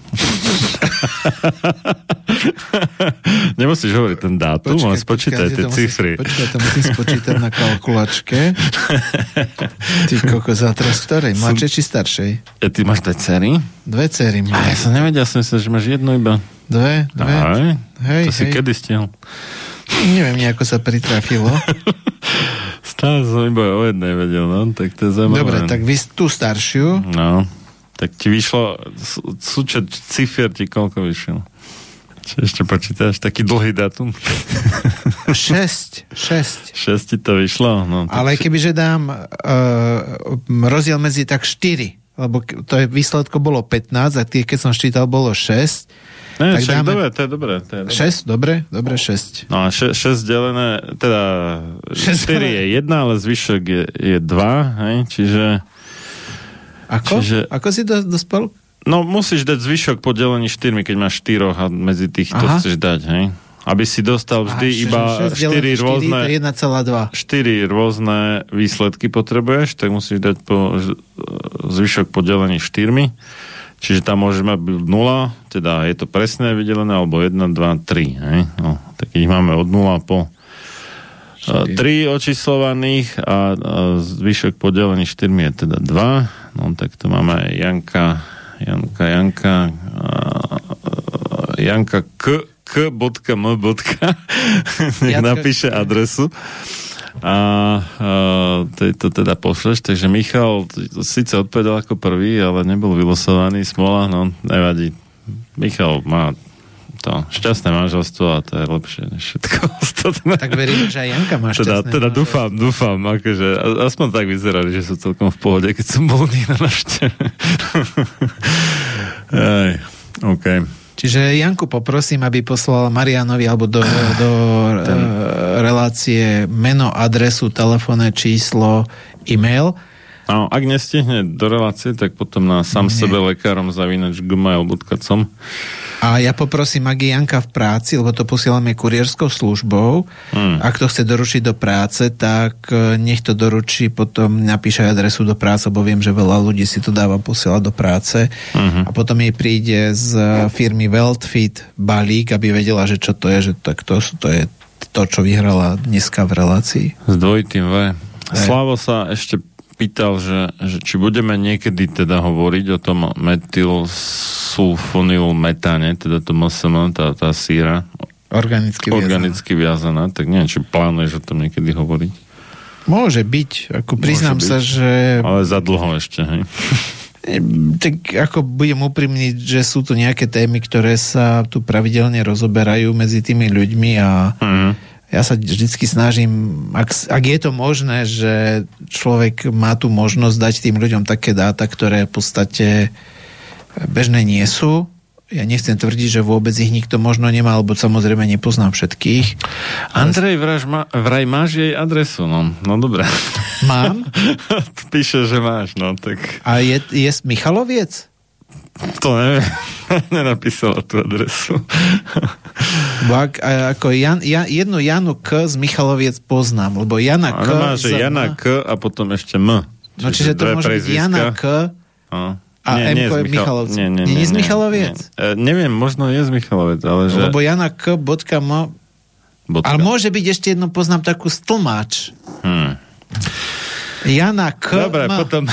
Nemusíš hovoriť ten dátum, ale spočítaj počkaj, tie musím- cifry. Počkaj, to musím spočítať na kalkulačke. Ty koko, za teraz ktorej? Mladšej či staršej? Ja, ty máš dať cery? Dve cery mám. A ja som nevedel, som myslel, že máš jednu iba. Dve, dve. Aj, Hej, to si hej. kedy stihol? Neviem, nejako sa pritrafilo. Stále som iba o jednej vedel, no, tak to je zaujímavé. Dobre, tak vy tú staršiu. No, tak ti vyšlo, sú- súčet cifier ti koľko vyšiel? Čo ešte počítaš? Taký dlhý dátum? 6. 6. 6 ti to vyšlo? No, tak Ale kebyže dám uh, rozdiel medzi tak 4, lebo to je výsledko bolo 15 a tie, keď som ščítal, bolo 6. Ne, tak však dáme- dobre, to je dobré. To je dobré. 6, dobre? Dobre, 6. No a 6 delené, teda Šesť 4 je 1, ale zvyšok je, je 2, hej, čiže... Ako? Čiže- Ako si do, dospel? No musíš dať zvyšok podelení 4, keď máš 4 a medzi tých to Aha. chceš dať, hej? Aby si dostal vždy Aha, iba šesť delené 4 rôzne... to je 1,2. 4 rôzne výsledky potrebuješ, tak musíš dať po zvyšok podelený 4. Čiže tam môže mať byť 0, teda je to presné vydelené, alebo 1, 2, 3. Hej? No, tak ich máme od 0 po 3 očíslovaných a, a zvyšok podelený 4 je teda 2. No tak to máme Janka, Janka, Janka, a, a, Janka K, k.m. Nech napíše adresu a uh, to teda pošleš, takže Michal síce odpovedal ako prvý, ale nebol vylosovaný, smola, no nevadí. Michal má to šťastné manželstvo a to je lepšie než všetko ostatné. Tak verím, že aj Janka má Teda, šťastné teda dúfam, dúfam, akože, a- aspoň tak vyzerali, že sú celkom v pohode, keď som bol na návšteve. OK. Čiže Janku poprosím, aby poslal Marianovi alebo do, do Ten... relácie meno, adresu, telefónne číslo, e-mail. No, ak nestihne do relácie, tak potom na sám sebe lekárom zavinač gmail.com A ja poprosím, ak je Janka v práci, lebo to posielame kurierskou službou, Hmm. ak to chce doručiť do práce, tak e, nech to doručí, potom napíše adresu do práce, bo viem, že veľa ľudí si to dáva posielať do práce Mhm. a potom jej príde z firmy Weltfit balík, aby vedela, že čo to je, že tak to, to je to, čo vyhrala dneska v relácii. s dvojitým V. Slavo sa ešte pýtal, že, že či budeme niekedy teda hovoriť o tom metylsulfonylmetáne, teda to MSM, tá, tá síra, Organicky organicky viazaná, tak neviem, či plánuješ o tom niekedy hovoriť. Môže byť. Ako priznám byť. sa, že Ale za dlho ešte, hej. tak ako budem úprimný, že sú tu nejaké témy, ktoré sa tu pravidelne rozoberajú medzi tými ľuďmi a Mhm. Ja sa vždycky snažím, ak, ak je to možné, že človek má tu možnosť dať tým ľuďom také dáta, ktoré v podstate bežné nie sú. Ja nechcem tvrdiť, že vôbec ich nikto možno nemá, lebo samozrejme nepoznám všetkých. Andrej vraj, má, vraj máš jej adresu, no. No dobré. Mám? Píše, že máš, no tak A je, je Michaloviec? To neviem. Nenapísala tú adresu. Bo ak, a- ako Jan, ja, jednu Janu K z Michaloviec poznám, lebo Jana K... Ona má, že Jana K a potom ešte M. No čiže to môže byť. Jana K No. a M z je Michalovec. Nie, nie, Nie, nie, nie z nie, Michaloviec? nie. Neviem, možno je z Michalovec, ale že... Lebo Jana K. Bodka M... Bodka. Ale môže byť ešte jedno, poznám takú stlmač. Hm. Jana K. Dobre, potom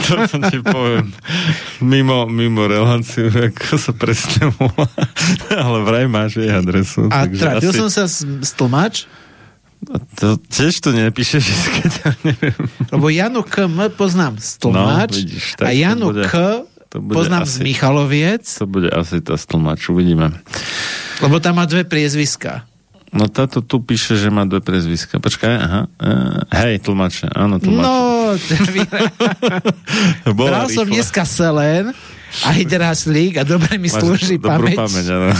to som ti poviem mimo, mimo reláciu, ako sa presne volá. Ale vraj máš jej adresu. A trafil asi- som sa s stlmač, To tiež to nepíšeš, keď ja neviem. lebo Janu K. M. poznám stlmač No, vidíš, a to Janu bude- K. to poznám z asi- Michaloviec, To bude asi tá stlmač, uvidíme. lebo tam má dve priezviska. No táto tu píše, že má dve prezviska. Počkaj, aha. Uh, hej, tlmače, áno, tlmače. No, bral som dneska selen a hydraslík a dobre mi Máš slúži dobrú pamäť. pamäť áno.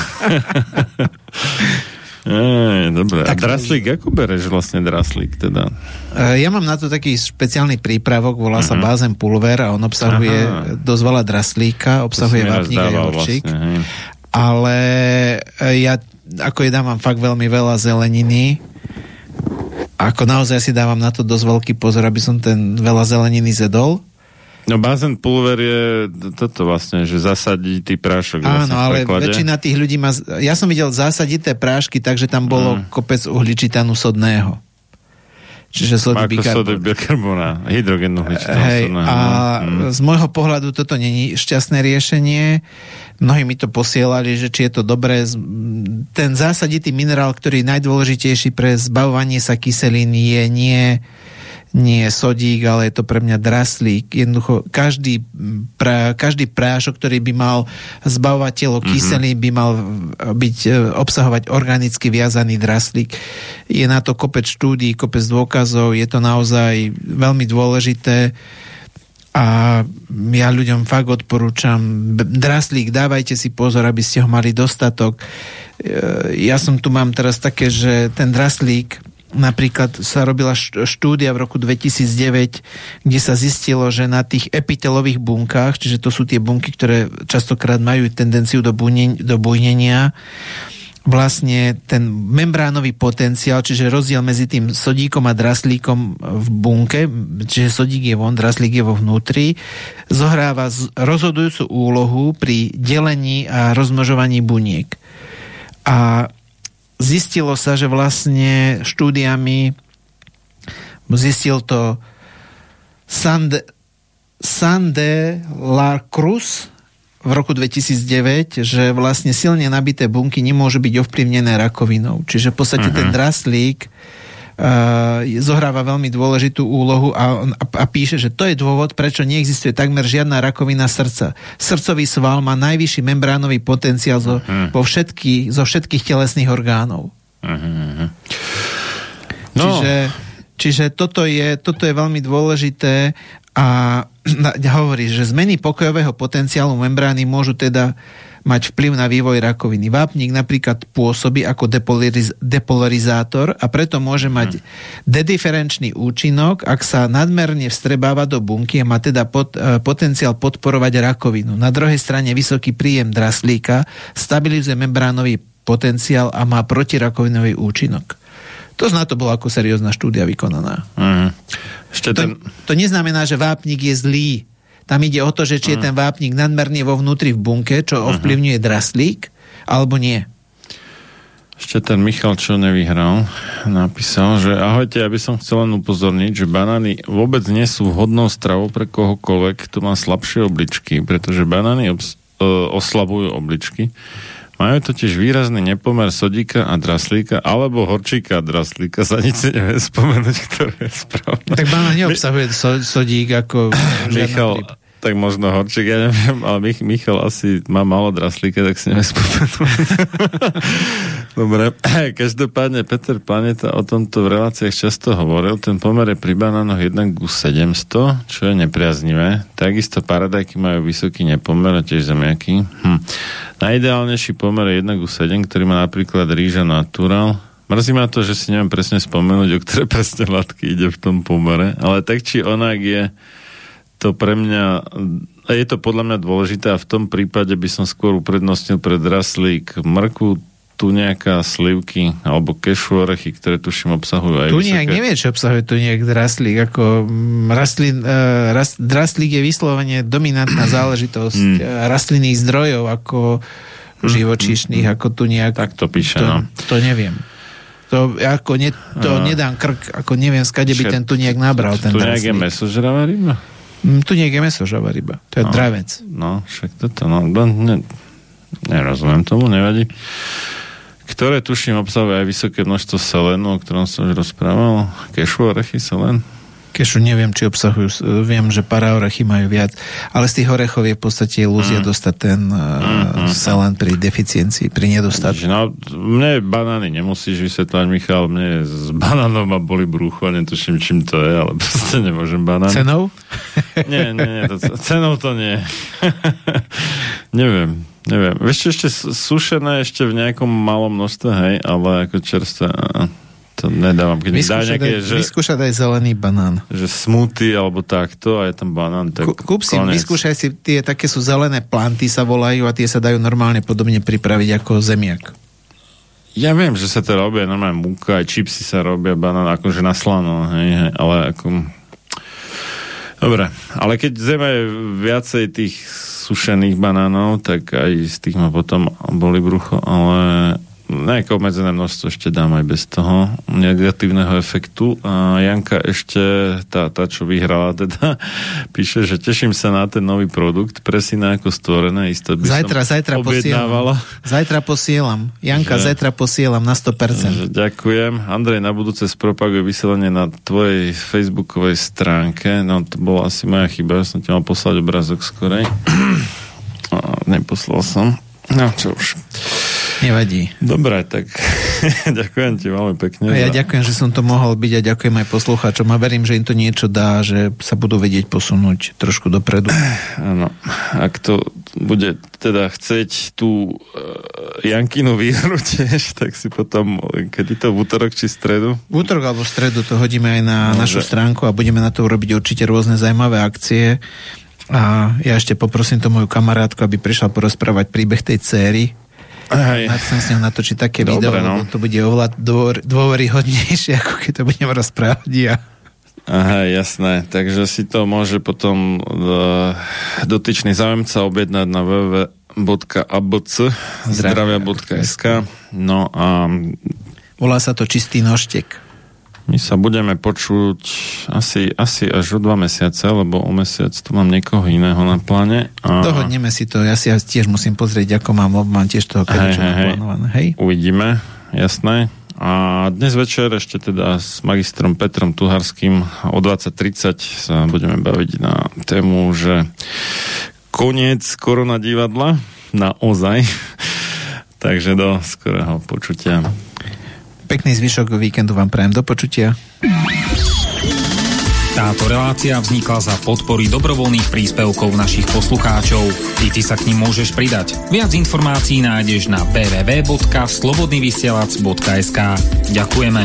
Ej, dobre. A draslík, ako bereš vlastne draslík teda? E, Ja mám na to taký špeciálny prípravok, volá sa Mhm. bázen pulver a on obsahuje Aha. dosť veľa draslíka, obsahuje vápnik a jahorčík. vlastne, hej. ale e, ja ako jedávam fakt veľmi veľa zeleniny, ako naozaj si dávam na to dosť veľký pozor, aby som ten veľa zeleniny zedol. No bázen pulver je toto vlastne, že zasadí ty prášok. Áno, vlastne v ale väčšina tých ľudí má... Ja som videl zásadité prášky, takže tam bolo Mm. kopec uhličitanu sodného. Čiže sody bikarbona, hydrogenu hličitanu Hej, a Mm. z môjho pohľadu toto není šťastné riešenie. Mnohí mi to posielali, že či je to dobré. Ten zásaditý minerál, ktorý je najdôležitejší pre zbavovanie sa kyselín je nie nie sodík, ale je to pre mňa draslík. Jednoducho, každý, pra, každý prášok, ktorý by mal zbavovať telo Mhm. kyselín, by mal byť, e, obsahovať organicky viazaný draslík. Je na to kopec štúdí, kopec dôkazov, je to naozaj veľmi dôležité a ja ľuďom fakt odporúčam draslík, dávajte si pozor, aby ste ho mali dostatok. E, Ja som tu mám teraz také, že ten draslík napríklad sa robila št- štúdia v roku 2009, kde sa zistilo, že na tých epitelových bunkách, čiže to sú tie bunky, ktoré častokrát majú tendenciu do, bujne, do bujnenia, vlastne ten membránový potenciál, čiže rozdiel medzi tým sodíkom a draslíkom v bunke, čiže sodík je von, draslík je vo vnútri, zohráva rozhodujúcu úlohu pri delení a rozmnožovaní buniek. A zistilo sa, že vlastne štúdiami zistil to Sande, Sande La Cruz v roku 2009, že vlastne silne nabité bunky nemôžu byť ovplyvnené rakovinou. Čiže v podstate Mhm. ten draslík uh, zohráva veľmi dôležitú úlohu a, a, a píše, že to je dôvod, prečo neexistuje takmer žiadna rakovina srdca. Srdcový sval má najvyšší membránový potenciál zo, Mhm. vo všetky, zo všetkých telesných orgánov. No, Čiže, čiže toto, je, toto je veľmi dôležité a hovorí, že zmeny pokojového potenciálu membrány môžu teda mať vplyv na vývoj rakoviny. Vápnik napríklad pôsobí ako depolariz- depolarizátor a preto môže mať dediferenčný účinok, ak sa nadmerne vstrebáva do bunky a má teda pot, e, potenciál podporovať rakovinu. Na druhej strane vysoký príjem draslíka stabilizuje membránový potenciál a má protirakovinový účinok. To zna to bola ako seriózna štúdia vykonaná. Mhm. Ešte To, ten... to neznamená, že vápnik je zlý. Tam ide o to, že či je ten vápnik nadmerne vo vnútri v bunke, čo ovplyvňuje draslík, alebo nie. Ešte ten Michal, čo nevyhral, napísal, že ahojte, ja by som chcel len upozorniť, že banány vôbec nie sú vhodnou stravou pre kohokoľvek, kto má slabšie obličky, pretože banány obs- e, oslabujú obličky. Majú totiž výrazný nepomer sodíka a draslíka, alebo horčíka a draslíka, sa nic si nevie spomenúť, ktoré je správne. Tak banán neobsahuje so, sodík ako... Michal, tak možno horčík, ja neviem, ale Mich- Michal asi má málo draslíka, tak si nevie spomenúť. Dobre, každopádne Peter Planeta o tomto v reláciách často hovoril. Ten pomer je pri banánoch 1 ku 700, čo je nepriaznivé. Takisto paradajky majú vysoký nepomer a tiež zemiaky. Hm. Najideálnejší pomer je 1 ku 7, ktorý má napríklad rýža natural. Mrzí ma to, že si neviem presne spomenúť, o ktoré presne látky ide v tom pomere, ale tak či onak je to pre mňa, a je to podľa mňa dôležité a v tom prípade by som skôr uprednostnil pred raslík mrku, tu nejaká slivky alebo kešu orechy, ktoré tuším obsahujú aj Tu nejak vysoké- nevie, čo obsahuje tu nejak draslík. Ako mm, rastlin, uh, rast, draslík je vyslovene dominantná záležitosť Mm. mm. rastlinných zdrojov ako živočíšnych, ako tu nejak... Tak to píše, to, no. to neviem. To, ako ne, to No. nedám krk, ako neviem, skade by ten tu nejak nabral, ten Tu nejak je mesožravá ryba? Mm, Tu nejak je mesožravá ryba. To je No. dravec. No, však toto, no, ne, nerozumiem tomu, nevadí. Ktoré tuším obsahuje aj vysoké množstvo selénu, o ktorom som už rozprával. Kešu, orechy, selén. Kešu neviem, či obsahujú, s- viem, že paraorechy majú viac, ale z tých orechov je v podstate ilúzia Mm. dostať ten uh, selen pri deficiencii, pri nedostatku. No, mne banány nemusíš vysvetľať, Michal, mne z banánov ma boli brucho, netuším, čím to je, ale proste nemôžem banány. Cenou? Nie, nie, nie, to, cenou to nie. neviem, Neviem. Vieš ešte s- sušené ešte v nejakom malom množstve, hej, ale ako čerstvé, a- a, to nedávam. Keď mi dá Vyskúšať, nejaké, aj, že, vyskúšať aj zelený banán. že smoothie alebo takto a je tam banán, tak Kú- Kúp si, konec. vyskúšaj si, tie také sú zelené planty sa volajú a tie sa dajú normálne podobne pripraviť ako zemiak. Ja viem, že sa to robia normálne múka, aj čipsy sa robia, banán akože na slano, hej, hej, ale ako... Dobre, ale keď zeme viacej tých sušených banánov, tak aj z tých ma potom boli brucho, ale nejaké obmedzené množstvo ešte dám aj bez toho negatívneho efektu. A Janka ešte, tá, tá čo vyhrala teda, píše, že teším sa na ten nový produkt, presne ako stvorené, isto by Zajtra, som zajtra objednávala. posielam. Zajtra posielam. Janka, Že- zajtra posielam na 100%. Že ďakujem. Andrej, na budúce spropaguje vysielanie na tvojej facebookovej stránke. No, to bola asi moja chyba, ja som ti mal poslať obrázok skorej. A neposlal som. No, čo už. Nevadí. Dobre, tak ďakujem ti veľmi pekne. A ja za- ďakujem, že som to mohol byť a ďakujem aj poslucháčom a verím, že im to niečo dá, že sa budú vedieť posunúť trošku dopredu. Áno. Ak to bude teda chceť tú uh, Jankinu výhru tiež, tak si potom, kedy to v útorok či stredu? V útorok alebo v stredu to hodíme aj na Môže. našu stránku a budeme na to urobiť určite rôzne zaujímavé akcie. A ja ešte poprosím to moju kamarátku, aby prišla porozprávať príbeh tej céry. Hej. Na chcem s ňou natočiť také Dobre, video, no. to bude oveľa dôver, dôveryhodnejšie, ako keď to budem rozprávať ja. Aha, jasné. Takže si to môže potom uh, dotyčný zájemca objednať na www.abc zdravia.sk No a Volá sa to Čistý nožtek. My sa budeme počuť asi, asi až o dva mesiace, lebo o mesiac tu mám niekoho iného na pláne. A... Dohodneme si to, ja si tiež musím pozrieť, ako mám, mám tiež toho Hej, hej, hej. Hej? Uvidíme, jasné. A dnes večer ešte teda s magistrom Petrom Tuharským o 20.30 sa budeme baviť na tému, že koniec korona divadla naozaj. Takže do skorého počutia. Pekný zvyšok víkendu vám prajem do počutia. Táto relácia vznikla za podpory dobrovoľných príspevkov našich poslucháčov. I ty sa k ním môžeš pridať. Viac informácií nájdeš na www.slobodnyvysielac.sk Ďakujeme.